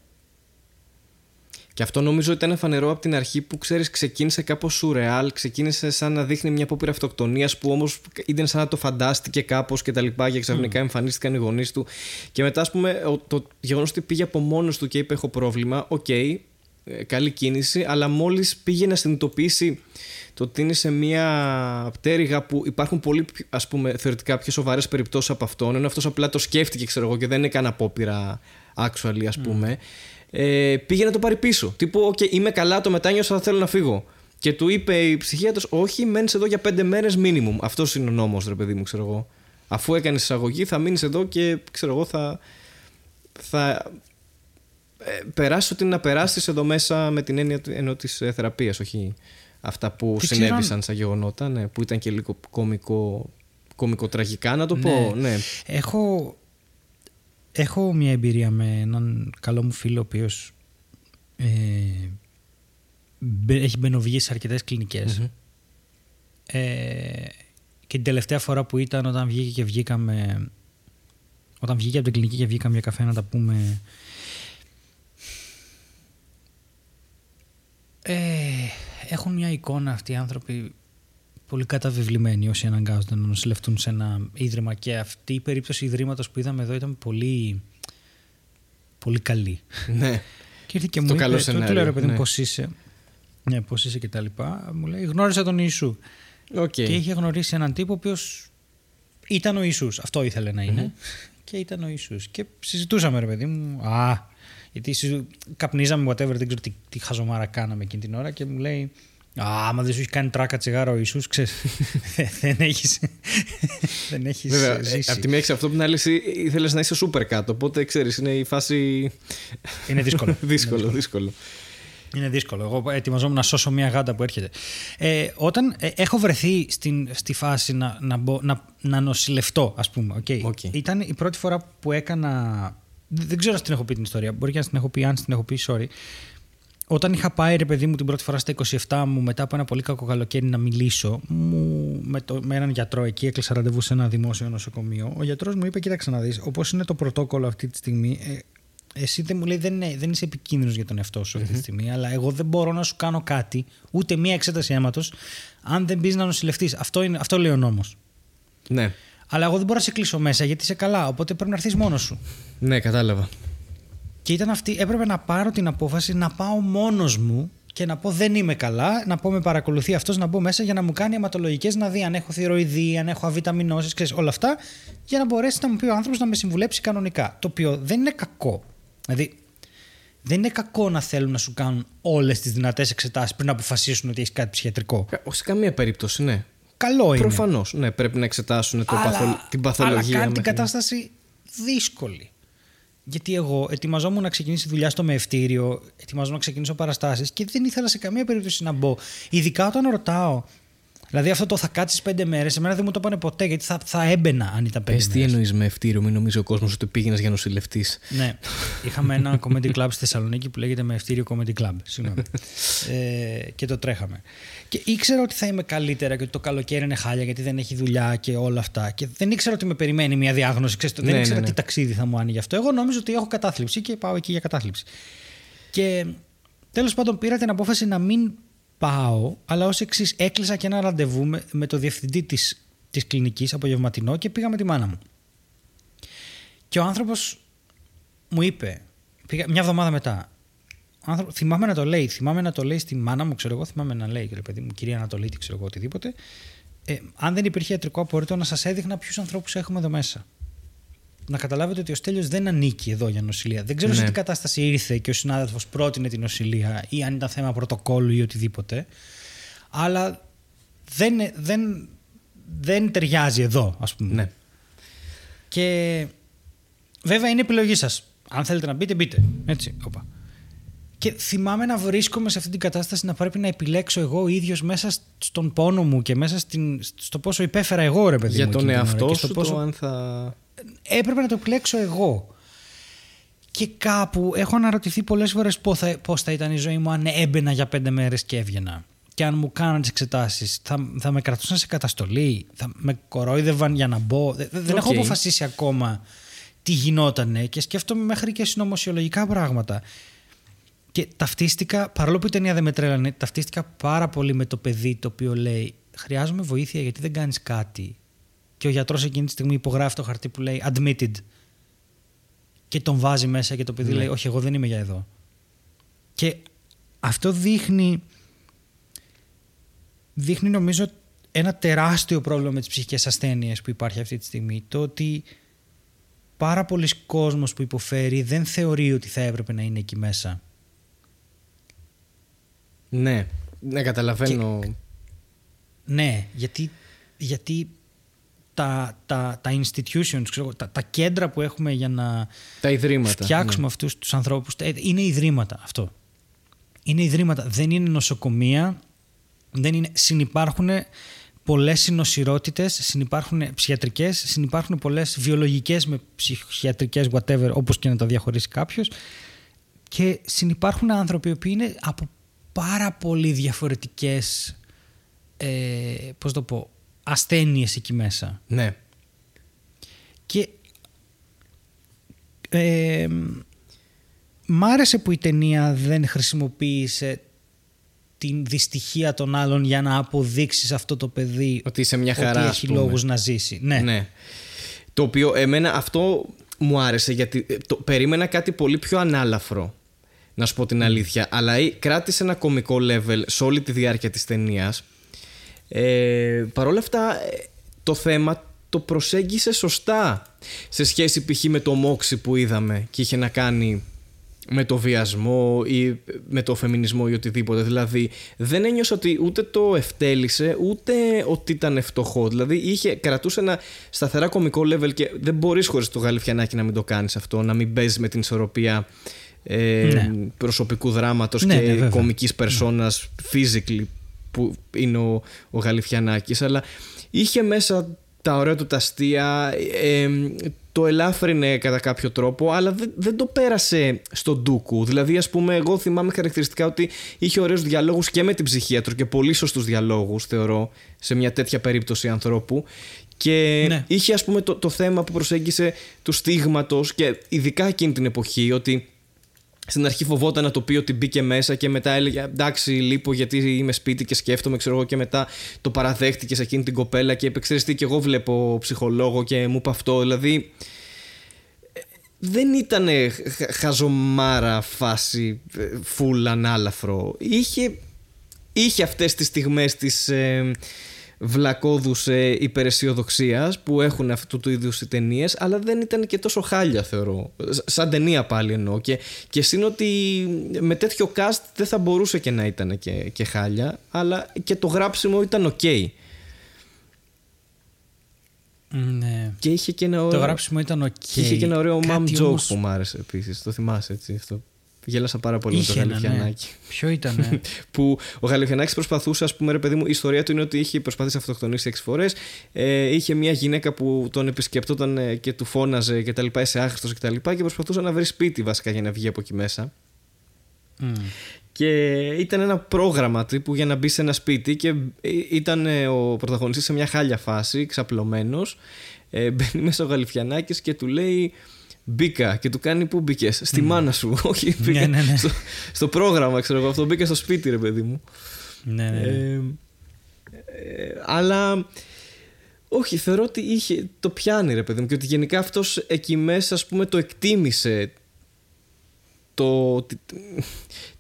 Και αυτό νομίζω ότι ήταν φανερό από την αρχή που ξέρεις, ξεκίνησε κάπως σουρεάλ, ξεκίνησε σαν να δείχνει μια απόπειρα αυτοκτονίας που όμως ήταν σαν να το φαντάστηκε κάπως και τα λοιπά και ξαφνικά εμφανίστηκαν οι γονείς του. Και μετά, ας πούμε, ο- το γεγονός ότι πήγε από μόνος του και είπε: Έχω πρόβλημα, οκ, ε, καλή κίνηση, αλλά μόλις πήγε να συνειδητοποιήσει το ότι είναι σε μια πτέρυγα που υπάρχουν πολύ ας πούμε, θεωρητικά πιο σοβαρές περιπτώσεις από αυτόν, ενώ αυτός απλά το σκέφτηκε, ξέρω εγώ, και δεν έκανε απόπειρα actually, ας πούμε ε, πήγε να το πάρει πίσω. Τύπου, οκ, είμαι καλά, το μετάνιωσα, θα θέλω να φύγω. Και του είπε η ψυχίατρος, όχι, μένεις εδώ για πέντε μέρες minimum. Αυτός είναι ο νόμος, ρε παιδί μου, ξέρω εγώ. Αφού έκανες εισαγωγή, θα μείνεις εδώ και ξέρω εγώ, θα. θα ε, περάσεις ό,τι να περάσεις εδώ μέσα με την έννοια του- ενώ της θεραπείας, όχι αυτά που Δεν ξέρω συνέβησαν σαν γεγονότα, ναι, που ήταν και λίγο κομικό, κομικοτραγικά, να το πω. Ναι. Έχω, έχω μια εμπειρία με έναν καλό μου φίλο ο οποίος ε, μπε- έχει μπαινοβγεί σε αρκετές κλινικές. Ε, και την τελευταία φορά που ήταν όταν βγήκε και βγήκαμε όταν βγήκε από την κλινική και βγήκαμε για καφέ να τα πούμε. Ε, έχουν μια εικόνα αυτοί οι άνθρωποι πολύ καταβεβλημένοι όσοι αναγκάζονται να νοσηλευτούν σε ένα ίδρυμα και αυτή η περίπτωση ιδρύματος που είδαμε εδώ ήταν πολύ, πολύ καλή. Ναι. Και ήρθε και μου καλό είπε, του σενάριο, λέω ρε παιδί μου ναι. πώς είσαι, ναι, πώς είσαι και τα λοιπά. Μου λέει γνώρισα τον Ιησού. Οκ. Και είχε γνωρίσει έναν τύπο ο οποίος ήταν ο Ιησούς. Αυτό ήθελε να είναι Και ήταν ο Ιησούς. Και συζητούσαμε ρε παιδί μου. Α, γιατί συζου- καπνίζαμε whatever, δεν ξέρω τι, τι χαζομάρα κάναμε εκείνη την ώρα και μου λέει Α, άμα δεν σου έχει κάνει τράκα τσιγάρο ο Ιησούς, ξέρεις, (laughs) δεν έχεις, (laughs) δεν έχεις Βέβαια, ε, ζήσει. από τη μία έχεις αυτό που την άλλη ήθελες να είσαι super κάτω. Οπότε ξέρεις, είναι η φάση. Είναι δύσκολο. (laughs) δύσκολο, δύσκολο. Είναι δύσκολο. Εγώ ετοιμαζόμουν να σώσω μια γάντα που έρχεται. Ε, όταν ε, έχω βρεθεί στην, στη φάση να, να, μπω- να, να νοσηλευτώ, ας πούμε. Okay. OK. Ήταν η πρώτη φορά που έκανα. Δεν δεν ξέρω αν την έχω πει την ιστορία. Μπορεί και να την έχω πει, αν την έχω πει, sorry. Όταν είχα πάει, ρε παιδί μου, την πρώτη φορά στα 27 μου, μετά από ένα πολύ κακό καλοκαίρι να μιλήσω, μου, με, το, με έναν γιατρό εκεί, έκλεισα ραντεβού σε ένα δημόσιο νοσοκομείο. Ο γιατρός μου είπε: Κοίταξε να δεις, όπως είναι το πρωτόκολλο αυτή τη στιγμή, ε, εσύ δεν μου λέει δεν, είναι, δεν είσαι επικίνδυνος για τον εαυτό σου αυτή τη στιγμή, αλλά εγώ δεν μπορώ να σου κάνω κάτι, ούτε μία εξέταση αίματος, αν δεν μπεις να νοσηλευτείς. Αυτό, είναι- αυτό λέει ο νόμος. Ναι, Αλλά εγώ δεν μπορώ να σε κλείσω μέσα γιατί είσαι καλά, οπότε πρέπει να έρθεις μόνος σου. ναι, κατάλαβα. Και ήταν αυτή, έπρεπε να πάρω την απόφαση να πάω μόνος μου και να πω δεν είμαι καλά, να πω με παρακολουθεί αυτός, να μπω μέσα για να μου κάνει αιματολογικές, να δει αν έχω θηροειδή, αν έχω αβιταμινώσεις, ξέρεις όλα αυτά, για να μπορέσει να μου πει ο άνθρωπος να με συμβουλέψει κανονικά. Το οποίο δεν είναι κακό. Δηλαδή, δεν είναι κακό να θέλουν να σου κάνουν όλες τις δυνατές εξετάσεις πριν να αποφασίσουν ότι έχεις κάτι ψυχιατρικό. Ε, Σε καμία περίπτωση, ναι. Καλό είναι. Προφανώς. Ναι, πρέπει να εξετάσουν το παθο... την παθολογία. Αλλά κάνει την μέχρι- κατάσταση δύσκολη. Γιατί εγώ ετοιμαζόμουν να ξεκινήσει δουλειά στο μεευτήριο, ετοιμαζόμουν να ξεκινήσω παραστάσεις και δεν ήθελα σε καμία περίπτωση να μπω. Ειδικά όταν ρωτάω. Δηλαδή αυτό το θα κάτσεις πέντε μέρες, εμένα δεν μου το είπανε ποτέ γιατί θα, θα έμπαινα αν ήταν πέντε Πες τι μέρες. εννοείς με ευτήριο, μην νομίζεις ο κόσμος ότι πήγαινες για νοσηλευτής. Ναι. Είχαμε ένα (laughs) comedy club στη Θεσσαλονίκη που λέγεται Μευτήριο Comedy Club. Συγγνώμη. (laughs) ε, και το τρέχαμε. Και ήξερα ότι θα είμαι καλύτερα και ότι το καλοκαίρι είναι χάλια γιατί δεν έχει δουλειά και όλα αυτά. Και δεν ήξερα ότι με περιμένει μια διάγνωση. Ξέρεις, δεν Ναι, ήξερα ναι, ναι. τι ταξίδι θα μου άνοιγε αυτό. Εγώ νόμιζα ότι έχω κατάθλιψη και πάω εκεί για κατάθλιψη. Και τέλος πάντων πήρα την απόφαση να μην πάω, αλλά ως εξής έκλεισα και ένα ραντεβού με, με το διευθυντή της της κλινικής απογευματινό και πήγα με τη μάνα μου. Και ο άνθρωπος μου είπε, πήγα, μια εβδομάδα μετά, ο άνθρωπο- θυμάμαι να το λέει, θυμάμαι να το λέει στη μάνα μου, ξέρω εγώ, θυμάμαι να λέει, ρε παιδί μου, κυρία Ανατολίτη, ξέρω εγώ, οτιδήποτε. Ε, αν δεν υπήρχε ιατρικό απορρίτο, να σας έδειχνα ποιους ανθρώπους έχουμε εδώ μέσα. Να καταλάβετε ότι ο Στέλιος δεν ανήκει εδώ για νοσηλεία. Δεν ξέρω σε Ναι. τι κατάσταση ήρθε και ο συνάδελφος πρότεινε την νοσηλεία ή αν ήταν θέμα πρωτοκόλλου ή οτιδήποτε. Αλλά δεν, δεν, δεν ταιριάζει εδώ, ας πούμε. Ναι. Και βέβαια είναι επιλογή σας. Αν θέλετε να μπείτε, μπείτε. Έτσι, όπα. Και θυμάμαι να βρίσκομαι σε αυτή την κατάσταση να πρέπει να επιλέξω εγώ ο ίδιος μέσα στον πόνο μου και μέσα στην, στο πόσο υπέφερα εγώ, ρε παιδί Για μου. τον εκείνη την ώρα εαυτό και στο σου, πόσο το αν θα. Έπρεπε να το επιλέξω εγώ. Και κάπου έχω αναρωτηθεί πολλές φορές πώς θα, πώς θα ήταν η ζωή μου αν έμπαινα για πέντε μέρες και έβγαινα. Και αν μου κάναν τις εξετάσεις, θα, θα με κρατούσαν σε καταστολή, θα με κορόιδευαν για να μπω. Δε- δε- Δεν έχω Οκ. αποφασίσει ακόμα τι γινότανε και σκέφτομαι μέχρι και συνωμοσιολογικά πράγματα. Και ταυτίστηκα, παρόλο που η ταινία δεν με τρέλανε, ταυτίστηκα πάρα πολύ με το παιδί το οποίο λέει Χρειάζομαι βοήθεια γιατί δεν κάνεις κάτι. Και ο γιατρός εκείνη τη στιγμή υπογράφει το χαρτί που λέει Admitted. Και τον βάζει μέσα και το παιδί Ναι. λέει Όχι, εγώ δεν είμαι για εδώ. Και αυτό δείχνει. Δείχνει νομίζω ένα τεράστιο πρόβλημα με τις ψυχικές ασθένειες που υπάρχει αυτή τη στιγμή. Το ότι πάρα πολλοί κόσμος που υποφέρει δεν θεωρεί ότι θα έπρεπε να είναι εκεί μέσα. Ναι, ναι, καταλαβαίνω. Ναι, γιατί, γιατί τα, τα, τα institutions, ξέρω, τα, τα κέντρα που έχουμε για να Τα ιδρύματα. φτιάξουμε ναι. αυτούς τους ανθρώπους, ε, είναι ιδρύματα αυτό. Είναι ιδρύματα, δεν είναι νοσοκομεία, δεν είναι, συνυπάρχουν πολλές συνοσυρότητες, συνυπάρχουν ψυχιατρικές, συνυπάρχουν πολλές βιολογικές με ψυχιατρικές, whatever, όπως και να τα διαχωρίσει κάποιος και συνυπάρχουν άνθρωποι οι οποίοι είναι από πάρα πολύ διαφορετικές ε, πώς το πω, ασθένειες εκεί μέσα. Ναι. Και Ε, μ' άρεσε που η ταινία δεν χρησιμοποίησε την δυστυχία των άλλων για να αποδείξει αυτό το παιδί ότι είσαι μια χαρά, ότι έχει λόγους να ζήσει. Ναι. ναι. Το οποίο εμένα αυτό μου άρεσε γιατί ε, το, περίμενα κάτι πολύ πιο ανάλαφρο να σου πω την αλήθεια αλλά κράτησε ένα κομικό level σε όλη τη διάρκεια της ταινίας. Ε, Παρ' όλα αυτά ε, το θέμα το προσέγγισε σωστά σε σχέση π.χ. με το μόξι που είδαμε και είχε να κάνει με το βιασμό ή με το φεμινισμό ή οτιδήποτε. Δηλαδή δεν ένιωσα ότι ούτε το ευτέλησε ούτε ότι ήταν φτωχό. Δηλαδή είχε, κρατούσε ένα σταθερά κομικό level και δεν μπορείς χωρίς το γαλιφιανάκι να μην το κάνεις αυτό, να μην παίζεις με την ισορροπία ε, ναι. προσωπικού δράματος ναι, και ναι, κομικής περσόνας physically που είναι ο, ο Γαλιφιανάκης αλλά είχε μέσα τα ωραία του τα αστεία ε, το ελάφρυνε κατά κάποιο τρόπο, αλλά δεν, δεν το πέρασε στον ντούκου. Δηλαδή, ας πούμε, εγώ θυμάμαι χαρακτηριστικά ότι είχε ωραίους διαλόγους και με την ψυχίατρο και πολύ σωστούς διαλόγους, θεωρώ, σε μια τέτοια περίπτωση ανθρώπου. Και ναι. είχε, ας πούμε, το, το θέμα που προσέγγισε του στίγματος και ειδικά εκείνη την εποχή, ότι στην αρχή φοβόταν να το πει ότι μπήκε μέσα και μετά έλεγε εντάξει λείπω γιατί είμαι σπίτι και σκέφτομαι ξέρω εγώ και μετά το παραδέχτηκες σε εκείνη την κοπέλα και είπε ξέρεις τι και εγώ βλέπω ψυχολόγο και μου είπε αυτό δηλαδή δεν ήταν χαζομάρα φάση φουλ ανάλαφρο. Είχε, είχε αυτές τις στιγμές της ε, βλακώδους ε, υπεραισιοδοξίας που έχουν αυτού του είδους οι ταινίες, αλλά δεν ήταν και τόσο χάλια θεωρώ σαν ταινία πάλι εννοώ και, και συν ότι με τέτοιο cast δεν θα μπορούσε και να ήταν και, και χάλια αλλά και το γράψιμο ήταν ok ναι. Και είχε και ένα ωραίο... Το γράψιμο ήταν ok. Και είχε και ένα ωραίο mom joke όμως... που μου άρεσε επίσης. Το θυμάσαι έτσι αυτό. Γέλασα πάρα πολύ είχε με το Γαλιφιανάκι. Ναι. Ποιο ήταν. (laughs) που ο Γαλιφιανάκη προσπαθούσε, ας πούμε, ρε παιδί μου, η ιστορία του είναι ότι είχε προσπαθήσει να αυτοκτονήσει έξι φορές. Ε, είχε μια γυναίκα που τον επισκεπτόταν ε, και του φώναζε και τα λοιπά, είσαι άχρηστος και τα λοιπά και προσπαθούσε να βρει σπίτι βασικά για να βγει από εκεί μέσα. Mm. Και ήταν ένα πρόγραμμα τύπου για να μπει σε ένα σπίτι και ε, ήταν ε, ο πρωταγωνιστής σε μια χάλια φάση, ξαπλωμένος. Ε, μπαίνει (laughs) μέσα ο Γαλιφιανάκης και του λέει Μπήκα και του κάνει πού μπήκες, στη μάνα σου. Όχι, μπήκα ναι, ναι, ναι. Στο, στο, πρόγραμμα, ξέρω εγώ. Αυτό μπήκα στο σπίτι, ρε παιδί μου. Ναι, ναι. ναι. Ε, αλλά όχι, θεωρώ ότι είχε, το πιάνει ρε παιδί μου και ότι γενικά αυτός εκεί μέσα ας πούμε το εκτίμησε το,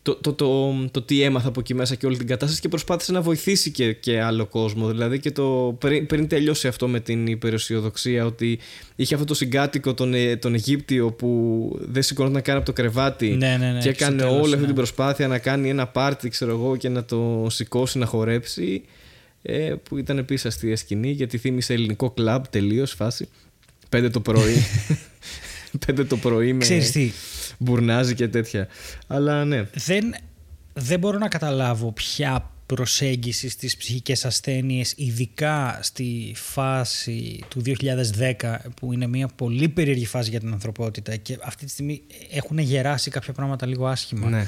το, το, το, το, τι έμαθα από εκεί μέσα και όλη την κατάσταση και προσπάθησε να βοηθήσει και, και άλλο κόσμο. Δηλαδή και το, πριν, πριν τελειώσει αυτό με την υπεραισιοδοξία ότι είχε αυτό το συγκάτοικο τον, ε, τον Αιγύπτιο που δεν σηκώνονταν να κάνει από το κρεβάτι ναι, ναι, ναι, και έκανε όλη αυτή την προσπάθεια να κάνει ένα πάρτι ξέρω εγώ και να το σηκώσει να χορέψει ε, που ήταν επίσης αστεία σκηνή γιατί θύμισε ελληνικό κλαμπ τελείως φάση. Πέντε το πρωί. (laughs) Πέντε το πρωί με μπουρνάζει και τέτοια. Αλλά ναι. Δεν, δεν μπορώ να καταλάβω ποια προσέγγιση στις ψυχικές ασθένειες ειδικά στη φάση του 2010 που είναι μια πολύ περίεργη φάση για την ανθρωπότητα και αυτή τη στιγμή έχουν γεράσει κάποια πράγματα λίγο άσχημα. Ναι.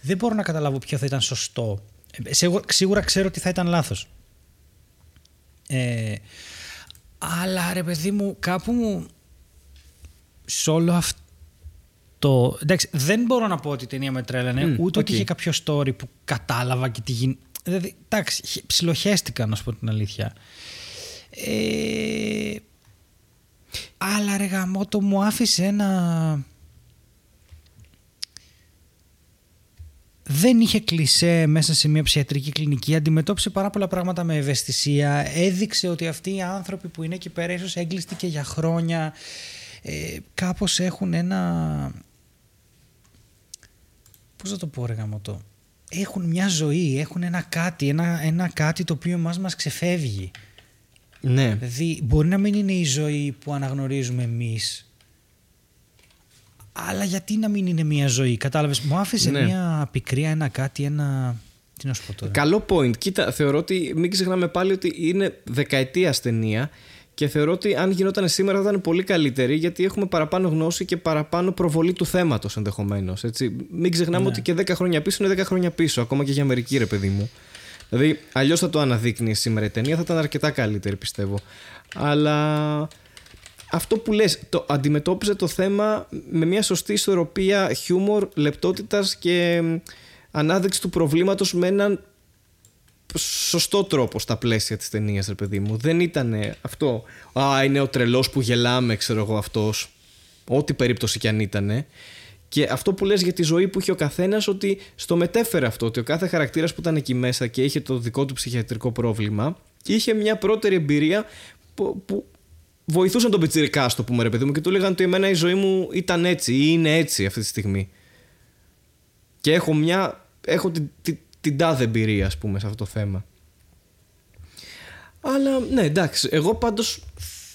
Δεν μπορώ να καταλάβω ποιο θα ήταν σωστό. Ε, σίγουρα ξέρω ότι θα ήταν λάθος. Ε, αλλά ρε παιδί μου κάπου μου σε όλο αυτό. Εντάξει, δεν μπορώ να πω ότι η ταινία με τρέλανε, mm, ούτε ότι είχε κάποιο story που κατάλαβα και τι γίνει. Δηλαδή, εντάξει, ψιλοχέστηκα να σου πω την αλήθεια. Ε, αλλά ρε γαμότο μου άφησε ένα... Δεν είχε κλεισέ μέσα σε μια ψιατρική κλινική, αντιμετώπισε πάρα πολλά πράγματα με ευαισθησία, έδειξε ότι αυτοί οι άνθρωποι που είναι εκεί πέρα ίσως έγκλειστοι για χρόνια, ε, κάπως έχουν ένα... Πώς θα το πω ρε γαμωτό. Έχουν μια ζωή, έχουν ένα κάτι, ένα, ένα κάτι το οποίο μας μας ξεφεύγει. Ναι. Δηλαδή μπορεί να μην είναι η ζωή που αναγνωρίζουμε εμείς αλλά γιατί να μην είναι μια ζωή, κατάλαβες; Μου άφησε ναι. μια πικρία, ένα κάτι, ένα... Τι να σου πω τώρα. Καλό point. Κοίτα, θεωρώ ότι μην ξεχνάμε πάλι ότι είναι δεκαετίας ταινία και θεωρώ ότι αν γινόταν σήμερα θα ήταν πολύ καλύτερη γιατί έχουμε παραπάνω γνώση και παραπάνω προβολή του θέματος ενδεχομένως. Μην ξεχνάμε ναι. ότι και 10 χρόνια πίσω είναι 10 χρόνια πίσω, ακόμα και για μερική ρε παιδί μου. Δηλαδή, αλλιώς θα το αναδείκνει σήμερα η ταινία, θα ήταν αρκετά καλύτερη πιστεύω. Αλλά αυτό που λες, το αντιμετώπιζε το θέμα με μια σωστή ισορροπία χιούμορ, λεπτότητας και ανάδειξη του προβλήματος με έναν σωστό τρόπο στα πλαίσια της ταινίας, ρε παιδί μου. Δεν ήταν αυτό, α, είναι ο τρελός που γελάμε, ξέρω εγώ αυτός. Ό,τι περίπτωση κι αν ήταν. Και αυτό που λες για τη ζωή που είχε ο καθένας ότι στο μετέφερε αυτό, ότι ο κάθε χαρακτήρας που ήταν εκεί μέσα και είχε το δικό του ψυχιατρικό πρόβλημα είχε μια πρώτερη εμπειρία που, που βοηθούσαν τον πιτσιρικά, στο πούμε ρε παιδί μου, και του έλεγαν ότι εμένα η ζωή μου ήταν έτσι ή είναι έτσι αυτή τη στιγμή. Και έχω μια. Έχω την, την, την τάδε εμπειρία, ας πούμε, σε αυτό το θέμα. Αλλά ναι, εντάξει. Εγώ πάντως,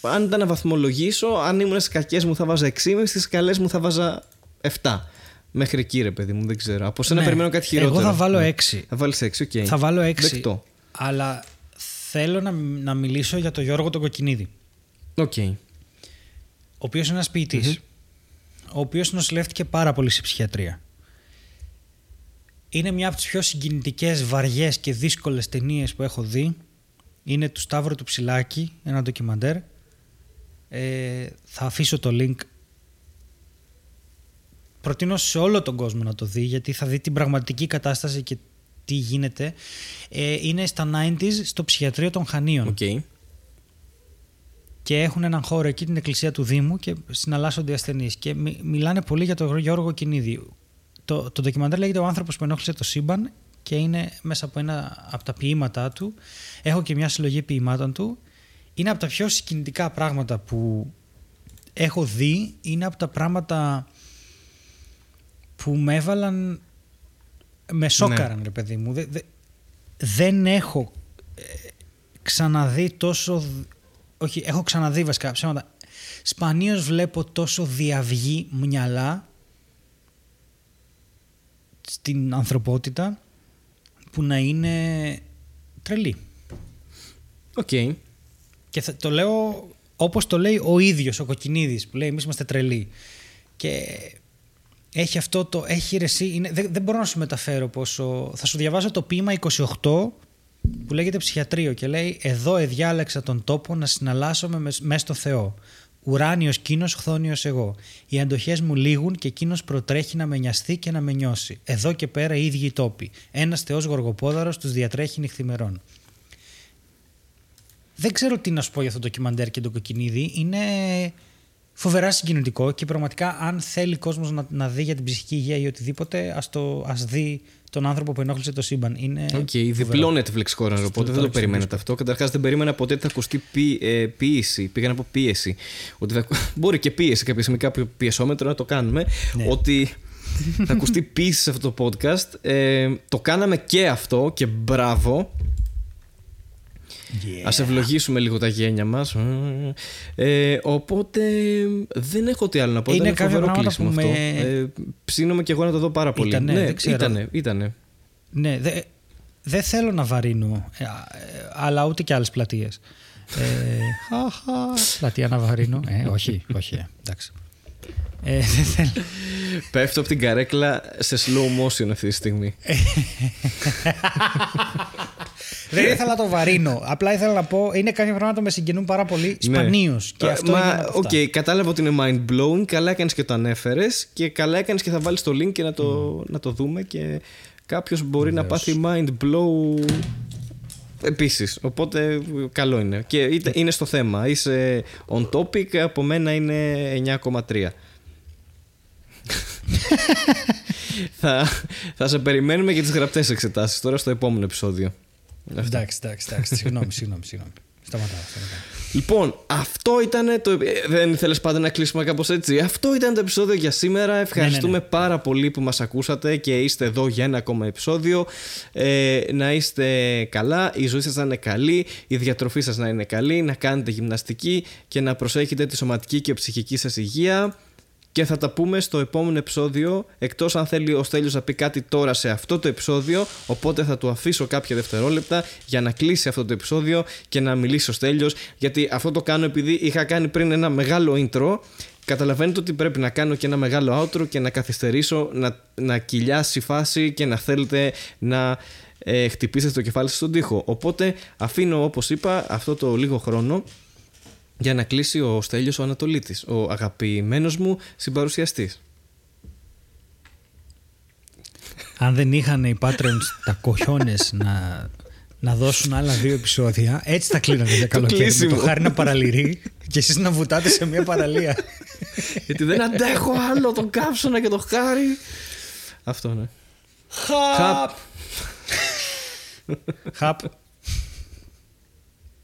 αν ήταν να βαθμολογήσω, αν ήμουν στις κακές μου θα βάζα 6,5, στις καλές μου θα βάζα 7. Μέχρι εκεί, ρε παιδί μου, δεν ξέρω. Από σένα ναι. περιμένω κάτι χειρότερο. Εγώ θα βάλω 6. Ναι. Θα βάλεις 6, OK. Okay. Θα βάλω 6. Δεκτό. Αλλά θέλω να, να μιλήσω για τον Γιώργο τον Κοκκινίδη. Okay. Ο οποίος είναι ένας ποιητής, ο οποίος νοσηλεύτηκε πάρα πολύ σε ψυχιατρία. Είναι μια από τις πιο συγκινητικές, βαριές και δύσκολες ταινίες που έχω δει. Είναι του Σταύρου του Ψηλάκη, ένα ντοκιμαντέρ. Ε, θα αφήσω το link. Προτείνω σε όλο τον κόσμο να το δει γιατί θα δει την πραγματική κατάσταση και τι γίνεται. Ε, είναι στα 90s στο ψυχιατρίο των Χανίων. Okay και έχουν έναν χώρο εκεί, την εκκλησία του Δήμου και συναλλάσσονται οι ασθενείς. Και μιλάνε πολύ για τον Γιώργο Κινίδη. Το, το ντοκιμαντέρ λέγεται Ο άνθρωπος που ενόχλησε το σύμπαν και είναι μέσα από ένα από τα ποίηματά του. Έχω και μια συλλογή ποιημάτων του. Είναι από τα πιο συγκινητικά πράγματα που έχω δει. Είναι από τα πράγματα που με έβαλαν. Με σόκαραν, ναι. ρε παιδί μου. δεν έχω ε, ξαναδεί τόσο όχι, έχω ξαναδεί βασικά ψέματα. Σπανίως βλέπω τόσο διαυγή μυαλά στην ανθρωπότητα που να είναι τρελή. Οκ. Και θα, το λέω όπως το λέει ο ίδιος ο Κοκκινίδης που λέει εμείς είμαστε τρελοί. Και έχει αυτό το, έχει ρεσί, είναι, δεν, δεν μπορώ να σου μεταφέρω πόσο, θα σου διαβάσω το ποίημα 28 που λέγεται ψυχιατρίο και λέει «Εδώ εδιάλεξα τον τόπο να συναλλάσσομαι μέσα στο Θεό. Ουράνιος κίνος, χθόνιος εγώ. Οι αντοχές μου λήγουν και εκείνος προτρέχει να με νοιαστεί και να με νιώσει. Εδώ και πέρα οι ίδιοι τόποι. Ένας Θεός γοργοπόδαρος τους διατρέχει νυχθημερών». Δεν ξέρω τι να σου πω για αυτό το ντοκιμαντέρ και το κοκκινίδι. Είναι φοβερά συγκινητικό και πραγματικά αν θέλει κόσμος να, να δει για την ψυχική υγεία ή οτιδήποτε ας, το, ας δει τον άνθρωπο που ενόχλησε το σύμπαν. Είναι OK, okay, διπλό Netflix horror, οπότε δεν το περιμένετε αυτό. Καταρχάς δεν περίμενα ποτέ ότι θα ακουστεί πί, ε, πίεση. Πήγα να πω πίεση. Ότι θα, (laughs) μπορεί και πίεση κάποια στιγμή, κάποιο πιεσόμετρο να το κάνουμε. Ναι. Ότι θα ακουστεί ποίηση σε αυτό το podcast. Ε, το κάναμε και αυτό και μπράβο. Yeah. Ας ευλογήσουμε λίγο τα γένια μας. Ε, Οπότε δεν έχω τι άλλο να πω. Είναι Ήταν φοβερό κλείσιμο αυτό. με... ε, Ψήνομαι και εγώ να το δω πάρα πολύ. Ήτανε, ναι, ήτανε, ήτανε. Ναι, δεν δε θέλω να βαρύνω ε, Αλλά ούτε και άλλες πλατείες. Ε, (laughs) Πλατεία να βαρύνω. Ε, Όχι, όχι, ε, εντάξει. Ε, Πέφτω από την καρέκλα σε slow motion αυτή τη στιγμή. (laughs) Δεν ήθελα να το βαρύνω. Απλά ήθελα να πω, είναι κάποια πράγματα που με συγκινούν πάρα πολύ σπανίως. Ναι. Και αυτό Μα, OK, okay, κατάλαβα ότι είναι mind blowing. Καλά έκανες και το ανέφερες. Και καλά έκανες και θα βάλεις το link και να το, να το δούμε. Και κάποιος μπορεί να πάθει mind blow Επίσης. Οπότε καλό είναι. Και είναι στο θέμα. Είσαι on topic. Από μένα είναι 9,3. (laughs) θα, θα σε περιμένουμε για τις γραπτές εξετάσεις τώρα στο επόμενο επεισόδιο. Εντάξει, εντάξει, εντάξει. Συγγνώμη, συγγνώμη, συγγνώμη. Σταματάω, σταματάω. Λοιπόν, αυτό ήταν το. Ε, δεν ήθελε πάντα να κλείσουμε κάπως έτσι. Αυτό ήταν το επεισόδιο για σήμερα. Ευχαριστούμε ναι, ναι, ναι. πάρα πολύ που μας ακούσατε και είστε εδώ για ένα ακόμα επεισόδιο. Ε, να είστε καλά, η ζωή σας να είναι καλή, η διατροφή σας να είναι καλή, να κάνετε γυμναστική και να προσέχετε τη σωματική και ψυχική σας υγεία και θα τα πούμε στο επόμενο επεισόδιο εκτός αν θέλει ο Στέλιος να πει κάτι τώρα σε αυτό το επεισόδιο οπότε θα του αφήσω κάποια δευτερόλεπτα για να κλείσει αυτό το επεισόδιο και να μιλήσει ο Στέλιος γιατί αυτό το κάνω επειδή είχα κάνει πριν ένα μεγάλο intro. Καταλαβαίνετε ότι πρέπει να κάνω και ένα μεγάλο outro και να καθυστερήσω να, να κυλιάσει η φάση και να θέλετε να ε, χτυπήσετε το κεφάλι σας στον τοίχο. Οπότε αφήνω όπως είπα αυτό το λίγο χρόνο Για να κλείσει ο Στέλιος ο Ανατολίτης, ο αγαπημένος μου συμπαρουσιαστής. Αν δεν είχαν οι Patreons τα κοχιόνες να, να δώσουν άλλα δύο επεισόδια, έτσι θα κλείνατε για καλοκαίρι. Με το χάρη να παραλυρεί και εσείς να βουτάτε σε μια παραλία. Γιατί δεν αντέχω άλλο τον κάψωνα και το χάρη. Αυτό ναι. Χαπ. Χαπ.